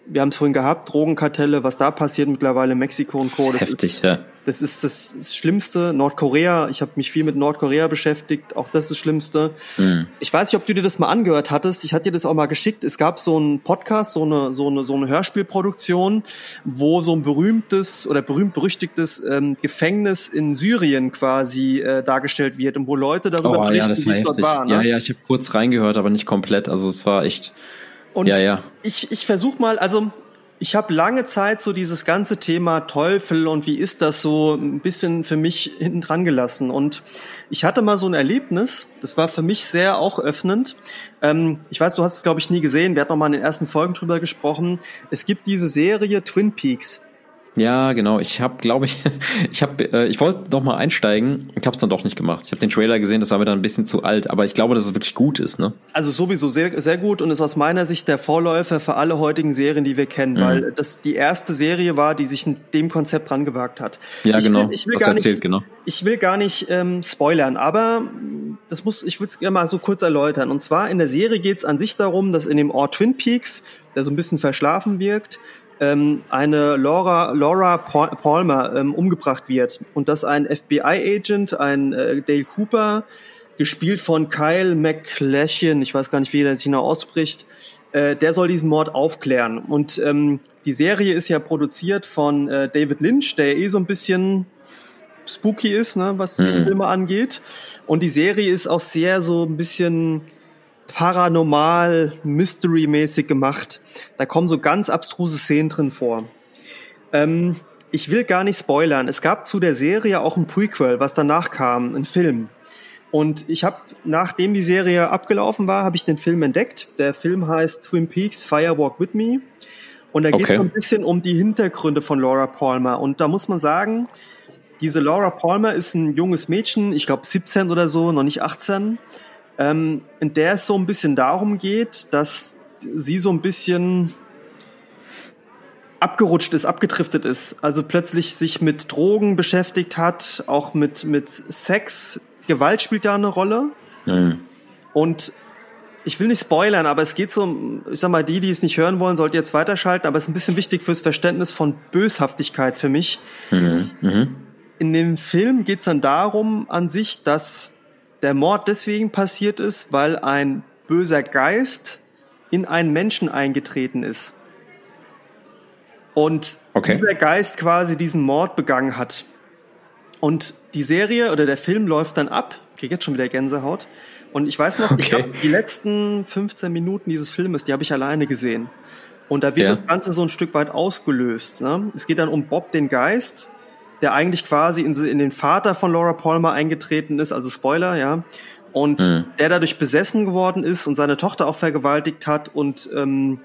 wir haben es vorhin gehabt, Drogenkartelle, was da passiert mittlerweile, Mexiko und Co. Das Heftig, ist, ja. Das ist das Schlimmste. Nordkorea, ich habe mich viel mit Nordkorea beschäftigt, auch das ist das Schlimmste. Mhm. Ich weiß nicht, ob du dir das mal angehört hattest. Ich hatte dir das auch mal geschickt. Es gab so einen Podcast, so eine, so eine, so eine Hörspielproduktion, wo so ein berühmtes oder berühmt-berüchtigtes ähm, Gefängnis in Syrien quasi äh, dargestellt wird und wo Leute darüber oh, berichten, ja, wie es dort war. Ne? Ja, ja, ich habe kurz reingehört, aber nicht komplett. Also es war echt und ja, ja. ich, ich versuche mal, also ich habe lange Zeit so dieses ganze Thema Teufel und wie ist das so ein bisschen für mich hinten dran gelassen. Und ich hatte mal so ein Erlebnis, das war für mich sehr auch öffnend. Ähm, ich weiß, du hast es, glaube ich, nie gesehen. Wir hatten noch mal in den ersten Folgen drüber gesprochen. Es gibt diese Serie Twin Peaks. Ja, genau. Ich habe, glaube ich, ich habe, äh, ich wollte noch mal einsteigen. Ich habe es dann doch nicht gemacht. Ich habe den Trailer gesehen, das war mir dann ein bisschen zu alt. Aber ich glaube, dass es wirklich gut ist, ne? Also sowieso sehr, sehr gut und ist aus meiner Sicht der Vorläufer für alle heutigen Serien, die wir kennen, mhm. weil das die erste Serie war, die sich in dem Konzept dran gewagt hat. Ja, ich genau. Will, ich will Was gar erzählt, nicht, genau. Ich will gar nicht ähm, spoilern, aber das muss, ich will es gerne mal so kurz erläutern. Und zwar in der Serie geht es an sich darum, dass in dem Ort Twin Peaks, der so ein bisschen verschlafen wirkt, ähm, eine Laura, Laura Palmer ähm, umgebracht wird und dass ein FBI-Agent, ein äh, Dale Cooper, gespielt von Kyle McClashin, ich weiß gar nicht, wie er sich noch ausspricht, äh, der soll diesen Mord aufklären. Und ähm, die Serie ist ja produziert von äh, David Lynch, der eh so ein bisschen spooky ist, ne, was die mhm. Filme angeht. Und die Serie ist auch sehr so ein bisschen paranormal, mystery-mäßig gemacht. Da kommen so ganz abstruse Szenen drin vor. Ähm, ich will gar nicht spoilern. Es gab zu der Serie auch ein Prequel, was danach kam, ein Film. Und ich habe, nachdem die Serie abgelaufen war, habe ich den Film entdeckt. Der Film heißt Twin Peaks Firewalk With Me. Und da geht es okay. ein bisschen um die Hintergründe von Laura Palmer. Und da muss man sagen, diese Laura Palmer ist ein junges Mädchen, ich glaube 17 oder so, noch nicht 18 ähm, in der es so ein bisschen darum geht, dass sie so ein bisschen abgerutscht ist, abgedriftet ist. Also plötzlich sich mit Drogen beschäftigt hat, auch mit, mit Sex. Gewalt spielt da eine Rolle. Mhm. Und ich will nicht spoilern, aber es geht so, ich sag mal, die, die es nicht hören wollen, sollten jetzt weiterschalten, aber es ist ein bisschen wichtig fürs Verständnis von Böshaftigkeit für mich. Mhm. Mhm. In dem Film geht es dann darum an sich, dass der Mord deswegen passiert ist, weil ein böser Geist in einen Menschen eingetreten ist. Und okay. dieser Geist quasi diesen Mord begangen hat. Und die Serie oder der Film läuft dann ab. Ich kriege jetzt schon wieder Gänsehaut. Und ich weiß noch, okay. ich habe die letzten 15 Minuten dieses Filmes, die habe ich alleine gesehen. Und da wird ja. das Ganze so ein Stück weit ausgelöst. Ne? Es geht dann um Bob den Geist, der eigentlich quasi in, in, den Vater von Laura Palmer eingetreten ist, also Spoiler, ja. Und mhm. der dadurch besessen geworden ist und seine Tochter auch vergewaltigt hat und ähm,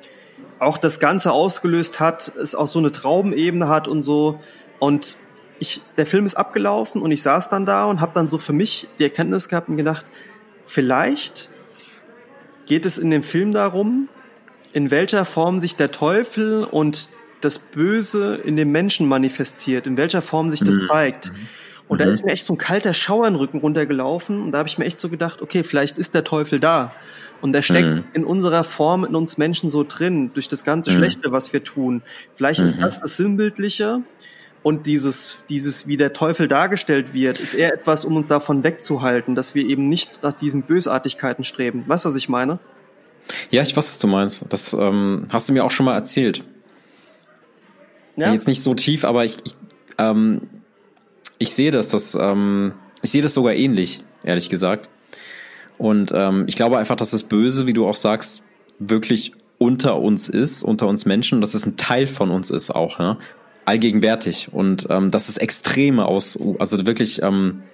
auch das Ganze ausgelöst hat, es auch so eine Traubenebene hat und so. Und ich, der Film ist abgelaufen und ich saß dann da und habe dann so für mich die Erkenntnis gehabt und gedacht, vielleicht geht es in dem Film darum, in welcher Form sich der Teufel und das Böse in dem Menschen manifestiert, in welcher Form sich das mhm. zeigt. Und mhm. da ist mir echt so ein kalter Schauer in den Rücken runtergelaufen und da habe ich mir echt so gedacht, okay, vielleicht ist der Teufel da. Und der steckt mhm. in unserer Form, in uns Menschen so drin, durch das ganze mhm. Schlechte, was wir tun. Vielleicht ist mhm. das das Sinnbildliche. Und dieses, dieses, wie der Teufel dargestellt wird, ist eher etwas, um uns davon wegzuhalten, dass wir eben nicht nach diesen Bösartigkeiten streben. Weißt du, was ich meine? Ja, ich weiß, was du meinst. Das ähm, hast du mir auch schon mal erzählt. Ja? Jetzt nicht so tief, aber ich, ich, ähm, ich sehe das, das ähm, ich sehe das sogar ähnlich, ehrlich gesagt. Und ähm, ich glaube einfach, dass das Böse, wie du auch sagst, wirklich unter uns ist, unter uns Menschen, und dass es ein Teil von uns ist auch, ne? allgegenwärtig und ähm, dass es Extreme aus, also wirklich ähm,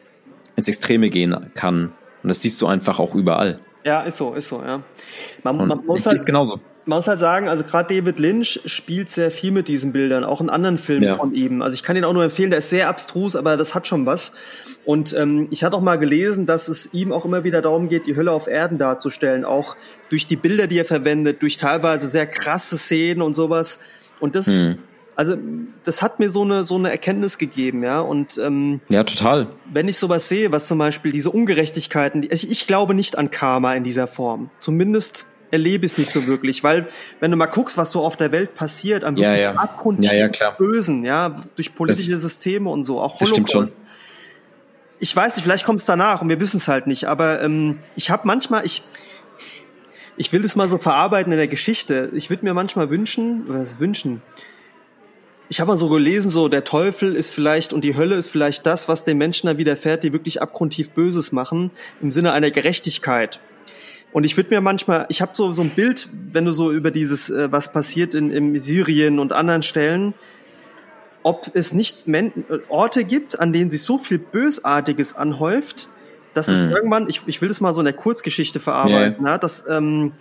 ins Extreme gehen kann. Und das siehst du einfach auch überall. Ja, ist so, ist so, ja. Man, man muss halt, genauso man muss halt sagen, also gerade David Lynch spielt sehr viel mit diesen Bildern, auch in anderen Filmen ja. von ihm. Also ich kann ihn auch nur empfehlen, der ist sehr abstrus, aber das hat schon was. Und ähm, ich hatte auch mal gelesen, dass es ihm auch immer wieder darum geht, die Hölle auf Erden darzustellen, auch durch die Bilder, die er verwendet, durch teilweise sehr krasse Szenen und sowas. Und das, hm. also das hat mir so eine so eine Erkenntnis gegeben, ja. Und ähm, ja, total. Wenn ich sowas sehe, was zum Beispiel diese Ungerechtigkeiten, also ich glaube nicht an Karma in dieser Form. Zumindest erlebe es nicht so wirklich, weil wenn du mal guckst, was so auf der Welt passiert, am wirklich ja, ja. abgrundtief ja, ja, Bösen, ja, durch politische das, Systeme und so, auch Holocaust. Ich weiß nicht, vielleicht kommt es danach und wir wissen es halt nicht, aber ähm, ich habe manchmal, ich, ich will es mal so verarbeiten in der Geschichte. Ich würde mir manchmal wünschen, was wünschen? Ich habe mal so gelesen, so der Teufel ist vielleicht und die Hölle ist vielleicht das, was den Menschen da widerfährt, die wirklich abgrundtief Böses machen, im Sinne einer Gerechtigkeit. Und ich würde mir manchmal, ich habe so so ein Bild, wenn du so über dieses, äh, was passiert in, in Syrien und anderen Stellen, ob es nicht Men Orte gibt, an denen sich so viel Bösartiges anhäuft, dass mhm. es irgendwann, ich, ich will das mal so in der Kurzgeschichte verarbeiten, yeah. ja, dass ähm,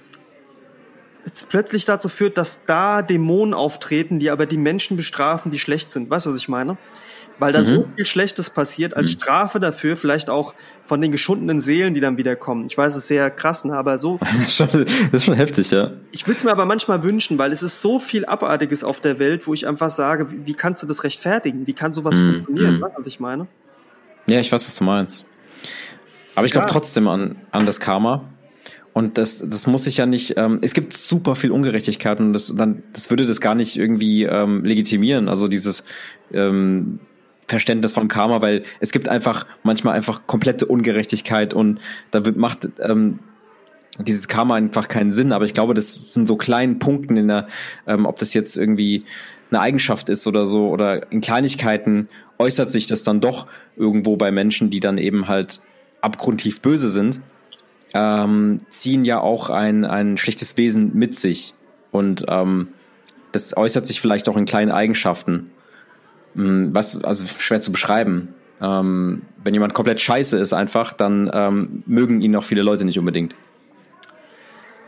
es plötzlich dazu führt, dass da Dämonen auftreten, die aber die Menschen bestrafen, die schlecht sind. Weißt du, was ich meine? Weil da mhm. so viel Schlechtes passiert als mhm. Strafe dafür, vielleicht auch von den geschundenen Seelen, die dann wiederkommen. Ich weiß, es ist sehr krass, ne? aber so. das ist schon heftig, ja. Ich will es mir aber manchmal wünschen, weil es ist so viel Abartiges auf der Welt, wo ich einfach sage, wie, wie kannst du das rechtfertigen? Wie kann sowas mhm. funktionieren? Mhm. Weißt du, was ich meine? Ja, ich weiß, was du meinst. Aber ich glaube trotzdem an, an das Karma. Und das, das muss sich ja nicht, ähm, es gibt super viel Ungerechtigkeit und das, dann, das würde das gar nicht irgendwie ähm, legitimieren. Also dieses, ähm, Verständnis von Karma, weil es gibt einfach manchmal einfach komplette Ungerechtigkeit und da wird, macht ähm, dieses Karma einfach keinen Sinn. Aber ich glaube, das sind so kleinen Punkten in der, ähm, ob das jetzt irgendwie eine Eigenschaft ist oder so oder in Kleinigkeiten äußert sich das dann doch irgendwo bei Menschen, die dann eben halt abgrundtief böse sind, ähm, ziehen ja auch ein, ein schlechtes Wesen mit sich. Und ähm, das äußert sich vielleicht auch in kleinen Eigenschaften. Hm, was, also schwer zu beschreiben. Ähm, wenn jemand komplett scheiße ist einfach, dann ähm, mögen ihn auch viele Leute nicht unbedingt.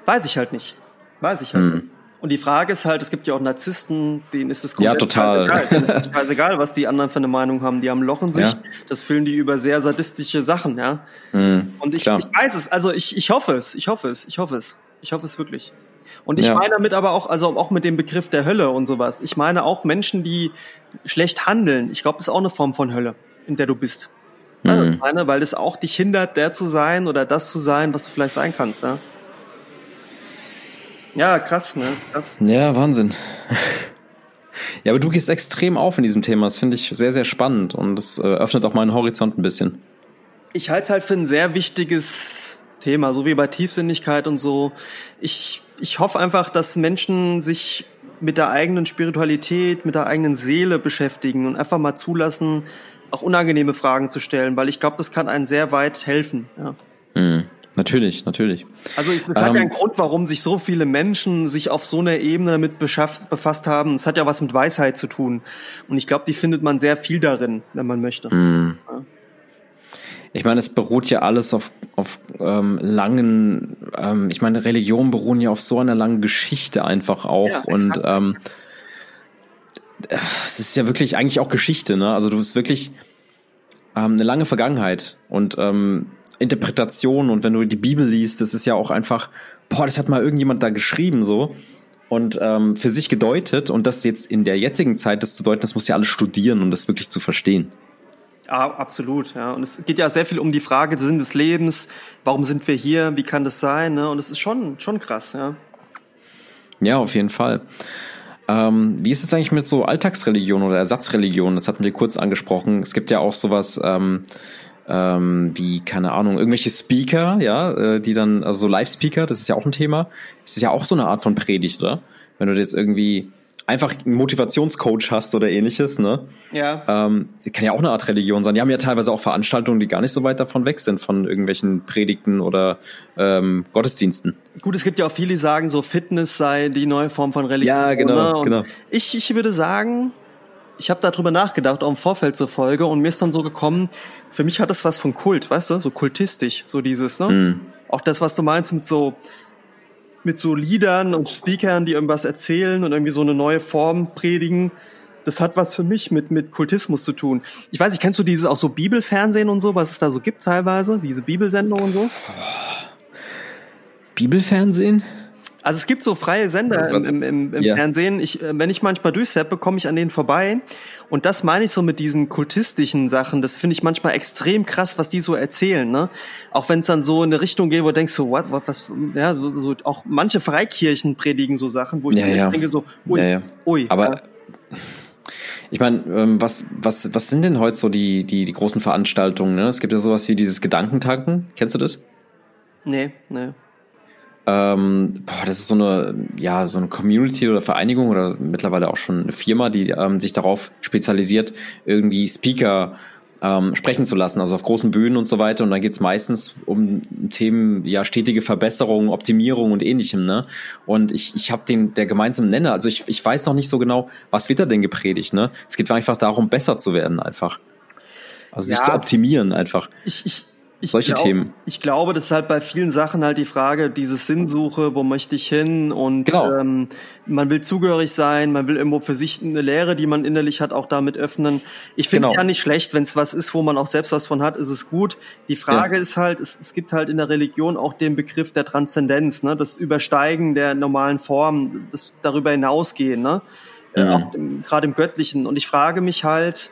Weiß ich halt nicht. Weiß ich halt hm. nicht. Und die Frage ist halt, es gibt ja auch Narzissten, denen ist es komplett ja, total. scheißegal. ist scheißegal, was die anderen für eine Meinung haben. Die haben Loch in sich. Ja. Das füllen die über sehr sadistische Sachen, ja. Hm, Und ich, ich weiß es, also ich, ich hoffe es, ich hoffe es, ich hoffe es. Ich hoffe es wirklich. Und ich Ja. meine damit aber auch, also auch mit dem Begriff der Hölle und sowas. Ich meine auch Menschen, die schlecht handeln. Ich glaube, das ist auch eine Form von Hölle, in der du bist. Also, ich meine, weil das auch dich hindert, der zu sein oder das zu sein, was du vielleicht sein kannst. Ja, ja krass, ne? Krass. Ja, Wahnsinn. ja, aber du gehst extrem auf in diesem Thema. Das finde ich sehr, sehr spannend und es äh, öffnet auch meinen Horizont ein bisschen. Ich halte es halt für ein sehr wichtiges Thema, so wie bei Tiefsinnigkeit und so. Ich, ich hoffe einfach, dass Menschen sich mit der eigenen Spiritualität, mit der eigenen Seele beschäftigen und einfach mal zulassen, auch unangenehme Fragen zu stellen, weil ich glaube, das kann einen sehr weit helfen. Ja. Mhm. Natürlich, natürlich. Also es hat Ähm, ja einen Grund, warum sich so viele Menschen sich auf so einer Ebene damit befasst haben. Es hat ja was mit Weisheit zu tun. Und ich glaube, die findet man sehr viel darin, wenn man möchte. Mhm. Ja. Ich meine, es beruht ja alles auf, auf ähm, langen, ähm, ich meine, Religionen beruhen ja auf so einer langen Geschichte einfach auch. Ja, und ähm, es ist ja wirklich eigentlich auch Geschichte, ne? Also du bist wirklich ähm, eine lange Vergangenheit und ähm, Interpretation und wenn du die Bibel liest, das ist ja auch einfach, boah, das hat mal irgendjemand da geschrieben so und ähm, für sich gedeutet und das jetzt in der jetzigen Zeit das zu deuten, das muss ja alles studieren, um das wirklich zu verstehen. Ja, absolut, ja. Und es geht ja sehr viel um die Frage, Sinn des Lebens, warum sind wir hier, wie kann das sein, ne? Und es ist schon, schon krass, ja. Ja, auf jeden Fall. Ähm, wie ist es eigentlich mit so Alltagsreligion oder Ersatzreligion? Das hatten wir kurz angesprochen. Es gibt ja auch sowas ähm, ähm, wie, keine Ahnung, irgendwelche Speaker, ja, äh, die dann, also so Live-Speaker, das ist ja auch ein Thema. Das ist ja auch so eine Art von Predigt, oder? Wenn du jetzt irgendwie einfach einen Motivationscoach hast oder ähnliches, ne? Ja. Ähm, kann ja auch eine Art Religion sein. Die haben ja teilweise auch Veranstaltungen, die gar nicht so weit davon weg sind, von irgendwelchen Predigten oder ähm, Gottesdiensten. Gut, es gibt ja auch viele, die sagen, so Fitness sei die neue Form von Religion. Ja, genau, ne? Genau. Ich, ich würde sagen, ich habe darüber nachgedacht, auch im Vorfeld zur Folge, und mir ist dann so gekommen, für mich hat das was von Kult, weißt du, so kultistisch, so dieses, ne? Mhm. Auch das, was du meinst mit so mit so Liedern und Speakern, die irgendwas erzählen und irgendwie so eine neue Form predigen. Das hat was für mich mit, mit Kultismus zu tun. Ich weiß nicht, kennst du dieses auch so Bibelfernsehen und so, was es da so gibt teilweise? Diese Bibelsendung und so? Bibelfernsehen? Also es gibt so freie Sender im, im, im, im Ja. Fernsehen. Ich, äh, wenn ich manchmal durchseppe, komme ich an denen vorbei. Und das meine ich so mit diesen kultistischen Sachen. Das finde ich manchmal extrem krass, was die so erzählen. Ne? Auch wenn es dann so in eine Richtung geht, wo du denkst, so, what, what, was, ja, so, so, auch manche Freikirchen predigen so Sachen, wo ich Ja, ja. denke, so, ui, Ja, ui. Aber ich meine, ähm, was, was, was sind denn heute so die, die, die großen Veranstaltungen? Ne? Es gibt ja sowas wie dieses Gedankentanken. Kennst du das? Nee, nee. Ähm, boah, das ist so eine, ja, so eine Community oder Vereinigung oder mittlerweile auch schon eine Firma, die ähm, sich darauf spezialisiert, irgendwie Speaker ähm, sprechen zu lassen, also auf großen Bühnen und so weiter. Und dann geht's meistens um Themen, ja, stetige Verbesserung, Optimierung und ähnlichem, ne? Und ich, ich habe den, der gemeinsame Nenner, also ich, ich weiß noch nicht so genau, was wird da denn gepredigt, ne? Es geht einfach darum, besser zu werden einfach. Also sich Ja. zu optimieren einfach. Ich, ich, ich Solche glaub, Themen. Ich glaube, das ist halt bei vielen Sachen halt die Frage, diese Sinnsuche, wo möchte ich hin? Und Genau. ähm, man will zugehörig sein, man will irgendwo für sich eine Lehre, die man innerlich hat, auch damit öffnen. Ich finde Genau. ja nicht schlecht, wenn es was ist, wo man auch selbst was von hat, ist es gut. Die Frage ist halt, es, es gibt halt in der Religion auch den Begriff der Transzendenz, ne? das Übersteigen der normalen Form, das darüber hinausgehen, ne? Äh, im- gerade im Göttlichen. Und ich frage mich halt,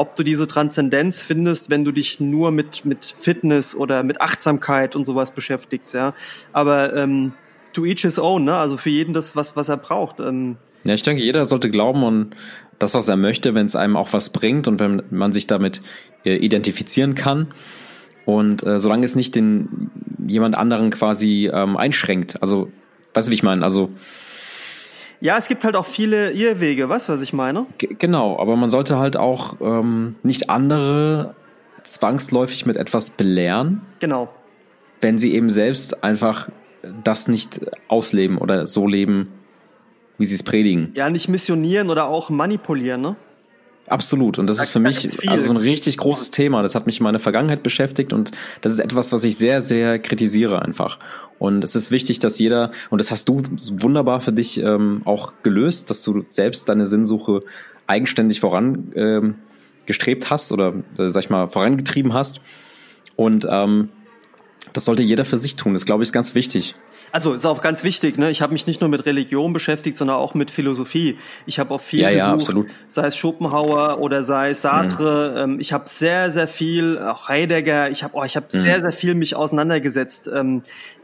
ob du diese Transzendenz findest, wenn du dich nur mit, mit Fitness oder mit Achtsamkeit und sowas beschäftigst, ja. Aber ähm, to each his own, ne? Also für jeden das, was, was er braucht. Ähm, Ja, ich denke, jeder sollte glauben und das, was er möchte, wenn es einem auch was bringt und wenn man sich damit äh, identifizieren kann. Und äh, solange es nicht den jemand anderen quasi ähm, einschränkt. Also, weißt du, wie ich meine? Also, ja, es gibt halt auch viele Irrwege, weißt du, was ich meine? g- genau, aber man sollte halt auch ähm, nicht andere zwangsläufig mit etwas belehren, Genau. wenn sie eben selbst einfach das nicht ausleben oder so leben, wie sie es predigen. Ja, nicht missionieren oder auch manipulieren, ne? Absolut. Und das Da- ist für da mich also ein richtig großes Thema. Das hat mich in meiner Vergangenheit beschäftigt und das ist etwas, was ich sehr, sehr kritisiere einfach. Und es ist wichtig, dass jeder, und das hast du wunderbar für dich ähm, auch gelöst, dass du selbst deine Sinnsuche eigenständig voran ähm, gestrebt hast oder, äh, sag ich mal, vorangetrieben hast. Und ähm, Das sollte jeder für sich tun. Das glaube ich ist ganz wichtig. Also ist auch ganz wichtig. Ne? Ich habe mich nicht nur mit Religion beschäftigt, sondern auch mit Philosophie. Ich habe auch viel ja, ja, absolut. sei es Schopenhauer oder sei es Sartre. Mhm. ich habe sehr, sehr viel, auch Heidegger. Ich habe, oh, ich habe mhm. sehr, sehr viel mich auseinandergesetzt.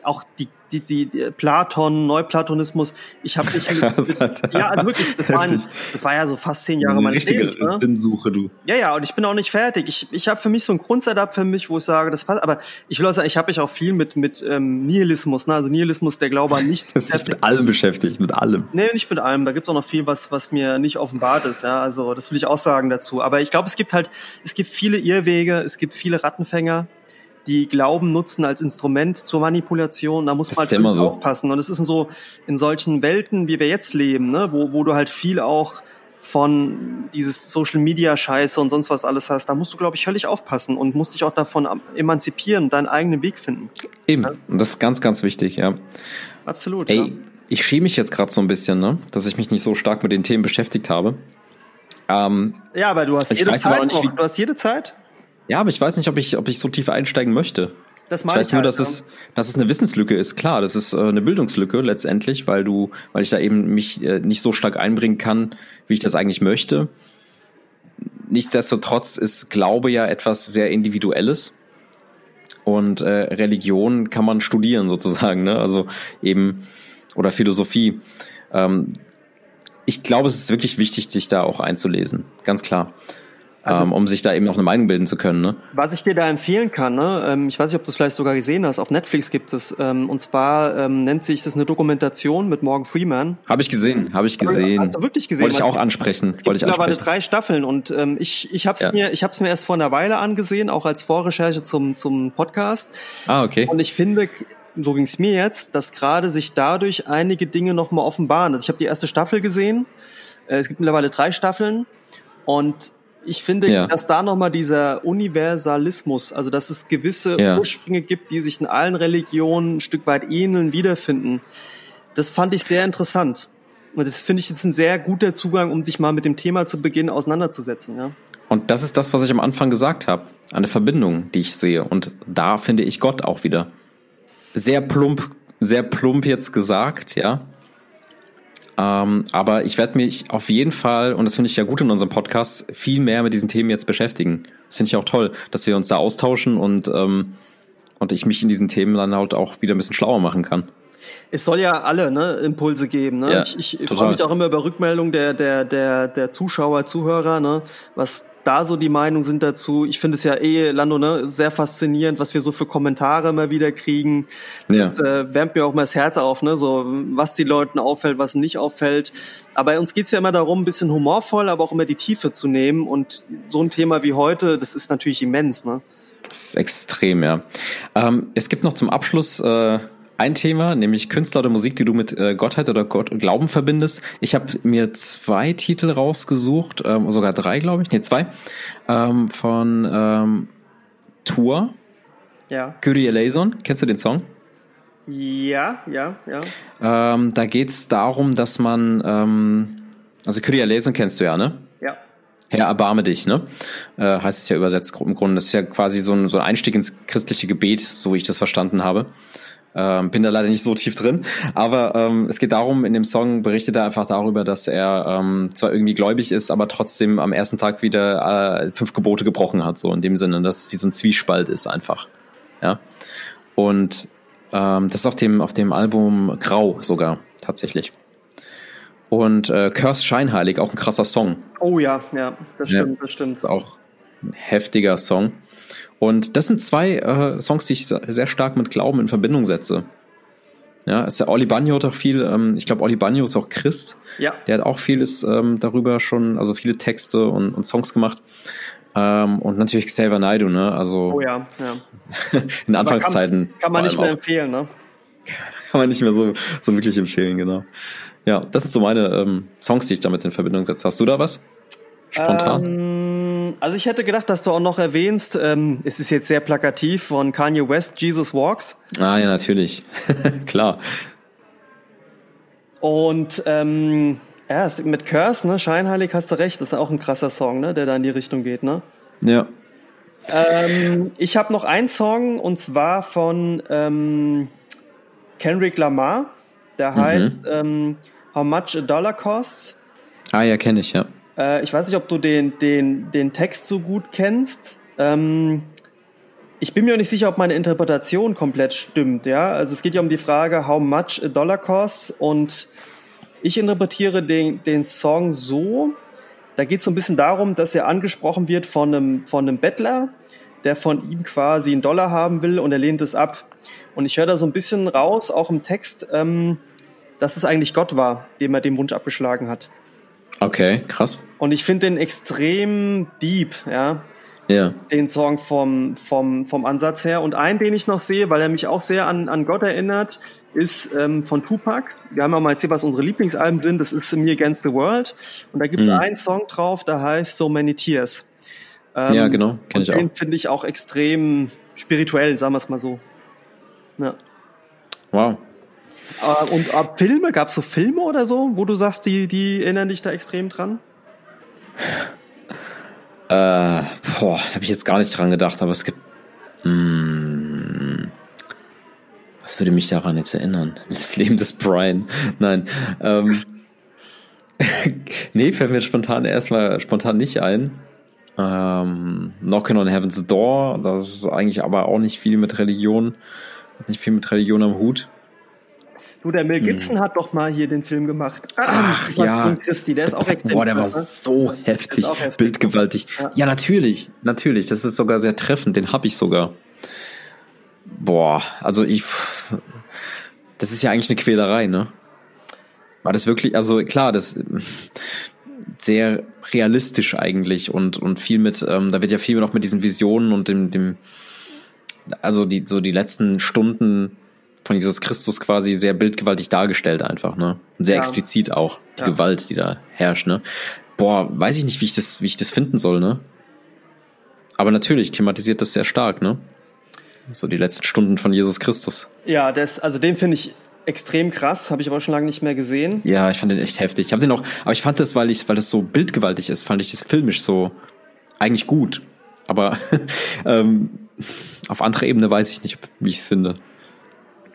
Auch die die, die, die Platon, Neuplatonismus. Ich habe mich ja, also wirklich, das, waren, das war ja so fast zehn Jahre meines Lebens. Ne? Sinnsuche, du. Ja, ja, und ich bin auch nicht fertig. Ich, ich habe für mich so ein Grundsetup für mich, wo ich sage, das passt. Aber ich will auch sagen, ich habe mich auch viel mit mit ähm, Nihilismus, ne? also Nihilismus, der Glaube an nichts. das ist mit allem beschäftigt, mit allem. Nee, nicht mit allem. Da gibt's auch noch viel, was was mir nicht offenbart ist. Ja, also das will ich auch sagen dazu. Aber ich glaube, es gibt halt, es gibt viele Irrwege, es gibt viele Rattenfänger die Glauben nutzen als Instrument zur Manipulation. Da muss man halt so. aufpassen. Und es ist in so in solchen Welten, wie wir jetzt leben, ne, wo, wo du halt viel auch von dieses Social Media Scheiße und sonst was alles hast, da musst du, glaube ich, völlig aufpassen und musst dich auch davon emanzipieren, deinen eigenen Weg finden. Eben, ja? und das ist ganz, ganz wichtig, ja. Absolut. Ey, ja. ich schäme mich jetzt gerade so ein bisschen, ne, dass ich mich nicht so stark mit den Themen beschäftigt habe. Ähm, ja, aber du hast jede Zeit nicht. Du hast jede Zeit. Ja, aber ich weiß nicht, ob ich, ob ich so tief einsteigen möchte. Das ich weiß ich nur, halt, dass, es, dass es eine Wissenslücke ist. Klar, das ist äh, eine Bildungslücke letztendlich, weil du, weil ich da eben mich äh, nicht so stark einbringen kann, wie ich das eigentlich möchte. Nichtsdestotrotz ist Glaube ja etwas sehr Individuelles. Und äh, Religion kann man studieren sozusagen, ne? Also eben, oder Philosophie. Ähm, ich glaube, es ist wirklich wichtig, sich da auch einzulesen. Ganz klar also, ähm, um sich da eben auch eine Meinung bilden zu können. Ne? Was ich dir da empfehlen kann, ne, ähm, ich weiß nicht, ob du es vielleicht sogar gesehen hast, auf Netflix gibt es, ähm, und zwar ähm, nennt sich das eine Dokumentation mit Morgan Freeman. Habe ich gesehen, habe ich gesehen. Hast du wirklich gesehen? Wollte ich auch ansprechen. Es gibt mittlerweile drei Staffeln und ähm, ich, ich habe es ja. mir, ich habe es mir erst vor einer Weile angesehen, auch als Vorrecherche zum zum Podcast. Ah okay. Und ich finde, so ging es mir jetzt, dass gerade sich dadurch einige Dinge nochmal offenbaren. Also ich habe die erste Staffel gesehen. Äh, es gibt mittlerweile drei Staffeln und ich finde, ja. dass da nochmal dieser Universalismus, also dass es gewisse ja. Ursprünge gibt, die sich in allen Religionen ein Stück weit ähneln, wiederfinden, das fand ich sehr interessant. Und das finde ich jetzt ein sehr guter Zugang, um sich mal mit dem Thema zu Beginn auseinanderzusetzen. Ja. Und das ist das, was ich am Anfang gesagt habe. Eine Verbindung, die ich sehe. Und da finde ich Gott auch wieder. Sehr plump, sehr plump jetzt gesagt, ja. Ähm, aber ich werde mich auf jeden Fall, und das finde ich ja gut in unserem Podcast, viel mehr mit diesen Themen jetzt beschäftigen. Das finde ich auch toll, dass wir uns da austauschen und, ähm, und ich mich in diesen Themen dann halt auch wieder ein bisschen schlauer machen kann. Es soll ja alle ne, Impulse geben. Ne? Ja, ich ich freue mich auch immer über Rückmeldungen der, der, der, der Zuschauer, Zuhörer, ne? was da so die Meinung sind dazu. Ich finde es ja eh, Lando, ne, sehr faszinierend, was wir so für Kommentare immer wieder kriegen. Ja. Das äh, wärmt mir auch mal das Herz auf, ne, so was die Leuten auffällt, was nicht auffällt. Aber bei uns geht's ja immer darum, ein bisschen humorvoll, aber auch immer die Tiefe zu nehmen. Und so ein Thema wie heute, das ist natürlich immens, ne? Das ist extrem, ja. Ähm, es gibt noch zum Abschluss äh, ein Thema, nämlich Künstler oder Musik, die du mit äh, Gottheit oder Gott Glauben verbindest. Ich habe mir zwei Titel rausgesucht, ähm, sogar drei, glaube ich, nee, zwei, ähm, von ähm, Tour. Ja. Kyrie Eleison. Kennst du den Song? Ja, ja, ja. Ähm, da geht's darum, dass man, ähm, also Kyrie Eleison kennst du ja, ne? Ja. Herr, erbarme dich, ne? Äh, heißt es ja übersetzt im Grunde. Das ist ja quasi so ein, so ein Einstieg ins christliche Gebet, so wie ich das verstanden habe. Ähm, bin da leider nicht so tief drin, aber ähm, es geht darum, in dem Song berichtet er einfach darüber, dass er ähm, zwar irgendwie gläubig ist, aber trotzdem am ersten Tag wieder äh, fünf Gebote gebrochen hat, so in dem Sinne, dass es wie so ein Zwiespalt ist einfach. Ja. Und ähm, das ist auf dem, auf dem Album Grau sogar, tatsächlich. Und äh, Curse Scheinheilig, auch ein krasser Song. Oh ja, ja, das stimmt, ja, das stimmt. Das ist auch ein heftiger Song. Und das sind zwei äh, Songs, die ich sehr stark mit Glauben in Verbindung setze. Ja, ist der Oli Bagno hat auch viel, ähm, ich glaube, Oli Bagno ist auch Christ. Ja. Der hat auch vieles ähm, darüber schon, also viele Texte und, und Songs gemacht. Ähm, und natürlich Xavier Naidoo, ne? Also oh ja, ja. in Anfangszeiten. Kann, kann man nicht mehr auch. empfehlen, ne? Kann man nicht mehr so, so wirklich empfehlen, genau. Ja, das sind so meine ähm, Songs, die ich damit in Verbindung setze. Hast du da was? Spontan? Also ich hätte gedacht, dass du auch noch erwähnst, ähm, es ist jetzt sehr plakativ von Kanye West, Jesus Walks. Ah ja, natürlich. Klar. Und ähm, ja, mit Curse, ne, Scheinheilig hast du recht, das ist auch ein krasser Song, ne, der da in die Richtung geht, ne? Ja. Ähm, ich habe noch einen Song und zwar von ähm, Kendrick Lamar. Der mhm. heißt ähm, How Much a Dollar Costs. Ah ja, kenne ich, ja. Äh, ich weiß nicht, ob du den, den, den Text so gut kennst. Ähm, ich bin mir auch nicht sicher, ob meine Interpretation komplett stimmt, ja. Also es geht ja um die Frage, how much a dollar costs und ich interpretiere den, den Song so, da geht es so ein bisschen darum, dass er angesprochen wird von einem, von einem Bettler, der von ihm quasi einen Dollar haben will und er lehnt es ab. Und ich höre da so ein bisschen raus, auch im Text, ähm, dass es eigentlich Gott war, dem er den Wunsch abgeschlagen hat. Okay, krass. Und ich finde den extrem deep, ja. Ja. Den Song vom, vom, vom Ansatz her. Und einen, den ich noch sehe, weil er mich auch sehr an, an Gott erinnert, ist ähm, von Tupac. Wir haben ja mal erzählt, was unsere Lieblingsalben sind. Das ist Me Against the World. Und da gibt es mhm. einen Song drauf, der heißt So Many Tears. Ähm, ja, genau, kenne ich auch. Den finde ich auch extrem spirituell, sagen wir es mal so. Ja. Wow. Äh, und äh, Filme, gab es so Filme oder so, wo du sagst, die, die erinnern dich da extrem dran? Äh, boah, habe ich jetzt gar nicht dran gedacht, aber es gibt. Mh, hm, was würde mich daran jetzt erinnern? Das Leben des Brian. Nein. Ähm, nee, fällt mir spontan erstmal spontan nicht ein. Ähm, Knocking on Heaven's Door, das ist eigentlich aber auch nicht viel mit Religion, nicht viel mit Religion am Hut. Du, der Mel hm. Gibson hm. hat doch mal hier den Film gemacht. Ach, ja. Christi, der ist auch extrem. Boah, der war so heftig, heftig. bildgewaltig. Ja. ja. natürlich, natürlich. Das ist sogar sehr treffend. Den hab ich sogar. Boah, also ich, das ist ja eigentlich eine Quälerei, ne? War das wirklich, also klar, das sehr realistisch eigentlich und und viel mit, ähm, da wird ja viel noch mit diesen Visionen und dem dem, also die so die letzten Stunden von Jesus Christus quasi sehr bildgewaltig dargestellt einfach, ne? Und sehr ja. explizit auch, die ja. Gewalt, die da herrscht, ne? Boah, weiß ich nicht, wie ich das, wie ich das finden soll, ne? Aber natürlich thematisiert das sehr stark, ne? So die letzten Stunden von Jesus Christus. Ja, das, also den finde ich extrem krass, habe ich aber schon lange nicht mehr gesehen. Ja, ich fand den echt heftig. Ich habe den auch, aber ich fand das, weil ich, weil das so bildgewaltig ist, fand ich das filmisch so eigentlich gut. Aber ähm, auf anderer Ebene weiß ich nicht, wie ich es finde.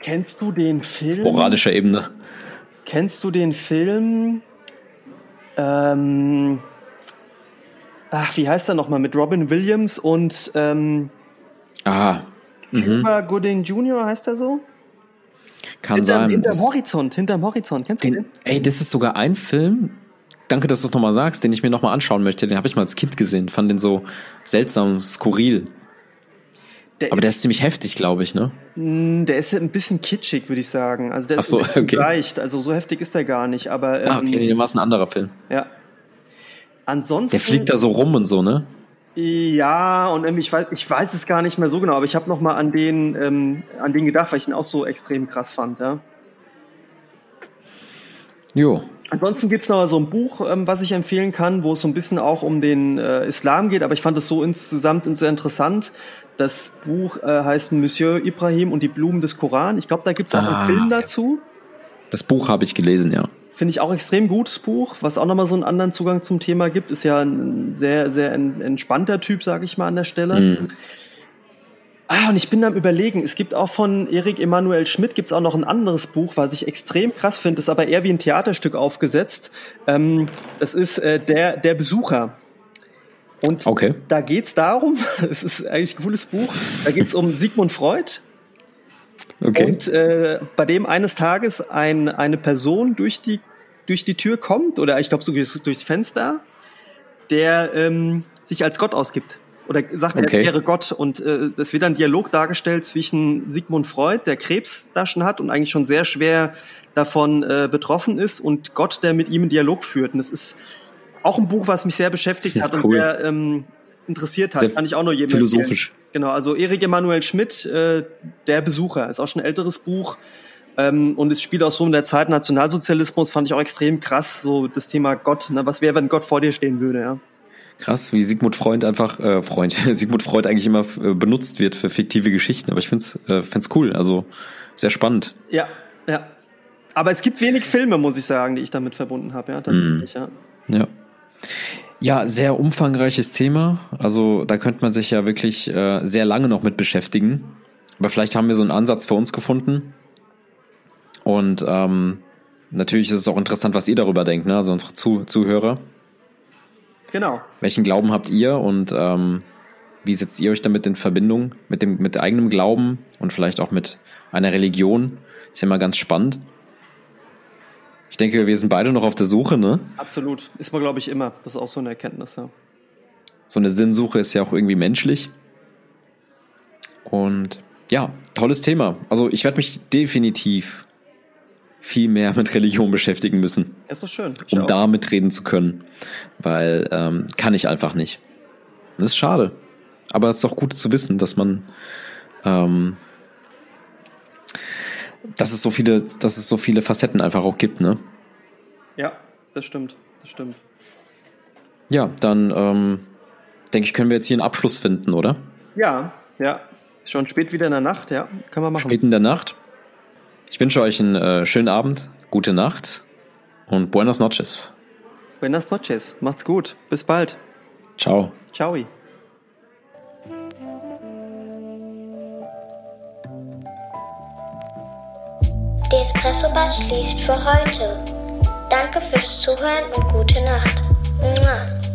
Kennst du den Film? Moralischer Ebene. Kennst du den Film? Ähm, ach, wie heißt er nochmal? Mit Robin Williams und ähm, Aha. Cuba mhm. Gooding Jr. heißt er so? Kann hinter, sein. Hinterm Horizont, hinterm Horizont. Kennst den, du den? Ey, das ist sogar ein Film. Danke, dass du es nochmal sagst, den ich mir nochmal anschauen möchte. Den habe ich mal als Kind gesehen. Fand den so seltsam, skurril. Der aber der ist ziemlich heftig, glaube ich, ne? Mm, der ist ein bisschen kitschig, würde ich sagen. Also der Ach so, ist okay. leicht. Also so heftig ist der gar nicht. Aber, ähm, ah, okay, dann war es ein anderer Film. Ja. Ansonsten. Der fliegt da so rum und so, ne? Ja, und ich weiß, ich weiß es gar nicht mehr so genau, aber ich habe noch mal an den, ähm, an den gedacht, weil ich ihn auch so extrem krass fand, ja. Jo. Ansonsten gibt's noch so ein Buch, ähm, was ich empfehlen kann, wo es so ein bisschen auch um den äh, Islam geht, aber ich fand es so insgesamt sehr interessant. Das Buch äh, heißt Monsieur Ibrahim und die Blumen des Koran. Ich glaube, da gibt's auch ah, einen Film dazu. Das Buch habe ich gelesen, ja. Finde ich auch extrem gutes Buch, was auch nochmal so einen anderen Zugang zum Thema gibt. Ist ja ein sehr, sehr entspannter Typ, sage ich mal an der Stelle. Mhm. Ah, und ich bin am überlegen, es gibt auch von Erik Emanuel Schmidt gibt's auch noch ein anderes Buch, was ich extrem krass finde, ist aber eher wie ein Theaterstück aufgesetzt. Ähm, das ist äh, der, der Besucher. Und okay. da geht's darum, es ist eigentlich ein cooles Buch, da geht's um Sigmund Freud. Okay. Und äh, bei dem eines Tages ein, eine Person durch die, durch die Tür kommt, oder ich glaube so durchs Fenster, der ähm, sich als Gott ausgibt oder sagt, okay. er wäre Gott. Und äh, es wird ein Dialog dargestellt zwischen Sigmund Freud, der Krebs da schon hat und eigentlich schon sehr schwer davon äh, betroffen ist, und Gott, der mit ihm einen Dialog führt. Und das ist auch ein Buch, was mich sehr beschäftigt hat cool. und sehr ähm, interessiert hat. Sehr Kann ich auch nur jedem Philosophisch. Empfehlen. Genau, also Erik Emanuel Schmidt, äh, Der Besucher, ist auch schon ein älteres Buch. Ähm, und es spielt auch so in der Zeit Nationalsozialismus, fand ich auch extrem krass, so das Thema Gott. Ne? Was wäre, wenn Gott vor dir stehen würde, ja? Krass, wie Sigmund Freund einfach, äh, Freund, Sigmund Freud eigentlich immer äh, benutzt wird für fiktive Geschichten, aber ich find's, äh, find's cool, also sehr spannend. Ja, ja. Aber es gibt wenig Filme, muss ich sagen, die ich damit verbunden habe, ja, mm. ja. Ja. Ja, sehr umfangreiches Thema. Also da könnte man sich ja wirklich äh, sehr lange noch mit beschäftigen. Aber vielleicht haben wir so einen Ansatz für uns gefunden. Und ähm, natürlich ist es auch interessant, was ihr darüber denkt, ne? also unsere Zuh Zuhörer. Genau. Welchen Glauben habt ihr und ähm, wie setzt ihr euch damit in Verbindung mit dem mit eigenem Glauben und vielleicht auch mit einer Religion? Ist ja mal ganz spannend. Ich denke, wir sind beide noch auf der Suche, ne? Absolut. Ist man, glaube ich, immer. Das ist auch so eine Erkenntnis, ja. So eine Sinnsuche ist ja auch irgendwie menschlich. Und ja, tolles Thema. Also ich werde mich definitiv viel mehr mit Religion beschäftigen müssen. Ist doch schön. Ich um auch. da mitreden zu können. Weil ähm, kann ich einfach nicht. Das ist schade. Aber es ist auch gut zu wissen, dass man ähm, dass es so viele, dass es so viele Facetten einfach auch gibt, ne? Ja, das stimmt, das stimmt. Ja, dann ähm, denke ich, können wir jetzt hier einen Abschluss finden, oder? Ja, ja. Schon spät wieder in der Nacht, ja, kann man machen. Spät in der Nacht. Ich wünsche euch einen äh, schönen Abend, gute Nacht und buenas noches. Buenas noches, macht's gut, bis bald. Ciao. Ciao. Der Espresso Bar schließt für heute. Danke fürs Zuhören und gute Nacht. Mua.